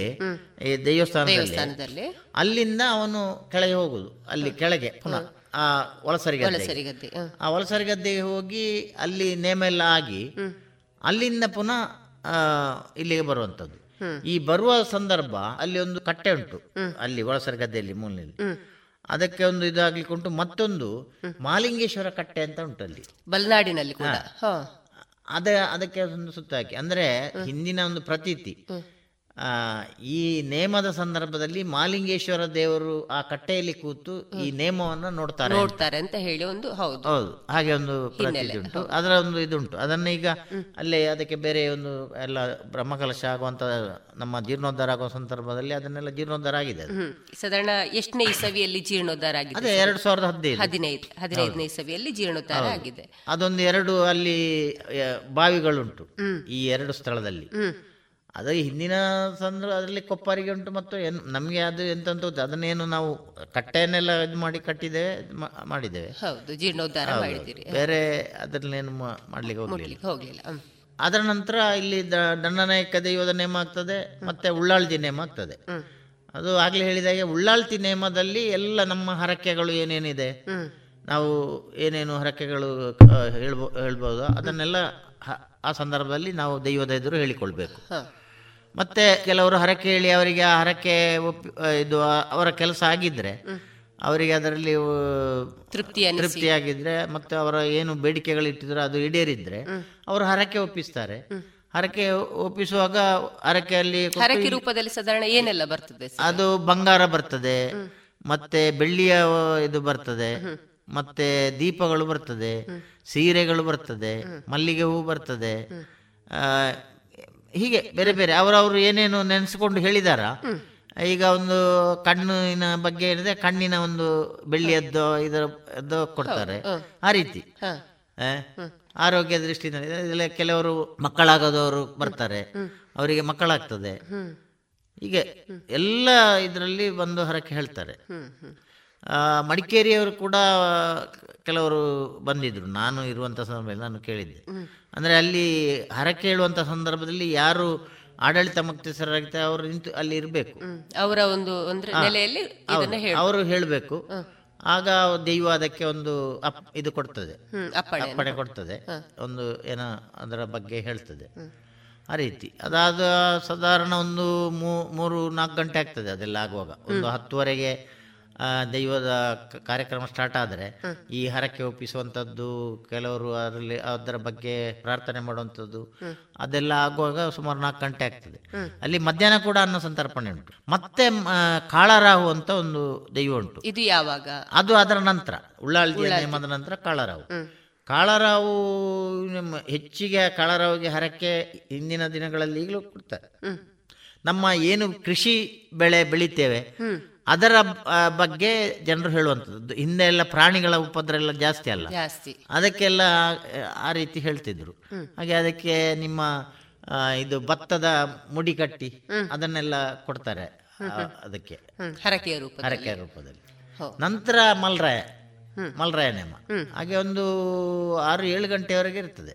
ಈ ದೇವಸ್ಥಾನದಲ್ಲಿ. ಅಲ್ಲಿಂದ ಅವನು ಕೆಳಗೆ ಹೋಗುದು ಅಲ್ಲಿ ಕೆಳಗೆ ಪುನಃ ಆ ಒಳಸರಿ ಒಳಸರಿ ಗದ್ದೆ, ಆ ಒಳಸರಿ ಗದ್ದೆಗೆ ಹೋಗಿ ಅಲ್ಲಿ ನೇಮ ಎಲ್ಲ ಆಗಿ ಅಲ್ಲಿಂದ ಪುನಃ ಆ, ಇಲ್ಲಿಗೆ ಬರುವಂತದ್ದು ಈ ಬರುವ ಸಂದರ್ಭ ಅಲ್ಲಿ ಒಂದು ಕಟ್ಟೆ ಉಂಟು ಅಲ್ಲಿ ಒಳಸರಿ ಗದ್ದೆಯಲ್ಲಿ ಮೂಲೆಯಲ್ಲಿ. ಅದಕ್ಕೆ ಒಂದು ಇದಾಗ್ಲಿಕ್ಕೆ ಉಂಟು ಮತ್ತೊಂದು ಮಾಲಿಂಗೇಶ್ವರ ಕಟ್ಟೆ ಅಂತ ಉಂಟು ಅಲ್ಲಿ ಬಲ್ನಾಡಿನಲ್ಲಿ. ಅದ ಅದಕ್ಕೆ ಒಂದು ಸುತ್ತಾಕಿ ಅಂದ್ರೆ ಹಿಂದಿನ ಒಂದು ಪ್ರತೀತಿ. ಈ ನೇಮದ ಸಂದರ್ಭದಲ್ಲಿ ಮಾಲಿಂಗೇಶ್ವರ ದೇವರು ಆ ಕಟ್ಟೆಯಲ್ಲಿ ಕೂತು ಈ ನೇಮವನ್ನು ನೋಡ್ತಾರೆ. ನೋಡ್ತಾರೆ ಅಂತ ಹೇಳಿ ಒಂದು ಹೌದು. ಹೌದು. ಹಾಗೆ ಒಂದು ಪ್ರತೀತಿ ಉಂಟು. ಅದರ ಒಂದು ಇದುಂಟು. ಅದನ್ನ ಈಗ ಅಲ್ಲೇ ಅದಕ್ಕೆ ಬೇರೆ ಒಂದು ಎಲ್ಲ ಬ್ರಹ್ಮಕಲಶ ಆಗುವಂತ ನಮ್ಮ ಜೀರ್ಣೋದ್ಧಾರ ಆಗುವ ಸಂದರ್ಭದಲ್ಲಿ ಅದನ್ನೆಲ್ಲ ಜೀರ್ಣೋದ್ಧಾರ ಆಗಿದೆ ಸಾಧಾರಣ ಎಷ್ಟನೇ ಇಸವಿಯಲ್ಲಿ ಜೀರ್ಣೋದ್ಧಾರ ಆಗಿದೆ ಅದೇ ಎರಡು ಸಾವಿರದ ಹದಿನೈದು. ಹದಿನೈದು ಹದಿನೈದನೇ ಇಸವಿಯಲ್ಲಿ ಜೀರ್ಣೋದ್ಧಾರ ಆಗಿದೆ. ಅದೊಂದು ಎರಡು ಅಲ್ಲಿ ಬಾವಿಗಳುಂಟು. ಈ ಎರಡು ಸ್ಥಳದಲ್ಲಿ. ಅದು ಹಿಂದಿನ ಸಂದರ್ಭ ಅದರಲ್ಲಿ ಕೊಪ್ಪರಿಗೆ ಉಂಟು ಮತ್ತು ಏನು ನಮಗೆ ಅದು ಎಂತ ಅಂತ ಅದನ್ನೇನು ನಾವು ಕಟ್ಟೆಯನ್ನೆಲ್ಲ ಇದು ಮಾಡಿ ಕಟ್ಟಿದ್ದೇವೆ ಮಾಡಿದ್ದೇವೆ. ಹೌದು ಜೀರ್ಣೋದ್ಧಾರ. ಬೇರೆ ಅದರಲ್ಲೇನು ಮಾಡಲಿಕ್ಕೆ ಹೋಗಲಿಲ್ಲ. ಹೋಗ್ಲಿಲ್ಲ ಅದರ ನಂತರ ಇಲ್ಲಿ ದಂಡನಾಯಕ ದೈವದ ನೇಮ ಆಗ್ತದೆ ಮತ್ತೆ ಉಳ್ಳಾಳ್ತಿ ನೇಮ ಆಗ್ತದೆ. ಅದು ಆಗ್ಲೇ ಹೇಳಿದಾಗೆ ಉಳ್ಳಾಳ್ತಿ ನೇಮದಲ್ಲಿ ಎಲ್ಲ ನಮ್ಮ ಹರಕೆಗಳು ಏನೇನಿದೆ ನಾವು ಏನೇನು ಹರಕೆಗಳು ಹೇಳ್ಬೋ ಹೇಳ್ಬೋದು ಅದನ್ನೆಲ್ಲ ಆ ಸಂದರ್ಭದಲ್ಲಿ ನಾವು ದೈವದ ಎದುರು ಹೇಳಿಕೊಳ್ಬೇಕು. ಮತ್ತೆ ಕೆಲವರು ಹರಕೆ ಹೇಳಿ ಅವರಿಗೆ ಆ ಹರಕೆ ಒಪ್ಪಿ ಇದು ಅವರ ಕೆಲಸ ಆಗಿದ್ರೆ ಅವರಿಗೆ ಅದರಲ್ಲಿ ತೃಪ್ತಿ. ತೃಪ್ತಿಯಾಗಿದ್ರೆ ಮತ್ತೆ ಅವರ ಏನು ಬೇಡಿಕೆಗಳು ಇಟ್ಟಿದ್ರು ಅದು ಈಡೇರಿದ್ರೆ ಅವರು ಹರಕೆ ಒಪ್ಪಿಸ್ತಾರೆ. ಹರಕೆ ಒಪ್ಪಿಸುವಾಗ ಹರಕೆಯಲ್ಲಿ ಹರಕೆ ರೂಪದಲ್ಲಿ ಸಾಧಾರಣ ಏನೆಲ್ಲ ಬರ್ತದೆ ಅದು ಬಂಗಾರ ಬರ್ತದೆ ಮತ್ತೆ ಬೆಳ್ಳಿಯ ಇದು ಬರ್ತದೆ ಮತ್ತೆ ದೀಪಗಳು ಬರ್ತದೆ ಸೀರೆಗಳು ಬರ್ತದೆ ಮಲ್ಲಿಗೆ ಹೂ ಬರ್ತದೆ ಆ, ಹೀಗೆ ಬೇರೆ ಬೇರೆ. ಅವರವರು ಏನೇನು ನೆನೆಸ್ಕೊಂಡು ಹೇಳಿದಾರ? ಈಗ ಒಂದು ಕಣ್ಣಿನ ಬಗ್ಗೆ ಹೇಳಿದ್ರೆ ಕಣ್ಣಿನ ಒಂದು ಬೆಳ್ಳಿಯದ್ದು ಇದರ ಕೊಡ್ತಾರೆ. ಆ ರೀತಿ. ಆರೋಗ್ಯ ದೃಷ್ಟಿಯಿಂದ ಇದೆಲ್ಲ ಕೆಲವರು ಮಕ್ಕಳಾಗದವರು ಬರ್ತಾರೆ. ಅವರಿಗೆ ಮಕ್ಕಳಾಗ್ತದೆ. ಹೀಗೆ ಎಲ್ಲ ಇದರಲ್ಲಿ ಬಂದು ಹರಕೆ ಹೇಳ್ತಾರೆ. ಮಡಿಕೇರಿಯವರು ಕೂಡ ಕೆಲವರು ಬಂದಿದ್ರು. ನಾನು ಇರುವಂಥ ಸಂದರ್ಭದಲ್ಲಿ ನಾನು ಕೇಳಿದ್ದೆ. ಅಂದರೆ ಅಲ್ಲಿ ಹರಕೆ ಹೇಳುವಂಥ ಸಂದರ್ಭದಲ್ಲಿ ಯಾರು ಆಡಳಿತ ಮುಕ್ತೇಸರಾಗಿರ್ತಾರೆ ಅವರು ನಿಂತು ಅಲ್ಲಿ ಇರಬೇಕು. ಅವರ ಒಂದು ಅವರು ಹೇಳಬೇಕು. ಆಗ ದೈವ ಅದಕ್ಕೆ ಒಂದು ಅಪ್ ಇದು ಕೊಡ್ತದೆ. ಅಪ್ಪಣೆ. ಕೊಡ್ತದೆ. ಒಂದು ಏನೋ ಅದರ ಬಗ್ಗೆ ಹೇಳ್ತದೆ. ಆ ರೀತಿ. ಅದಾದ ಸಾಧಾರಣ ಒಂದು ಮೂರು ನಾಲ್ಕು ಗಂಟೆ ಆಗ್ತದೆ ಅದೆಲ್ಲ ಆಗುವಾಗ. ಒಂದು ಹತ್ತುವರೆಗೆ ದೈವದ ಕಾರ್ಯಕ್ರಮ ಸ್ಟಾರ್ಟ್ ಆದರೆ ಈ ಹರಕೆ ಒಪ್ಪಿಸುವಂಥದ್ದು ಕೆಲವರು ಅದರಲ್ಲಿ ಅದರ ಬಗ್ಗೆ ಪ್ರಾರ್ಥನೆ ಮಾಡುವಂಥದ್ದು ಅದೆಲ್ಲ ಆಗುವಾಗ ಸುಮಾರು ನಾಲ್ಕು ಗಂಟೆ ಆಗ್ತದೆ. ಅಲ್ಲಿ ಮಧ್ಯಾಹ್ನ ಕೂಡ ಅನ್ನ ಸಂತರ್ಪಣೆ ಉಂಟು. ಮತ್ತೆ ಕಾಳರಾಹು ಅಂತ ಒಂದು ದೈವ ಉಂಟು. ಇದು ಯಾವಾಗ? ಅದು ಅದರ ನಂತರ ಉಳ್ಳಾಳ್ದಿ ನೇಮದ ನಂತರ ಕಾಳರಾವು ಕಾಳರಾವು ನಮ್ಮ ಹೆಚ್ಚಿಗೆ ಕಾಳರಾವಿಗೆ ಹರಕೆ ಹಿಂದಿನ ದಿನಗಳಲ್ಲಿ ಈಗಲೂ ಕೊಡ್ತಾರೆ. ನಮ್ಮ ಏನು ಕೃಷಿ ಬೆಳೆ ಬೆಳಿತೇವೆ ಅದರ ಬಗ್ಗೆ ಜನರು ಹೇಳುವಂಥದ್ದು. ಹಿಂದೆ ಎಲ್ಲ ಪ್ರಾಣಿಗಳ ಉಪದ್ರ ಎಲ್ಲ ಜಾಸ್ತಿ ಅಲ್ಲ. ಜಾಸ್ತಿ. ಅದಕ್ಕೆಲ್ಲ ಆ- ರೀತಿ ಹೇಳ್ತಿದ್ರು. ಹಾಗೆ ಅದಕ್ಕೆ ನಿಮ್ಮ ಇದು ಭತ್ತದ ಮುಡಿ ಕಟ್ಟಿ ಅದನ್ನೆಲ್ಲ ಕೊಡ್ತಾರೆ ಅದಕ್ಕೆ. ಹರಕೆಯ ರೂಪದಲ್ಲಿ. ಹರಕೆಯ ರೂಪದಲ್ಲಿ. ನಂತರ ಮಲ್ರಾಯ. ಮಲ್ರಾಯ ನೇಮ ಹಾಗೆ ಒಂದು ಆರು ಏಳು ಗಂಟೆವರೆಗೆ ಇರ್ತದೆ.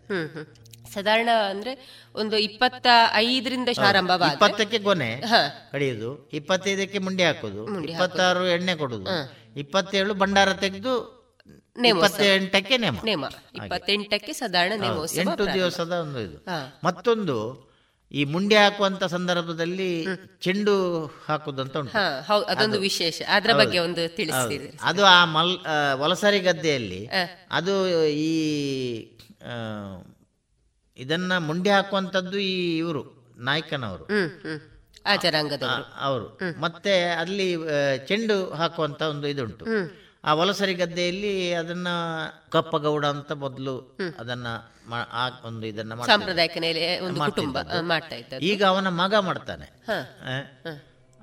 ಸಾಧಾರಣ ಅಂದ್ರೆ ಒಂದು ಇಪ್ಪತ್ತ ಐದರಿಂದ ಆರಂಭವಾದ ಇಪ್ಪತ್ತಕ್ಕೆ ಕೊನೆ. ಕಡಿಯುದು ಇಪ್ಪತ್ತೈದಕ್ಕೆ ಮುಂಡಿ ಹಾಕೋದು ಇಪ್ಪತ್ತಾರು ಎಣ್ಣೆ ಕೊಡುದು ಇಪ್ಪತ್ತೇಳು ಭಂಡಾರ ತೆಗೆದು. ಇಪ್ಪತ್ತೆಂಟಕ್ಕೆ ನೇಮ. ನೇಮ. ಇಪ್ಪತ್ತೆಂಟಕ್ಕೆ ಸಾಧಾರಣ ಎಂಟು ದಿವಸದ ಒಂದು ಇದು. ಮತ್ತೊಂದು ಈ ಮುಂಡಿ ಹಾಕುವಂತ ಸಂದರ್ಭದಲ್ಲಿ ಚೆಂಡು ಹಾಕುದಂತ ಉಂಟು. ಅದೊಂದು ಅದು- ವಿಶೇಷ. ಅದರ ಬಗ್ಗೆ ಒಂದು ತಿಳಿಸ್ತೀರಿ. ಅದು ಆ ಮಲ್ ವಲಸರಿ ಗದ್ದೆಯಲ್ಲಿ ಅದು ಈ ಇದನ್ನ ಮುಂಡೆ ಹಾಕುವಂತದ್ದು ಈ ಇವರು ನಾಯ್ಕನವರು. ಅವರು. ಮತ್ತೆ ಅಲ್ಲಿ ಚೆಂಡು ಹಾಕುವಂತ ಒಂದು ಇದುಂಟು. ಆ ವಲಸರಿ ಗದ್ದೆಯಲ್ಲಿ ಅದನ್ನ ಕಪ್ಪಗೌಡ ಅಂತ ಮೊದಲು ಅದನ್ನ ಒಂದು ಇದನ್ನ. ಸಾಂಪ್ರದಾಯಿಕ ಈಗ ಅವನ ಮಗ ಮಾಡ್ತಾನೆ.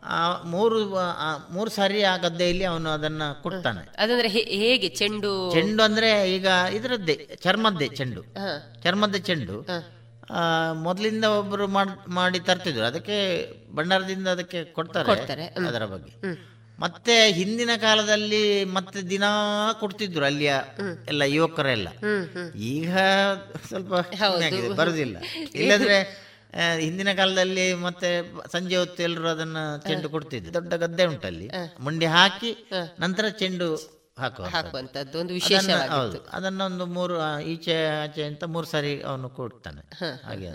ಆ, ಮೂರು ಮೂರು ಸಾರಿ ಆ ಗದ್ದೆಯಲ್ಲಿ ಅವನು ಅದನ್ನ ಕೊಡ್ತಾನೆ. ಅದಂದ್ರೆ ಹೇಗೆ ಚೆಂಡು? ಚೆಂಡು ಅಂದ್ರೆ ಈಗ ಇದರದ್ದೇ ಚರ್ಮದ್ದೇ ಚೆಂಡು. ಚರ್ಮದ್ದೇ ಚರ್ಮದ ಚೆಂಡು ಆ, ಮೊದಲಿಂದ ಒಬ್ಬರು ಮಾಡ್- ತರ್ತಿದ್ರು. ಅದಕ್ಕೆ ಭಂಡಾರದಿಂದ ಅದಕ್ಕೆ ಕೊಡ್ತಾರೆ ಅದರ ಬಗ್ಗೆ. ಮತ್ತೆ ಹಿಂದಿನ ಕಾಲದಲ್ಲಿ ಮತ್ತೆ ದಿನಾ ಕೊಡ್ತಿದ್ರು ಅಲ್ಲಿಯ ಎಲ್ಲ ಯುವಕರೆಲ್ಲ. ಈಗ ಸ್ವಲ್ಪ ಬರುದಿಲ್ಲ. ಇಲ್ಲದ್ರೆ ಹಿಂದಿನ ಕಾಲದಲ್ಲಿ ಮತ್ತೆ ಸಂಜೆ ಹೊತ್ತು ಎಲ್ಲರೂ ಅದನ್ನ ಚೆಂಡು ಕೊಡ್ತಿದ್ರು. ದೊಡ್ಡ ಗದ್ದೆ ಉಂಟಲ್ಲಿ. ಮುಂಡಿ ಹಾಕಿ ನಂತರ ಚೆಂಡು ಹಾಕುವ ಹಾಕುವಂತದ್ದು ಒಂದು ವಿಶೇಷ ಹೌದು. ಅದನ್ನ ಒಂದು ಮೂರು ಈಚೆ ಆಚೆ ಅಂತ ಮೂರು ಸಾರಿ ಅವನು ಕೊಡ್ತಾನೆ. ಹಾಗೆ.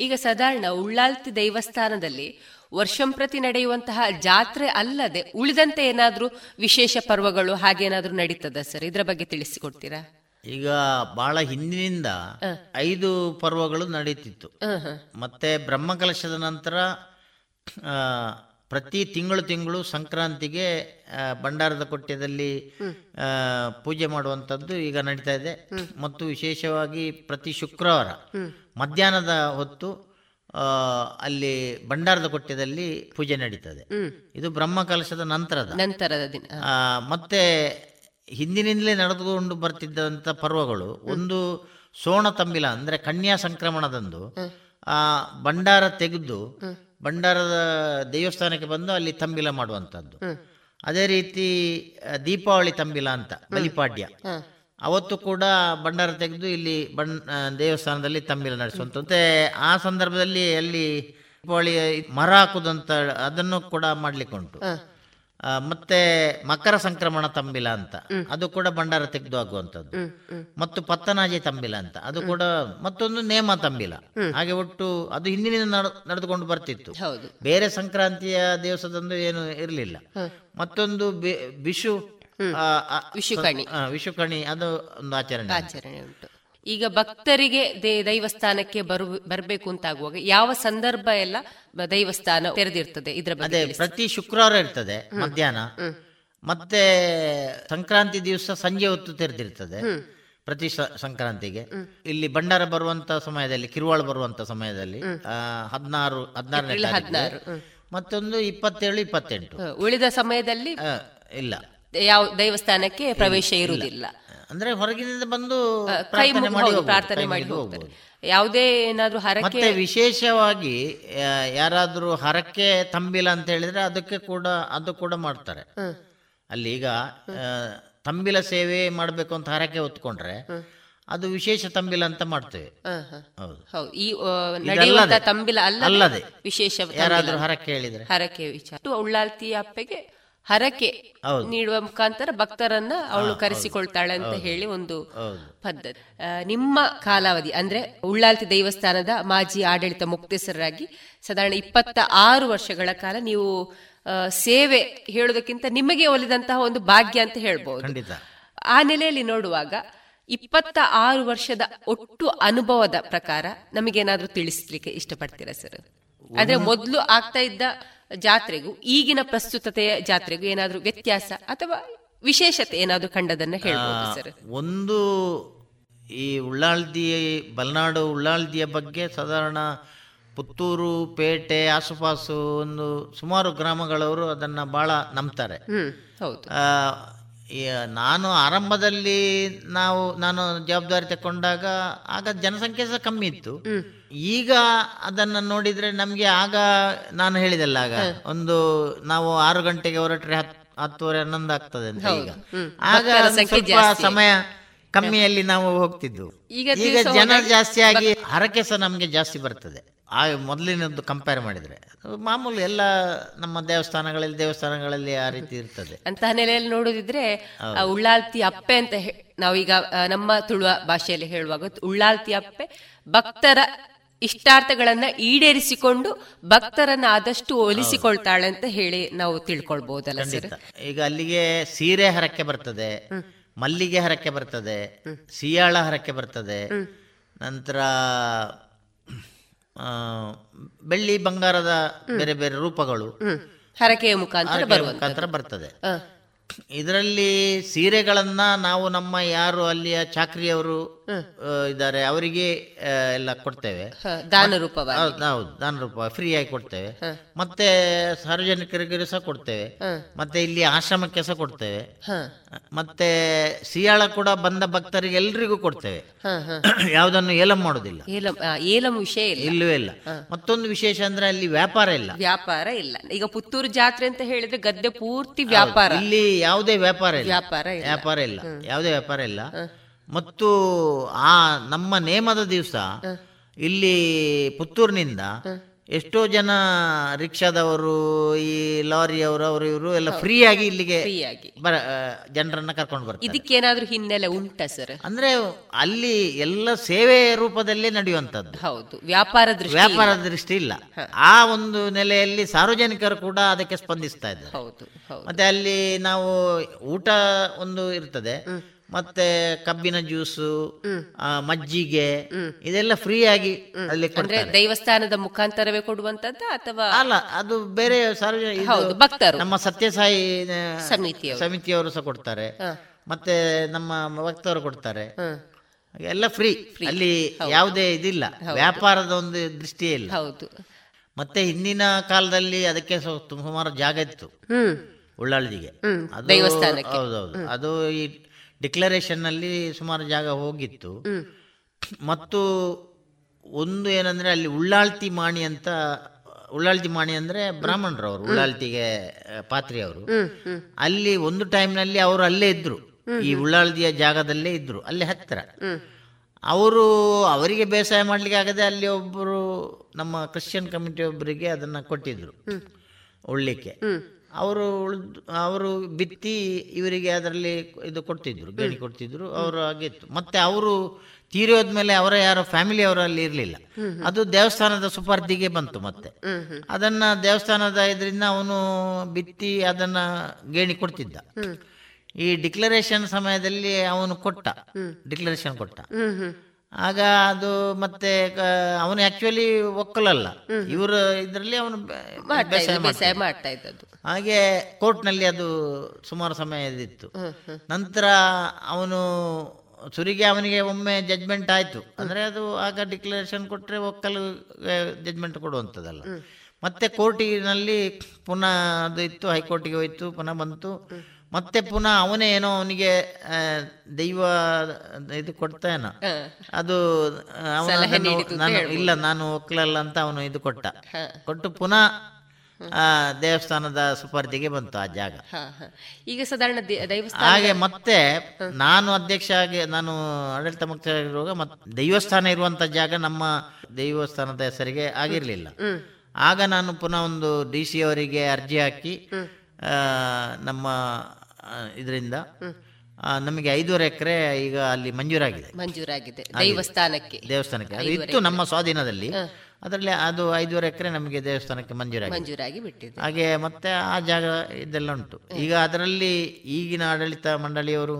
ಈಗ ಸಾಧಾರಣ ಉಳ್ಳಾಲ್ತಿ ದೇವಸ್ಥಾನದಲ್ಲಿ ವರ್ಷಂಪ್ರತಿ ನಡೆಯುವಂತಹ ಜಾತ್ರೆ ಅಲ್ಲದೆ ಉಳಿದಂತೆ ಏನಾದರೂ ವಿಶೇಷ ಪರ್ವಗಳು ಹಾಗೇನಾದರೂ ನಡೀತದ ಸರ್? ಇದರ ಬಗ್ಗೆ ತಿಳಿಸಿಕೊಡ್ತೀರಾ? ಈಗ ಬಹಳ ಹಿಂದಿನಿಂದ ಐದು ಪರ್ವಗಳು ನಡೀತಿತ್ತು ಮತ್ತೆ ಬ್ರಹ್ಮಕಲಶದ ನಂತರ ಪ್ರತಿ ತಿಂಗಳು ತಿಂಗಳು ಸಂಕ್ರಾಂತಿಗೆ ಭಂಡಾರದ ಕೊಟ್ಟೆದಲ್ಲಿ ಪೂಜೆ ಮಾಡುವಂಥದ್ದು ಈಗ ನಡೀತಾ ಇದೆ. ಮತ್ತು ವಿಶೇಷವಾಗಿ ಪ್ರತಿ ಶುಕ್ರವಾರ ಮಧ್ಯಾಹ್ನದ ಹೊತ್ತು ಅಲ್ಲಿ ಭಂಡಾರದ ಕೊಟ್ಟೆದಲ್ಲಿ ಪೂಜೆ ನಡೀತದೆ. ಇದು ಬ್ರಹ್ಮಕಲಶದ ನಂತರದ. ನಂತರದ ದಿನ. ಮತ್ತೆ ಹಿಂದಿನಿಂದಲೇ ನಡೆದುಕೊಂಡು ಬರ್ತಿದ್ದಂಥ ಪರ್ವಗಳು ಒಂದು ಸೋಣ ತಂಬಿಲ ಅಂದ್ರೆ ಕನ್ಯಾ ಸಂಕ್ರಮಣದಂದು ಆ ಭಂಡಾರ ತೆಗೆದು ಭಂಡಾರದ ದೇವಸ್ಥಾನಕ್ಕೆ ಬಂದು ಅಲ್ಲಿ ತಂಬಿಲ ಮಾಡುವಂಥದ್ದು. ಅದೇ ರೀತಿ ದೀಪಾವಳಿ ತಂಬಿಲ ಅಂತ ಬಲಿಪಾಡ್ಯ. ಅವತ್ತು ಕೂಡ ಭಂಡಾರ ತೆಗೆದು ಇಲ್ಲಿ ಬಣ್ ದೇವಸ್ಥಾನದಲ್ಲಿ ತಂಬಿಲ ನಡೆಸುವಂಥದ್ದು. ಮತ್ತೆ ಆ ಸಂದರ್ಭದಲ್ಲಿ ಅಲ್ಲಿ ದೀಪಾವಳಿ ಮರ ಹಾಕುದಂತ ಅದನ್ನು ಕೂಡ ಮಾಡ್ಲಿಕ್ಕೆ ಉಂಟು ಮತ್ತೆ ಮಕರ ಸಂಕ್ರಮಣ ತಂಬಿಲ ಅಂತ. ಅದು ಕೂಡ ಭಂಡಾರ ತೆಗೆದು ಆಗುವಂಥದ್ದು. ಮತ್ತು ಪತ್ತನಾಜಿ ತಂಬಿಲ ಅಂತ. ಅದು ಕೂಡ ಮತ್ತೊಂದು ನೇಮ ತಂಬಿಲ ಹಾಗೆ ಒಟ್ಟು ಅದು ಹಿಂದಿನಿಂದ ನಡ್- ನಡೆದುಕೊಂಡು ಬರ್ತಿತ್ತು. ಬೇರೆ ಸಂಕ್ರಾಂತಿಯ ದಿವಸದಂದು ಏನು ಇರಲಿಲ್ಲ. ಮತ್ತೊಂದು ಬಿಶು ವಿಷು ವಿಷುಕಣಿ. ವಿಷುಕಣಿ ಅದು ಒಂದು ಆಚರಣೆ ಆಚರಣೆ ಉಂಟು. ಈಗ ಭಕ್ತರಿಗೆ ದೈವಸ್ಥಾನಕ್ಕೆ ಬರು ಬರಬೇಕು ಅಂತಾಗುವಾಗ ಯಾವ ಸಂದರ್ಭ ಎಲ್ಲ ದೈವಸ್ಥಾನ ತೆರೆದಿರ್ತದೆ ಇದ್ರ ಬಗ್ಗೆ. ಪ್ರತಿ ಶುಕ್ರವಾರ ಇರ್ತದೆ ಮಧ್ಯಾಹ್ನ. ಮತ್ತೆ ಸಂಕ್ರಾಂತಿ ದಿವಸ ಸಂಜೆ ಹೊತ್ತು ತೆರೆದಿರ್ತದೆ ಪ್ರತಿ ಸಂಕ್ರಾಂತಿಗೆ. ಇಲ್ಲಿ ಭಂಡಾರ ಬರುವಂತ ಸಮಯದಲ್ಲಿ ಕಿರುವಾಳ ಬರುವಂತ ಸಮಯದಲ್ಲಿ ಹದಿನಾರು ಹದಿನಾರನೇ. ಹದಿನಾರು, ಮತ್ತೊಂದು ಇಪ್ಪತ್ತೇಳು ಇಪ್ಪತ್ತೆಂಟು. ಉಳಿದ ಸಮಯದಲ್ಲಿ ಇಲ್ಲ. ಯಾವ ದೇವಸ್ಥಾನಕ್ಕೆ ಪ್ರವೇಶ ಇರುವುದಿಲ್ಲ. ಅಂದ್ರೆ ಹೊರಗಿನಿಂದ ಬಂದು ಪ್ರಾರ್ಥನೆ ಮಾಡಿ ಹೋಗ್ತಾರೆ. ಯಾವುದೇ ಏನಾದರೂ ಹರಕೆ ಮತ್ತೆ ವಿಶೇಷವಾಗಿ ಯಾರಾದರೂ ಹರಕೆ ತಂಬಿಲ ಅಂತ ಹೇಳಿದ್ರೆ ಅದಕ್ಕೆ ಕೂಡ ಅದು ಕೂಡ ಮಾಡ್ತಾರೆ. ಅಲ್ಲಿ ಈಗ ತಂಬಿಲ ಸೇವೆ ಮಾಡಬೇಕು ಅಂತ ಹರಕೆ ಹೊತ್ಕೊಂಡ್ರೆ ಅದು ವಿಶೇಷ ತಂಬಿಲ ಅಂತ ಮಾಡ್ತೇವೆ. ಈ ನಡೆಯುವಂತ ತಂಬಿಲ ಅಲ್ಲದೆ ವಿಶೇಷ ಯಾರಾದರೂ ಹರಕೆ ಹೇಳಿದ್ರೆ. ಹರಕೆ ವಿಚಾರ. ಉಳ್ಳಾಲ್ತಿ ಅಪ್ಪೆಗೆ ಹರಕೆ ನೀಡುವ ಮುಖಾಂತರ ಭಕ್ತರನ್ನ ಅವಳು ಕರೆಸಿಕೊಳ್ತಾಳೆ ಅಂತ ಹೇಳಿ ಒಂದು ಪದ್ಧತಿ. ನಿಮ್ಮ ಕಾಲಾವಧಿ ಅಂದ್ರೆ ಉಳ್ಳಾಲ್ತಿ ದೇವಸ್ಥಾನದ ಮಾಜಿ ಆಡಳಿತ ಮುಕ್ತೇಸರಾಗಿ ಸಾಧಾರಣ ಇಪ್ಪತ್ತ ಆರು ವರ್ಷಗಳ ಕಾಲ ನೀವು ಸೇವೆ ಹೇಳೋದಕ್ಕಿಂತ ನಿಮಗೆ ಒಲಿದಂತಹ ಒಂದು ಭಾಗ್ಯ ಅಂತ ಹೇಳ್ಬಹುದು ಆ ನೆಲೆಯಲ್ಲಿ ನೋಡುವಾಗ ಇಪ್ಪತ್ತ ಆರು ವರ್ಷದ ಒಟ್ಟು ಅನುಭವದ ಪ್ರಕಾರ ನಮಗೇನಾದ್ರೂ ತಿಳಿಸ್ಲಿಕ್ಕೆ ಇಷ್ಟಪಡ್ತೀರಾ ಸರ್? ಅಂದ್ರೆ ಮೊದಲು ಆಗ್ತಾ ಇದ್ದ ಜಾತ್ರೆಗೂ ಈಗಿನ ಪ್ರಸ್ತುತತೆಯ ಜಾತ್ರೆಗೂ ಏನಾದರೂ ವ್ಯತ್ಯಾಸ ಅಥವಾ ವಿಶೇಷತೆ ಏನಾದರೂ ಕಂಡದನ್ನ ಹೇಳ್ಬೋದು ಸರ್? ಒಂದು ಈ ಉಳ್ಳಾಳ್ದಿ ಬಲ್ನಾಡು ಉಳ್ಳಾಳ್ದಿಯ ಬಗ್ಗೆ ಸಾಧಾರಣ ಪುತ್ತೂರು ಪೇಟೆ ಆಸುಪಾಸು ಒಂದು ಸುಮಾರು ಗ್ರಾಮಗಳವರು ಅದನ್ನ ಬಹಳ ನಂಬ್ತಾರೆ. ಹೌದು. ಆ, ಈ ನಾನು ಆರಂಭದಲ್ಲಿ ನಾವು ನಾನು ಜವಾಬ್ದಾರಿ ತಕೊಂಡಾಗ ಆಗ ಜನಸಂಖ್ಯೆ ಸಹ ಕಮ್ಮಿ ಇತ್ತು. ಈಗ ಅದನ್ನ ನೋಡಿದ್ರೆ ನಮ್ಗೆ ಆಗ ನಾನು ಹೇಳಿದಲ್ಲ ಆಗ ಒಂದು ನಾವು ಆರು ಗಂಟೆಗೆ ಹೊರಟ್ರೆ ಹತ್ತು ಹತ್ತುವರೆ ಹನ್ನೊಂದು ಆಗ್ತದೆ ಅಂತ ಈಗ. ಆಗ ಸ್ವಲ್ಪ ಸಮಯ ಕಮ್ಮಿಯಲ್ಲಿ ನಾವು ಹೋಗ್ತಿದ್ದು. ಈಗ ಜನ ಜಾಸ್ತಿ ಆಗಿ ಹರಕೆ ಸಹ ನಮ್ಗೆ ಜಾಸ್ತಿ ಬರ್ತದೆ. ಆ ಮೊದಲಿನದ್ದು ಕಂಪೇರ್ ಮಾಡಿದ್ರೆ. ಮಾಮೂಲಿ ಎಲ್ಲ ನಮ್ಮ ದೇವಸ್ಥಾನಗಳಲ್ಲಿ ದೇವಸ್ಥಾನಗಳಲ್ಲಿ ಆ ರೀತಿ ಇರ್ತದೆ. ಅಂತಹ ನೆಲೆಯಲ್ಲಿ ನೋಡುದಿದ್ರೆ ಆ ಉಳ್ಳಾಲ್ತಿ ಅಪ್ಪೆ ಅಂತ ನಾವು ನಾವೀಗ ನಮ್ಮ ತುಳುವ ಭಾಷೆಯಲ್ಲಿ ಹೇಳುವಾಗ ಉಳ್ಳಾಲ್ತಿ ಅಪ್ಪೆ ಭಕ್ತರ ಇಷ್ಟಾರ್ಥಗಳನ್ನ ಈಡೇರಿಸಿಕೊಂಡು ಭಕ್ತರನ್ನ ಆದಷ್ಟು ಒಲಿಸಿಕೊಳ್ತಾಳೆ ಅಂತ ಹೇಳಿ ನಾವು ತಿಳ್ಕೊಳ್ಬಹುದಲ್ಲ ಸರ್? ಈಗ ಅಲ್ಲಿಗೆ ಸೀರೆ ಹರಕೆ ಬರ್ತದೆ ಮಲ್ಲಿಗೆ ಹರಕೆ ಬರ್ತದೆ ಸಿಯಾಳ ಹರಕ್ಕೆ ಬರ್ತದೆ ನಂತರ ಬೆಳ್ಳಿ ಬಂಗಾರದ ಬೇರೆ ಬೇರೆ ರೂಪಗಳು ಹರಕೆಯ ಮುಖಾಂತರ ಬರ್ತದೆ. ಇದರಲ್ಲಿ ಸೀರೆಗಳನ್ನ ನಾವು ನಮ್ಮ ಯಾರು ಅಲ್ಲಿಯ ಚಾಕ್ರಿಯವರು ಇದ್ದಾರೆ. ಅವರಿಗೆ ಎಲ್ಲ ಕೊಡ್ತೇವೆ. ದಾನ ದಾನ ರೂಪ ಫ್ರೀ ಆಗಿ ಕೊಡ್ತೇವೆ ಮತ್ತೆ ಸಾರ್ವಜನಿಕರಿಗೆ ಸಹ ಕೊಡ್ತೇವೆ. ಮತ್ತೆ ಇಲ್ಲಿ ಆಶ್ರಮಕ್ಕೆ ಸಹ ಕೊಡ್ತೇವೆ. ಮತ್ತೆ ಸಿಯಾಳ ಕೂಡ ಬಂದ ಭಕ್ತರಿಗೆ ಎಲ್ರಿಗೂ ಕೊಡ್ತೇವೆ ಯಾವ್ದನ್ನು ಏಲಂ ಮಾಡುದಿಲ್ಲ. ಏಲಂ ವಿಷಯ ಇಲ್ಲ. ಇಲ್ಲವೇ ಇಲ್ಲ. ಮತ್ತೊಂದು ವಿಶೇಷ ಅಂದ್ರೆ ಅಲ್ಲಿ ವ್ಯಾಪಾರ ಇಲ್ಲ. ವ್ಯಾಪಾರ ಇಲ್ಲ. ಈಗ ಪುತ್ತೂರು ಜಾತ್ರೆ ಅಂತ ಹೇಳಿದ್ರೆ ಗದ್ದೆ ಪೂರ್ತಿ ವ್ಯಾಪಾರ. ಇಲ್ಲಿ ಯಾವುದೇ ವ್ಯಾಪಾರ ವ್ಯಾಪಾರ ಇಲ್ಲ. ವ್ಯಾಪಾರ ಇಲ್ಲ. ಯಾವುದೇ ವ್ಯಾಪಾರ ಇಲ್ಲ. ಮತ್ತು ಆ ನಮ್ಮ ನೇಮದ ದಿವಸ ಇಲ್ಲಿ ಪುತ್ತೂರಿನಿಂದ ಎಷ್ಟೋ ಜನ ರಿಕ್ಷಾದವರು ಈ ಲಾರಿಯವರು ಅವರು ಇವರು ಎಲ್ಲ ಫ್ರೀ ಆಗಿ ಇಲ್ಲಿಗೆ. ಬರ ಜನರನ್ನ ಕರ್ಕೊಂಡು ಬರ್ತಾರೆ. ಇದಕ್ಕೇನಾದ್ರೂ ಹಿನ್ನೆಲೆ ಉಂಟ ಸರ್? ಅಂದ್ರೆ ಅಲ್ಲಿ ಎಲ್ಲ ಸೇವೆ ರೂಪದಲ್ಲಿ ನಡೆಯುವಂತದ್ದು ಹೌದು. ವ್ಯಾಪಾರ ದೃಷ್ಟಿ ವ್ಯಾಪಾರ. ದೃಷ್ಟಿ ಇಲ್ಲ. ಆ ಒಂದು ನೆಲೆಯಲ್ಲಿ ಸಾರ್ವಜನಿಕರು ಕೂಡ ಅದಕ್ಕೆ ಸ್ಪಂದಿಸ್ತಾ ಇದ್ದಾರೆ. ಮತ್ತೆ ಅಲ್ಲಿ ನಾವು ಊಟ ಒಂದು ಇರ್ತದೆ. ಮತ್ತೆ ಕಬ್ಬಿನ ಜ್ಯೂಸು ಆ, ಮಜ್ಜಿಗೆ ಇದೆಲ್ಲ ಫ್ರೀ ಆಗಿ ಅಲ್ಲಿ ದೈವಸ್ಥಾನದ ಮುಖಾಂತರವೇ ಕೊಡುವಂತದ್ದ ಅಥವಾ ಅಲ್ಲ ಅದು ಬೇರೆ ಸಾರ್ವಜನಿಕ ಭಕ್ತರು. ನಮ್ಮ ಸತ್ಯಸಾಯಿ ಸಮಿತಿ ಸಮಿತಿಯವರು. ಸಹ ಕೊಡ್ತಾರೆ. ಮತ್ತೆ ನಮ್ಮ ಭಕ್ತರು ಕೊಡ್ತಾರೆ. ಎಲ್ಲ ಫ್ರೀ ಅಲ್ಲಿ ಯಾವುದೇ ಇದಿಲ್ಲ. ವ್ಯಾಪಾರದ ಒಂದು ದೃಷ್ಟಿಯೇ ಇಲ್ಲ. ಹೌದು. ಮತ್ತೆ ಹಿಂದಿನ ಕಾಲದಲ್ಲಿ ಅದಕ್ಕೆ ಸುಮಾರು ಜಾಗ ಇತ್ತು. ಉಳ್ಳಾಳಿಗೆ ಉಳ್ಳಾಳ್ದಿಗೆ. ಹೌದೌದು. ಅದು ಈ ಡಿಕ್ಲರೇಷನ್ನಲ್ಲಿ ಸುಮಾರು ಜಾಗ ಹೋಗಿತ್ತು. ಮತ್ತು ಒಂದು ಏನಂದ್ರೆ ಅಲ್ಲಿ ಉಳ್ಳಾಳ್ತಿ ಮಾಣಿ ಅಂತ ಉಳ್ಳಾಳ್ತಿ ಮಾಣಿ ಅಂದ್ರೆ ಬ್ರಾಹ್ಮಣರವರು ಉಳ್ಳಾಳ್ತಿಗೆ ಪಾತ್ರಿ ಅವರು ಅಲ್ಲಿ ಒಂದು ಟೈಮ್ನಲ್ಲಿ ಅವರು ಅಲ್ಲೇ ಇದ್ರು. ಈ ಉಳ್ಳಾಳ್ದಿಯ ಜಾಗದಲ್ಲೇ ಇದ್ದರು ಅಲ್ಲಿ ಹತ್ತಿರ. ಅವರು ಅವರಿಗೆ ಬೇಸಾಯ ಮಾಡ್ಲಿಕ್ಕೆ ಆಗದೆ ಅಲ್ಲಿ ಒಬ್ಬರು ನಮ್ಮ ಕ್ರಿಶ್ಚಿಯನ್ ಕಮಿಟಿ ಒಬ್ಬರಿಗೆ ಅದನ್ನ ಕೊಟ್ಟಿದ್ರು. ಉಳ್ಳಿಕ್ಕೆ ಅವರು ಉಳಿದು ಅವರು ಬಿತ್ತಿ ಇವರಿಗೆ ಅದರಲ್ಲಿ ಇದು ಕೊಡ್ತಿದ್ರು ಗೇಣಿ ಕೊಡ್ತಿದ್ರು ಅವರು ಆಗಿತ್ತು ಮತ್ತೆ ಅವರು ತೀರೋದ್ಮೇಲೆ ಅವರ ಯಾರೋ ಫ್ಯಾಮಿಲಿ ಅವರಲ್ಲಿ ಇರಲಿಲ್ಲ. ಅದು ದೇವಸ್ಥಾನದ ಸುಪರ್ದಿಗೆ ಬಂತು ಮತ್ತೆ. ಅದನ್ನ ದೇವಸ್ಥಾನದ ಇದರಿಂದ ಅವನು ಬಿತ್ತಿ ಅದನ್ನ ಗೇಣಿ ಕೊಡ್ತಿದ್ದ. ಈ ಡಿಕ್ಲರೇಷನ್ ಸಮಯದಲ್ಲಿ ಅವನು ಕೊಟ್ಟ. ಡಿಕ್ಲರೇಷನ್ ಕೊಟ್ಟ. ಆಗ ಅದು ಮತ್ತೆ ಅವನು ಆಕ್ಚುಲಿ ಒಕ್ಕಲಲ್ಲ. ಇವರ ಇದರಲ್ಲಿ ಅವನು ಹಾಗೆ ಮಾಡ್ತಾ ಬೇಸಾಯ ಇದ್ದದ್ದು. ಹಾಗೆ ಕೋರ್ಟ್ನಲ್ಲಿ ಅದು ಸುಮಾರು ಸಮಯ ಇದಿತ್ತು ನಂತರ ಅವನು ಸುರಿಗೆ ಅವನಿಗೆ ಒಮ್ಮೆ ಜಜ್ಮೆಂಟ್ ಆಯ್ತು. ಅಂದ್ರೆ ಅದು ಆಗ ಡಿಕ್ಲರೇಷನ್ ಕೊಟ್ರೆ ಒಕ್ಕಲು ಜಜ್ಮೆಂಟ್ ಕೊಡುವಂಥದ್ದಲ್ಲ. ಮತ್ತೆ ಕೋರ್ಟಿನಲ್ಲಿ ಪುನಃ ಅದು ಇತ್ತು ಹೈಕೋರ್ಟಿಗೆ ಹೋಯ್ತು ಪುನಃ ಬಂತು. ಮತ್ತೆ ಪುನಃ ಅವನೇ ಏನೋ ಅವನಿಗೆ ದೈವ ಇದು ಕೊಡ್ತಾನ. ಅದು ನಾನು ಇಲ್ಲ ನಾನು ಒಕ್ಕಲಲ್ಲ ಅಂತ ಅವನು ಇದು ಕೊಟ್ಟ. ಕೊಟ್ಟು ಪುನಃ ಆ, ದೇವಸ್ಥಾನದ ಸುಪರ್ದಿಗೆ ಬಂತು ಆ ಜಾಗ. ಈಗ ಸಾಧಾರಣ ಹಾಗೆ ಮತ್ತೆ ನಾನು ಅಧ್ಯಕ್ಷ ಆಗಿ ನಾನು ಆಡಳಿತ ಮುಕ್ತ ಇರುವಾಗ ದೈವಸ್ಥಾನ ಇರುವಂತ ಜಾಗ ನಮ್ಮ ದೈವಸ್ಥಾನದ ಹೆಸರಿಗೆ ಆಗಿರ್ಲಿಲ್ಲ. ಆಗ ನಾನು ಪುನಃ ಒಂದು ಡಿ ಸಿ ಅವರಿಗೆ ಅರ್ಜಿ ಹಾಕಿ ಆ, ನಮ್ಮ ಇದರಿಂದ ನಮಗೆ ಐದೂವರೆ ಎಕರೆ ಈಗ ಅಲ್ಲಿ ಮಂಜೂರಾಗಿದೆ. ಮಂಜೂರಾಗಿದೆ. ದೇವಸ್ಥಾನಕ್ಕೆ. ದೇವಸ್ಥಾನಕ್ಕೆ. ಅದು ಇತ್ತು ನಮ್ಮ ಸ್ವಾಧೀನದಲ್ಲಿ. ಅದರಲ್ಲಿ ಅದು ಐದೂವರೆ ಎಕರೆ ನಮಗೆ ದೇವಸ್ಥಾನಕ್ಕೆ ಮಂಜೂರಾಗಿ ಮಂಜೂರಾಗಿ ಬಿಟ್ಟಿದೆ. ಹಾಗೆ ಮತ್ತೆ ಆ ಜಾಗ ಇದೆಲ್ಲ ಉಂಟು. ಈಗ ಅದರಲ್ಲಿ ಈಗಿನ ಆಡಳಿತ ಮಂಡಳಿಯವರು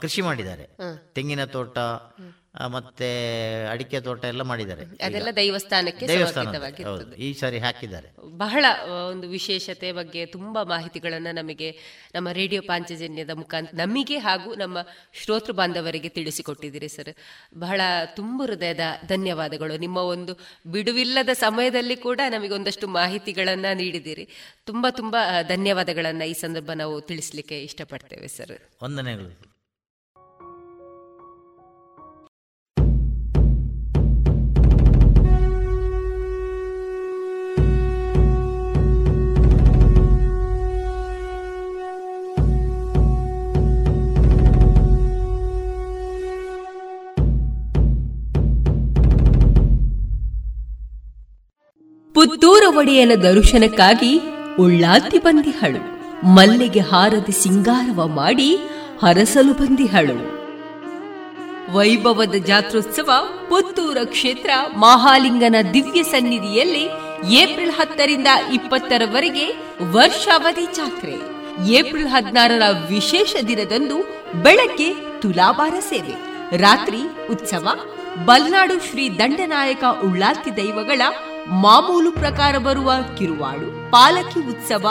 ಕೃಷಿ ಮಾಡಿದ್ದಾರೆ. ತೆಂಗಿನ ತೋಟ ಮತ್ತೆ ಅಡಿಕೆ ತೋಟ ಎಲ್ಲ ಮಾಡಿದ್ದಾರೆ. ಅದೆಲ್ಲ ದೇವಸ್ಥಾನಕ್ಕೆ ದೇವಸ್ಥಾನ ಈ ಸಾರಿ ಹಾಕಿದ್ದಾರೆ. ಬಹಳ ಒಂದು ವಿಶೇಷತೆ ಬಗ್ಗೆ ತುಂಬಾ ಮಾಹಿತಿಗಳನ್ನ ನಮಗೆ ನಮ್ಮ ರೇಡಿಯೋ ಪಾಂಚಜನ್ಯದ ಮುಖಾಂತರ ನಮಗೆ ಹಾಗೂ ನಮ್ಮ ಶ್ರೋತೃ ಬಾಂಧವರಿಗೆ ತಿಳಿಸಿಕೊಟ್ಟಿದ್ದೀರಿ ಸರ್. ಬಹಳ ತುಂಬ ಹೃದಯದ ಧನ್ಯವಾದಗಳು. ನಿಮ್ಮ ಒಂದು ಬಿಡುವಿಲ್ಲದ ಸಮಯದಲ್ಲಿ ಕೂಡ ನಮಗೆ ಒಂದಷ್ಟು ಮಾಹಿತಿಗಳನ್ನ ನೀಡಿದ್ದೀರಿ. ತುಂಬಾ ತುಂಬಾ ಧನ್ಯವಾದಗಳನ್ನ ಈ ಸಂದರ್ಭ ನಾವು ತಿಳಿಸ್ಲಿಕ್ಕೆ ಇಷ್ಟಪಡ್ತೇವೆ ಸರ್. ವಂದನೆಗಳು. ಪುತ್ತೂರ ಒಡೆಯನ ದರ್ಶನಕ್ಕಾಗಿ ಉಳ್ಳಾತಿ ಬಂದಿಹಳು. ಮಲ್ಲಿಗೆ ಹಾರದಿ ಸಿಂಗಾರವ ಮಾಡಿ ಹರಸಲು ಬಂದಿಹಳು. ವೈಭವದ ಜಾತ್ರೋತ್ಸವ ಪುತ್ತೂರ ಕ್ಷೇತ್ರ ಮಹಾಲಿಂಗನ ದಿವ್ಯ ಸನ್ನಿಧಿಯಲ್ಲಿ ಏಪ್ರಿಲ್ ಹತ್ತರಿಂದ ಇಪ್ಪತ್ತರವರೆಗೆ ವರ್ಷಾವಧಿ ಜಾತ್ರೆ. ಏಪ್ರಿಲ್ ಹದಿನಾರರ ವಿಶೇಷ ದಿನದಂದು ಬೆಳಗ್ಗೆ ತುಲಾಭಾರ ಸೇವೆ. ರಾತ್ರಿ ಉತ್ಸವ. ಬಲ್ನಾಡು ಶ್ರೀ ದಂಡನಾಯಕ ಉಳ್ಳಾತಿ ದೈವಗಳ ಮಾಮೂಲು ಪ್ರಕಾರ ಬರುವ ಕಿರುವಾಡು, ಪಾಲಕಿ ಉತ್ಸವ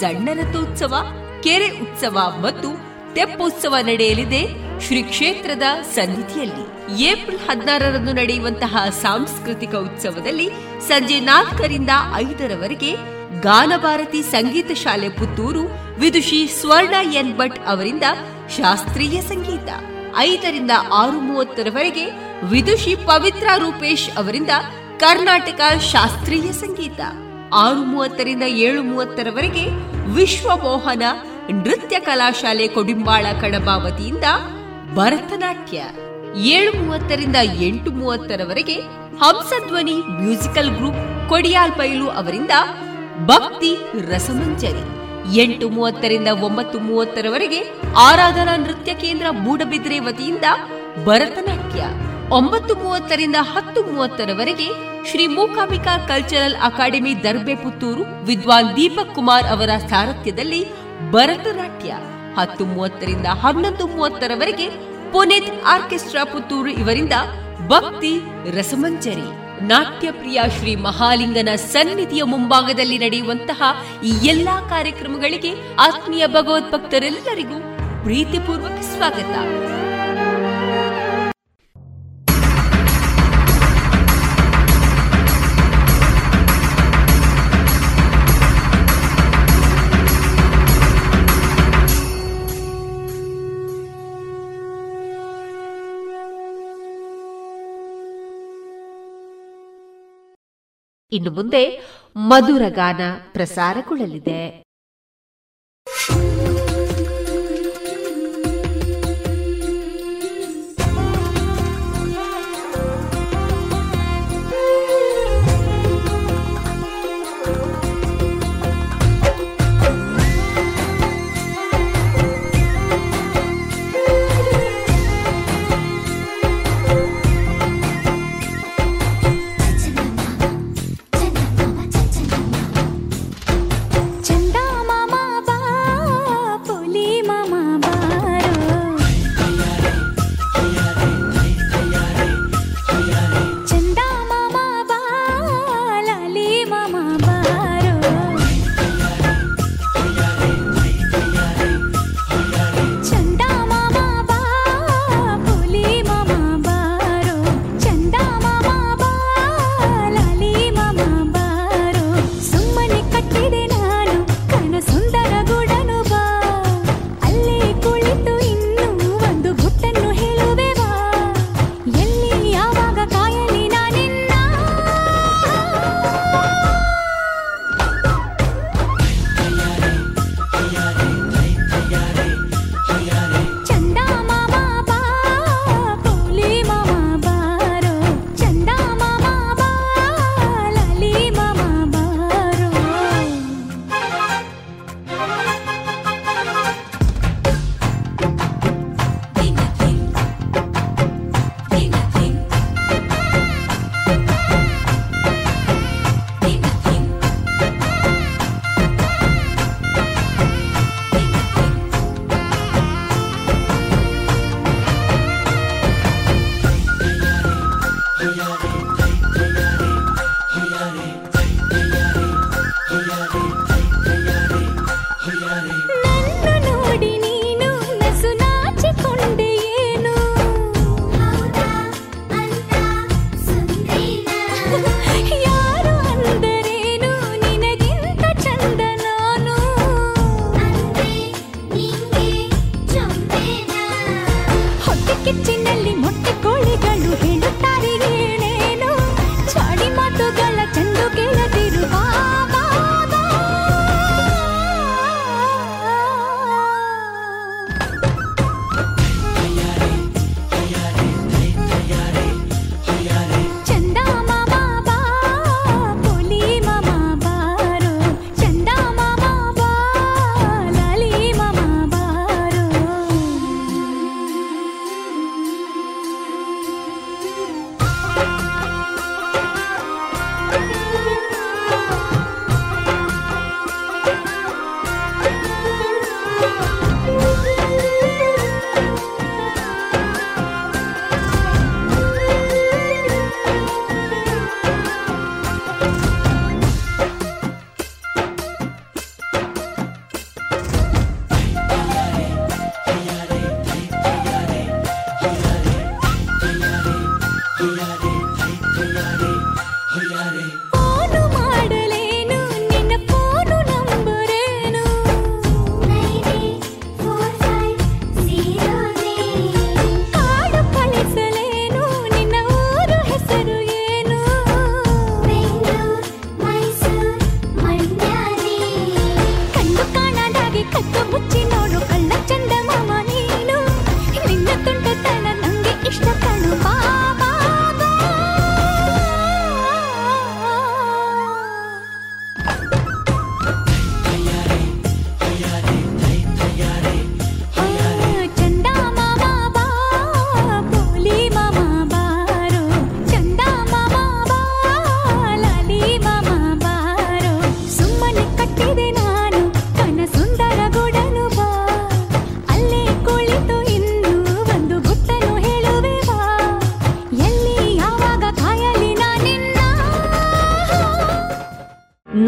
ಸಣ್ಣ ರಥೋತ್ಸವ ಕೆರೆ ಉತ್ಸವ ಮತ್ತು ತೆಪ್ಪೋತ್ಸವ ನಡೆಯಲಿದೆ ಶ್ರೀ ಕ್ಷೇತ್ರದ ಸನ್ನಿಧಿಯಲ್ಲಿ. ಏಪ್ರಿಲ್ ಹದಿನಾರರಂದು ನಡೆಯುವಂತಹ ಸಾಂಸ್ಕೃತಿಕ ಉತ್ಸವದಲ್ಲಿ ಸಂಜೆ ನಾಲ್ಕರಿಂದ ಐದರವರೆಗೆ ಗಾನಭಾರತಿ ಸಂಗೀತ ಶಾಲೆ ಪುತ್ತೂರು ವಿದುಷಿ ಸ್ವರ್ಣ ಎನ್ ಭಟ್ ಅವರಿಂದ ಶಾಸ್ತ್ರೀಯ ಸಂಗೀತ. ಐದರಿಂದ ಆರು ಮೂವತ್ತರವರೆಗೆ ವಿದುಷಿ ಪವಿತ್ರ ರೂಪೇಶ್ ಅವರಿಂದ ಕರ್ನಾಟಕ ಶಾಸ್ತ್ರೀಯ ಸಂಗೀತ. ಆರು ಮೂವತ್ತರಿಂದ ಏಳು ಮೂವತ್ತರವರೆಗೆ ವಿಶ್ವಮೋಹನ ನೃತ್ಯ ಕಲಾಶಾಲೆ ಕೊಡಿಂಬಾಳ ಕಡಬ ವತಿಯಿಂದ ಭರತನಾಟ್ಯ. ಏಳು ಮೂವತ್ತರಿಂದ ಎಂಟು ಮೂವತ್ತರವರೆಗೆ Hamsadhwani musical group Kodialbail ಅವರಿಂದ ಭಕ್ತಿ ರಸಮಂಜರಿ. ಎಂಟು ಮೂವತ್ತರಿಂದ ಒಂಬತ್ತು ಮೂವತ್ತರವರೆಗೆ ಆರಾಧನಾ ನೃತ್ಯ ಕೇಂದ್ರ ಮೂಡಬಿದ್ರೆ ವತಿಯಿಂದ ಭರತನಾಟ್ಯ. ಒಂಬತ್ತು ಮೂವತ್ತರಿಂದ ಹತ್ತು ಮೂವತ್ತರವರೆಗೆ ಶ್ರೀ ಮೂಕಾಂಬಿಕಾ ಕಲ್ಚರಲ್ ಅಕಾಡೆಮಿ ದರ್ಬೆ ಪುತ್ತೂರು ವಿದ್ವಾನ್ ದೀಪಕ್ ಕುಮಾರ್ ಅವರ ಸಾರಥ್ಯದಲ್ಲಿ ಭರತನಾಟ್ಯ. ಹತ್ತು ಮೂವತ್ತರಿಂದ ಹನ್ನೊಂದು ಮೂವತ್ತರವರೆಗೆ ಪುನೀತ್ ಆರ್ಕೆಸ್ಟ್ರಾ ಪುತ್ತೂರು ಇವರಿಂದ ಭಕ್ತಿ ರಸಮಂಜರಿ. ನಾಟ್ಯಪ್ರಿಯ ಶ್ರೀ ಮಹಾಲಿಂಗನ ಸನ್ನಿಧಿಯ ಮುಂಭಾಗದಲ್ಲಿ ನಡೆಯುವಂತಹ ಈ ಎಲ್ಲಾ ಕಾರ್ಯಕ್ರಮಗಳಿಗೆ ಆತ್ಮೀಯ ಭಗವದ್ಭಕ್ತರೆಲ್ಲರಿಗೂ ಪ್ರೀತಿಪೂರ್ವಕ ಸ್ವಾಗತ. ಇನ್ನು ಮುಂದೆ ಮಧುರಗಾನ ಪ್ರಸಾರಗೊಳ್ಳಲಿದೆ.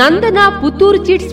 Nandana Puttur chits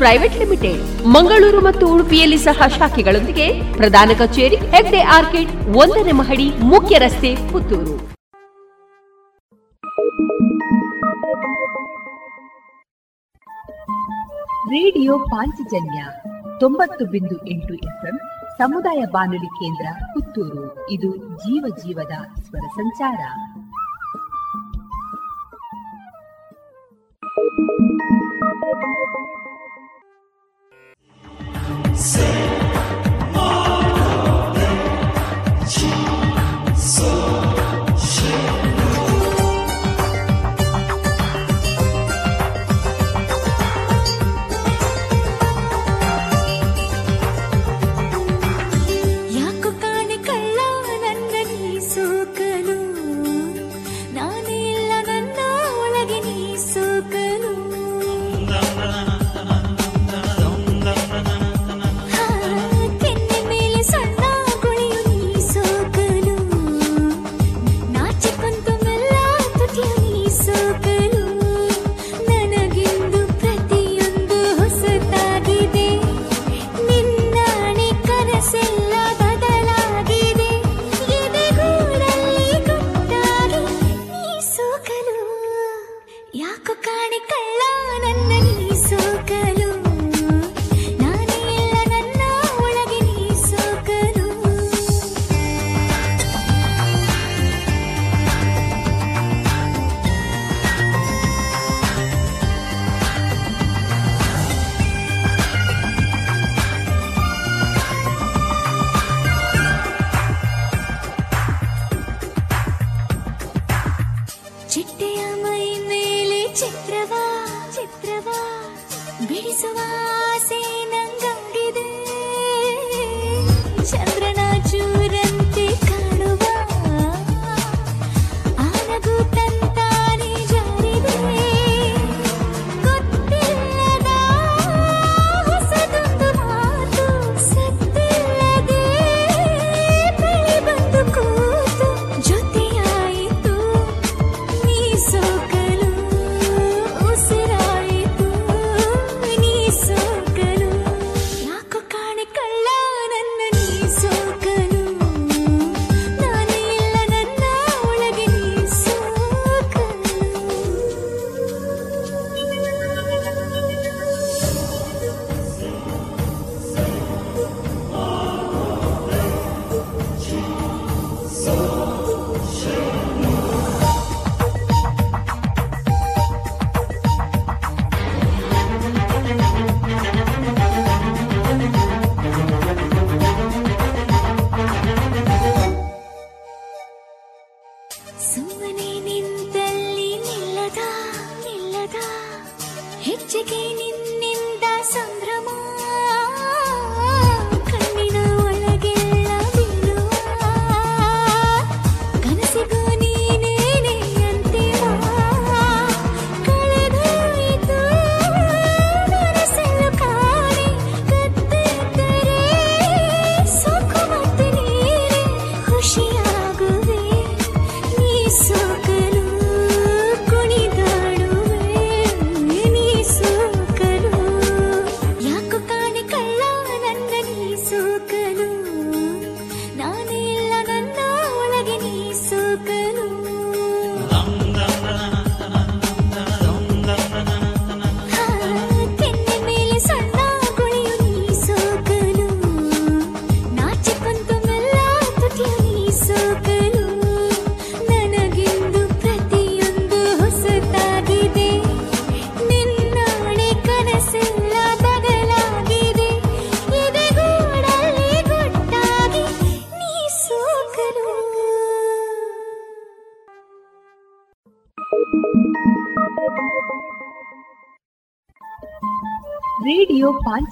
private limited. Mangaluru ಮತ್ತು ಉಡುಪಿಯಲ್ಲಿ ಸಹ ಶಾಖೆಗಳೊಂದಿಗೆ ಪ್ರಧಾನ ಕಚೇರಿ ಹೆಗ್ಡೆ ಆರ್ಕಿಡ್ ಒಂದನೇ ಮಹಡಿ ಮುಖ್ಯ ರಸ್ತೆ ಪುತ್ತೂರು. ರೇಡಿಯೋ ಪಾಂಚಜನ್ಯ ತೊಂಬತ್ತು ಬಿಂದು ಎಂಟು ಎಫ್ಎಂ ಸಮುದಾಯ ಬಾನುಲಿ ಕೇಂದ್ರ ಪುತ್ತೂರು. ಇದು ಜೀವ ಜೀವದ ಸ್ವರ ಸಂಚಾರ. Thank you. Sim.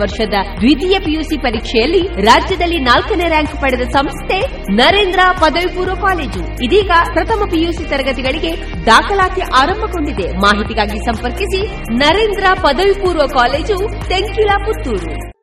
ವರ್ಷದ ದ್ವಿತೀಯ ಪಿಯುಸಿ ಪರೀಕ್ಷೆಯಲ್ಲಿ ರಾಜ್ಯದಲ್ಲಿ ನಾಲ್ಕನೇ ರ್ಯಾಂಕ್ ಪಡೆದ ಸಂಸ್ಥೆ ನರೇಂದ್ರ ಪದವಿ ಪೂರ್ವ ಕಾಲೇಜು. ಇದೀಗ ಪ್ರಥಮ ಪಿಯುಸಿ ತರಗತಿಗಳಿಗೆ ದಾಖಲಾತಿ ಆರಂಭಗೊಂಡಿದೆ. ಮಾಹಿತಿಗಾಗಿ ಸಂಪರ್ಕಿಸಿ ನರೇಂದ್ರ ಪದವಿ ಪೂರ್ವ ಕಾಲೇಜು, ತೆಂಕಿಲಾ ಪುತ್ತೂರು.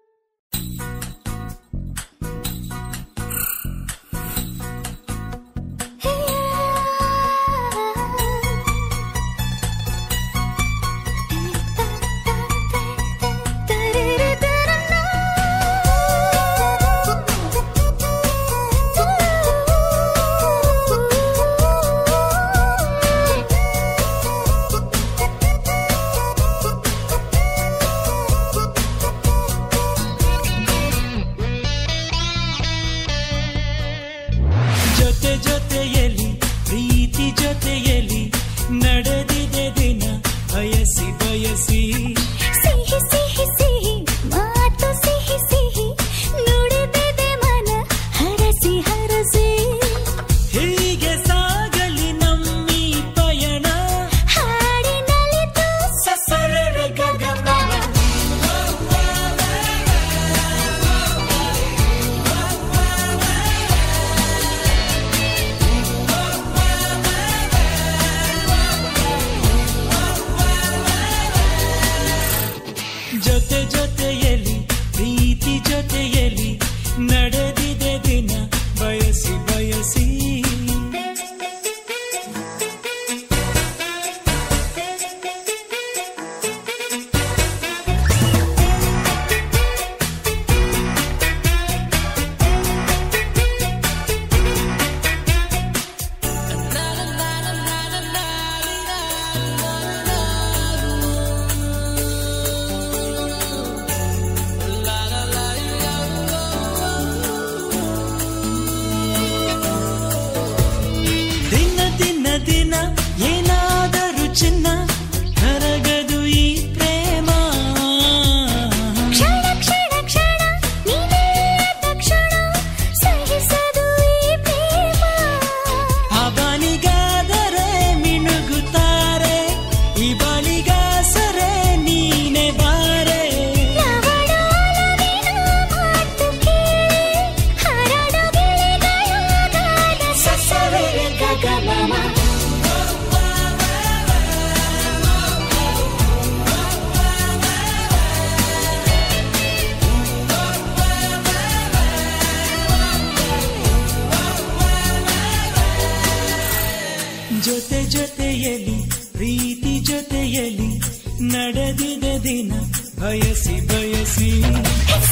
ಕಣ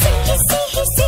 ಕಣ ಕಣ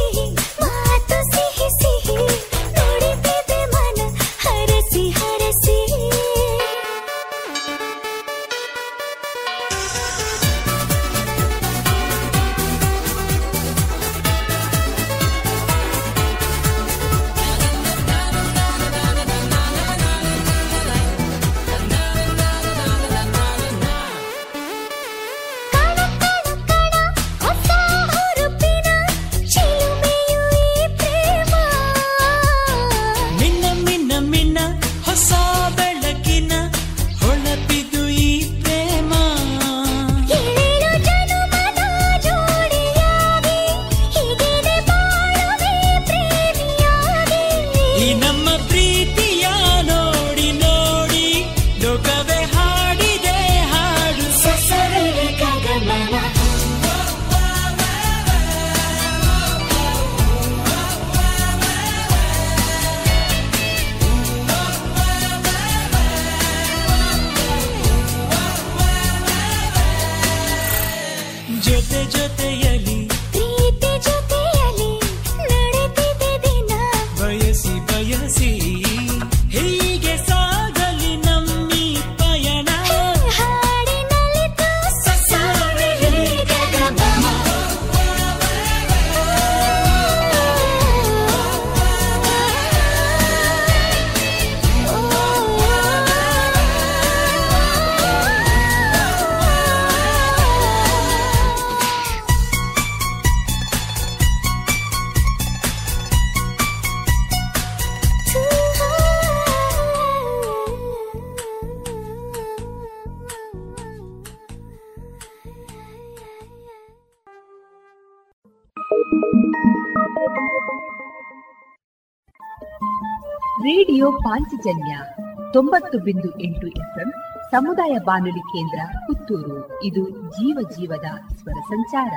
ತೊಂಬತ್ತು ಬಿಂದು ಎಂಟು ಎಫ್ಎಂ ಸಮುದಾಯ ಬಾನುಲಿ ಕೇಂದ್ರ ಪುತ್ತೂರು. ಇದು ಜೀವ ಜೀವದ ಸ್ವರ ಸಂಚಾರ.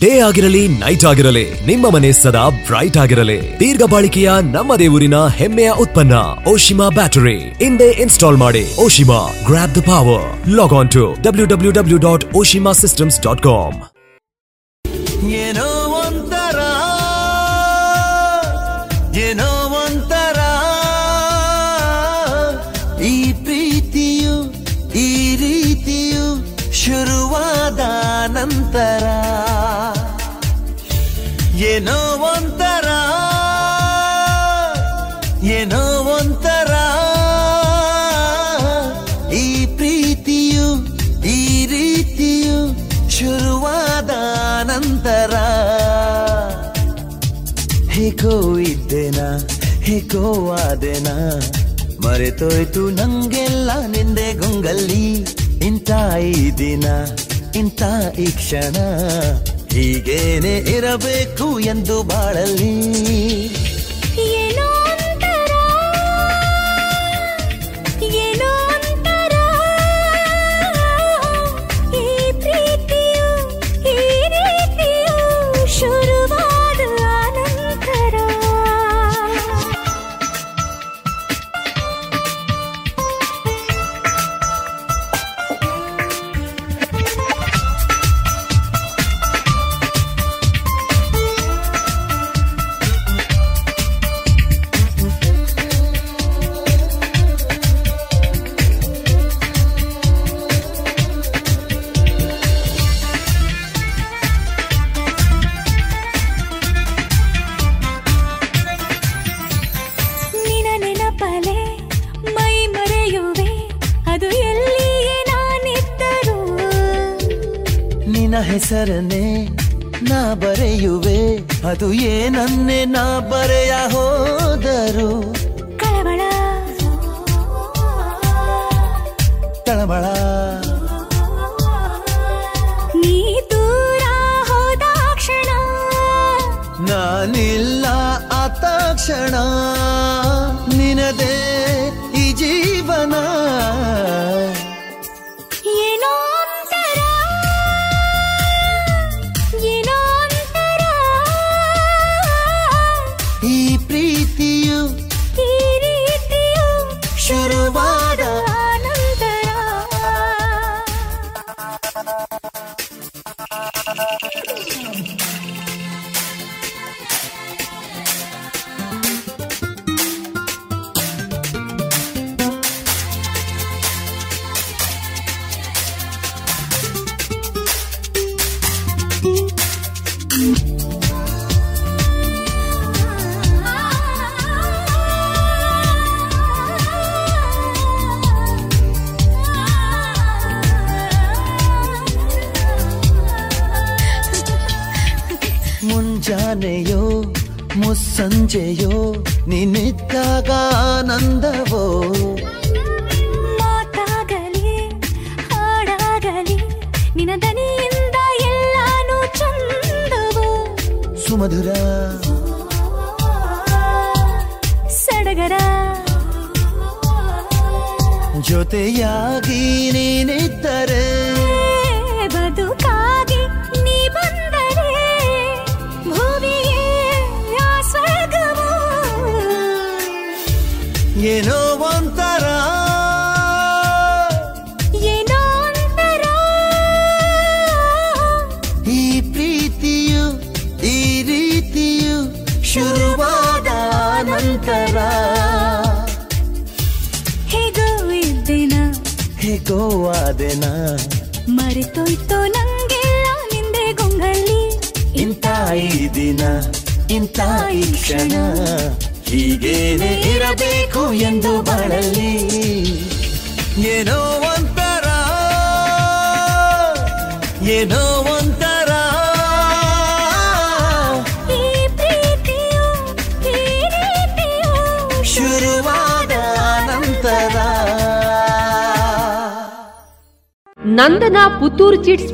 ಡೇ ಆಗಿರಲಿ, ನೈಟ್ ಆಗಿರಲಿ, ನಿಮ್ಮ ಮನೆ ಸದಾ ಬ್ರೈಟ್ ಆಗಿರಲಿ. ದೀರ್ಘ ಬಾಳಿಕೆಯ ನಮ್ಮ ದೇವರಿನ ಹೆಮ್ಮೆಯ ಉತ್ಪನ್ನ, ಓಶಿಮಾ ಬ್ಯಾಟರಿ. ಹಿಂದೆ ಇನ್ಸ್ಟಾಲ್ ಮಾಡಿ, Oshima grab the power log on to W W W dot Oshima systems dot com ಏನೋ ಒಂಥರ ಏನೋ ಒಂಥರ. ಈ ಪ್ರೀತಿಯು, ಈ ರೀತಿಯು ಶುರುವಾದ ನಂತರ. ಹೇಗೋ ಇದ್ದೇನ ಹೇಗೋ ಆದೆನ. ಮರೆತೋಯ್ತು ನಂಗೆಲ್ಲ ನಿಂದೆ ಗುಂಗಲ್ಲಿ. ಇಂಥ ಈ ದಿನ, ಇಂಥ ಈ ಕ್ಷಣ. ಹೀಗೇನೆ ಇರಬೇಕು ಎಂದು ಬಾಳಲ್ಲಿ. ಹೆಸರನ್ನೇ ನಾ ಬರೆಯುವೆ. ಅದು ಏನನ್ನೇ ನಾ ಬರೆಯ ಹೋದರು. ಕಳವಳ. ತಳಮಳ. ನೀ ದೂರ ಹೋದ ಕ್ಷಣ. ನಾನಿಲ್ಲ ಆತಾಕ್ಷಣ ತಕ್ಷಣ ನಿನದೇ ಈ ಜೀವನ. ಮುಸ್ಸಂಜೆಯೋ ನಿನ್ನಿದ್ದಾಗ ಆನಂದವೋ? ಮಾತಾಗಲಿ ಹಾಡಾಗಲಿ ನಿನ ದನಿಯಿಂದ ಎಲ್ಲಾನು ಚಂದವೋ? ಸುಮಧುರ. ಸಡಗರ. ಜೊತೆಯಾಗಿ ನೀನಿದ್ದರೆ ಏನೋ ಒಂಥರ. ಏನೋ ಒಂಥರ. ಈ ಪ್ರೀತಿಯು ಈ ರೀತಿಯು ಶುರುವಾದ ನಂತರ. ಹೇಗೋ ಇದ್ದೇನ? ಹೇಗೋ ಆದೆನ? ಮರೆತೋಯ್ತು ನಂಗೆ ನಿಂದೆ ಗೊಂಗಲ್ಲಿ. ಇಂತ ಈ ದಿನ ಇಂತ ಈ ಕ್ಷಣ. ಹೀಗೇನೆ ಇರಬೇಕು ಎಂದು ಬಾಳಲ್ಲಿ ಏನೋ ಒಂಥರ ಏನೋ ಒಂಥರ. ಶುರುವಾದ ನಂತರ Nandana Puttur chits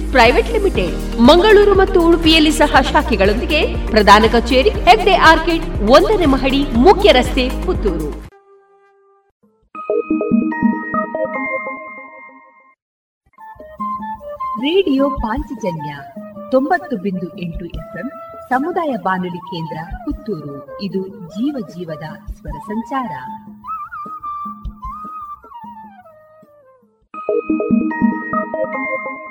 private limited. Mangaluru ಮತ್ತು ಉಡುಪಿಯಲ್ಲಿ ಸಹ ಶಾಖೆಗಳೊಂದಿಗೆ ಪ್ರಧಾನ ಕಚೇರಿ, ಹೆಗ್ಡೆ ಆರ್ಕಿಡ್, ಒಂದನೇ ಮಹಡಿ, ಮುಖ್ಯ ರಸ್ತೆ, ಪುತ್ತೂರು. ರೇಡಿಯೋ ಪಾಂಚಜನ್ಯ ತೊಂಬತ್ತು ಬಿಂದು ಎಂಟು ಎಫ್ಎಂ ಸಮುದಾಯ ಬಾನುಲಿ ಕೇಂದ್ರ, ಪುತ್ತೂರು. ಇದು ಜೀವ ಜೀವದ ಸ್ವರ ಸಂಚಾರ. ಸ್ವಾತಿಯ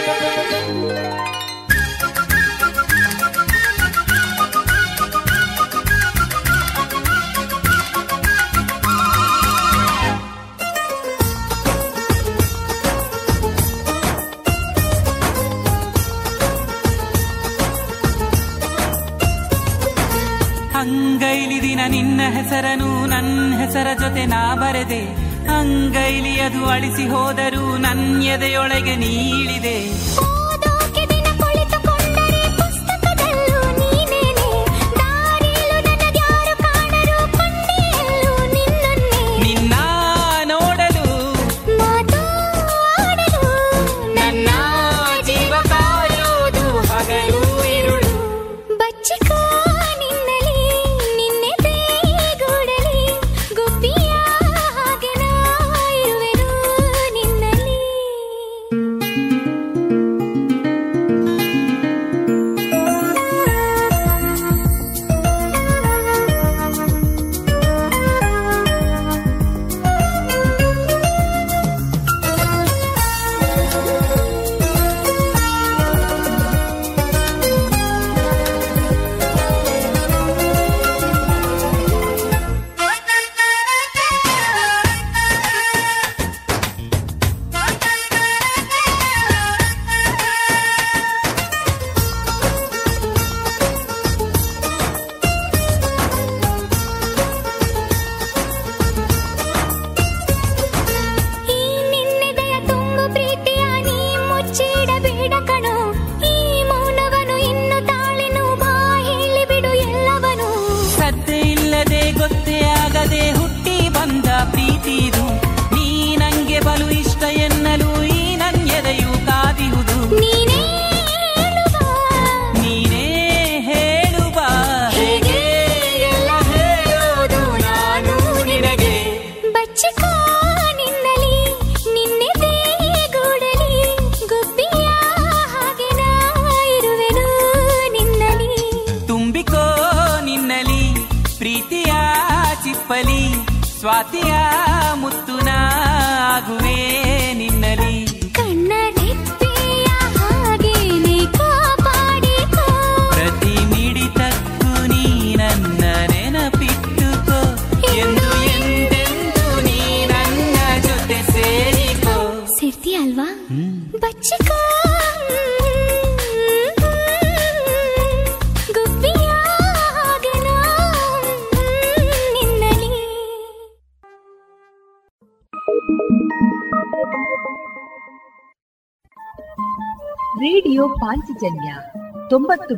ಹೆಸರನು ನನ್ನ ಹೆಸರ ಜೊತೆ ನಾ ಬರೆದೆ. ಅಂಗೈಲಿ ಅದು ಅಳಿಸಿ ಹೋದರೂ ನನ್ನ ಎದೆಯೊಳಗೆ ನೀಳಿದೆ.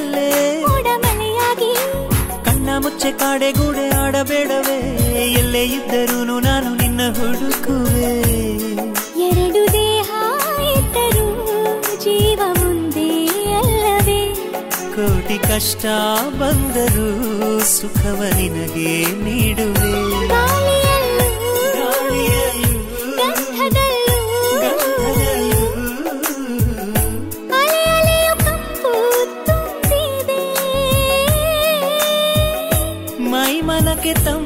ನಿಂತ ಮನೆಯಾಗಿ ಕಣ್ಣ ಮುಚ್ಚೆ ಕಾಡೆಗೂಡೆ ಆಡಬೇಡವೇ. ಎಲ್ಲೇ ಇದ್ದರೂ ನಾನು ನಿನ್ನ ಹುಡುಕುವೆ. ಎರಡು ದೇಹ ಇದ್ದರೂ ಜೀವ ಮುಂದೆ ಅಲ್ಲವೇ. ಕೋಟಿ ಕಷ್ಟ ಬಂದರೂ ಸುಖವ ನಿನಗೆ ನೀಡುವೆ. que tão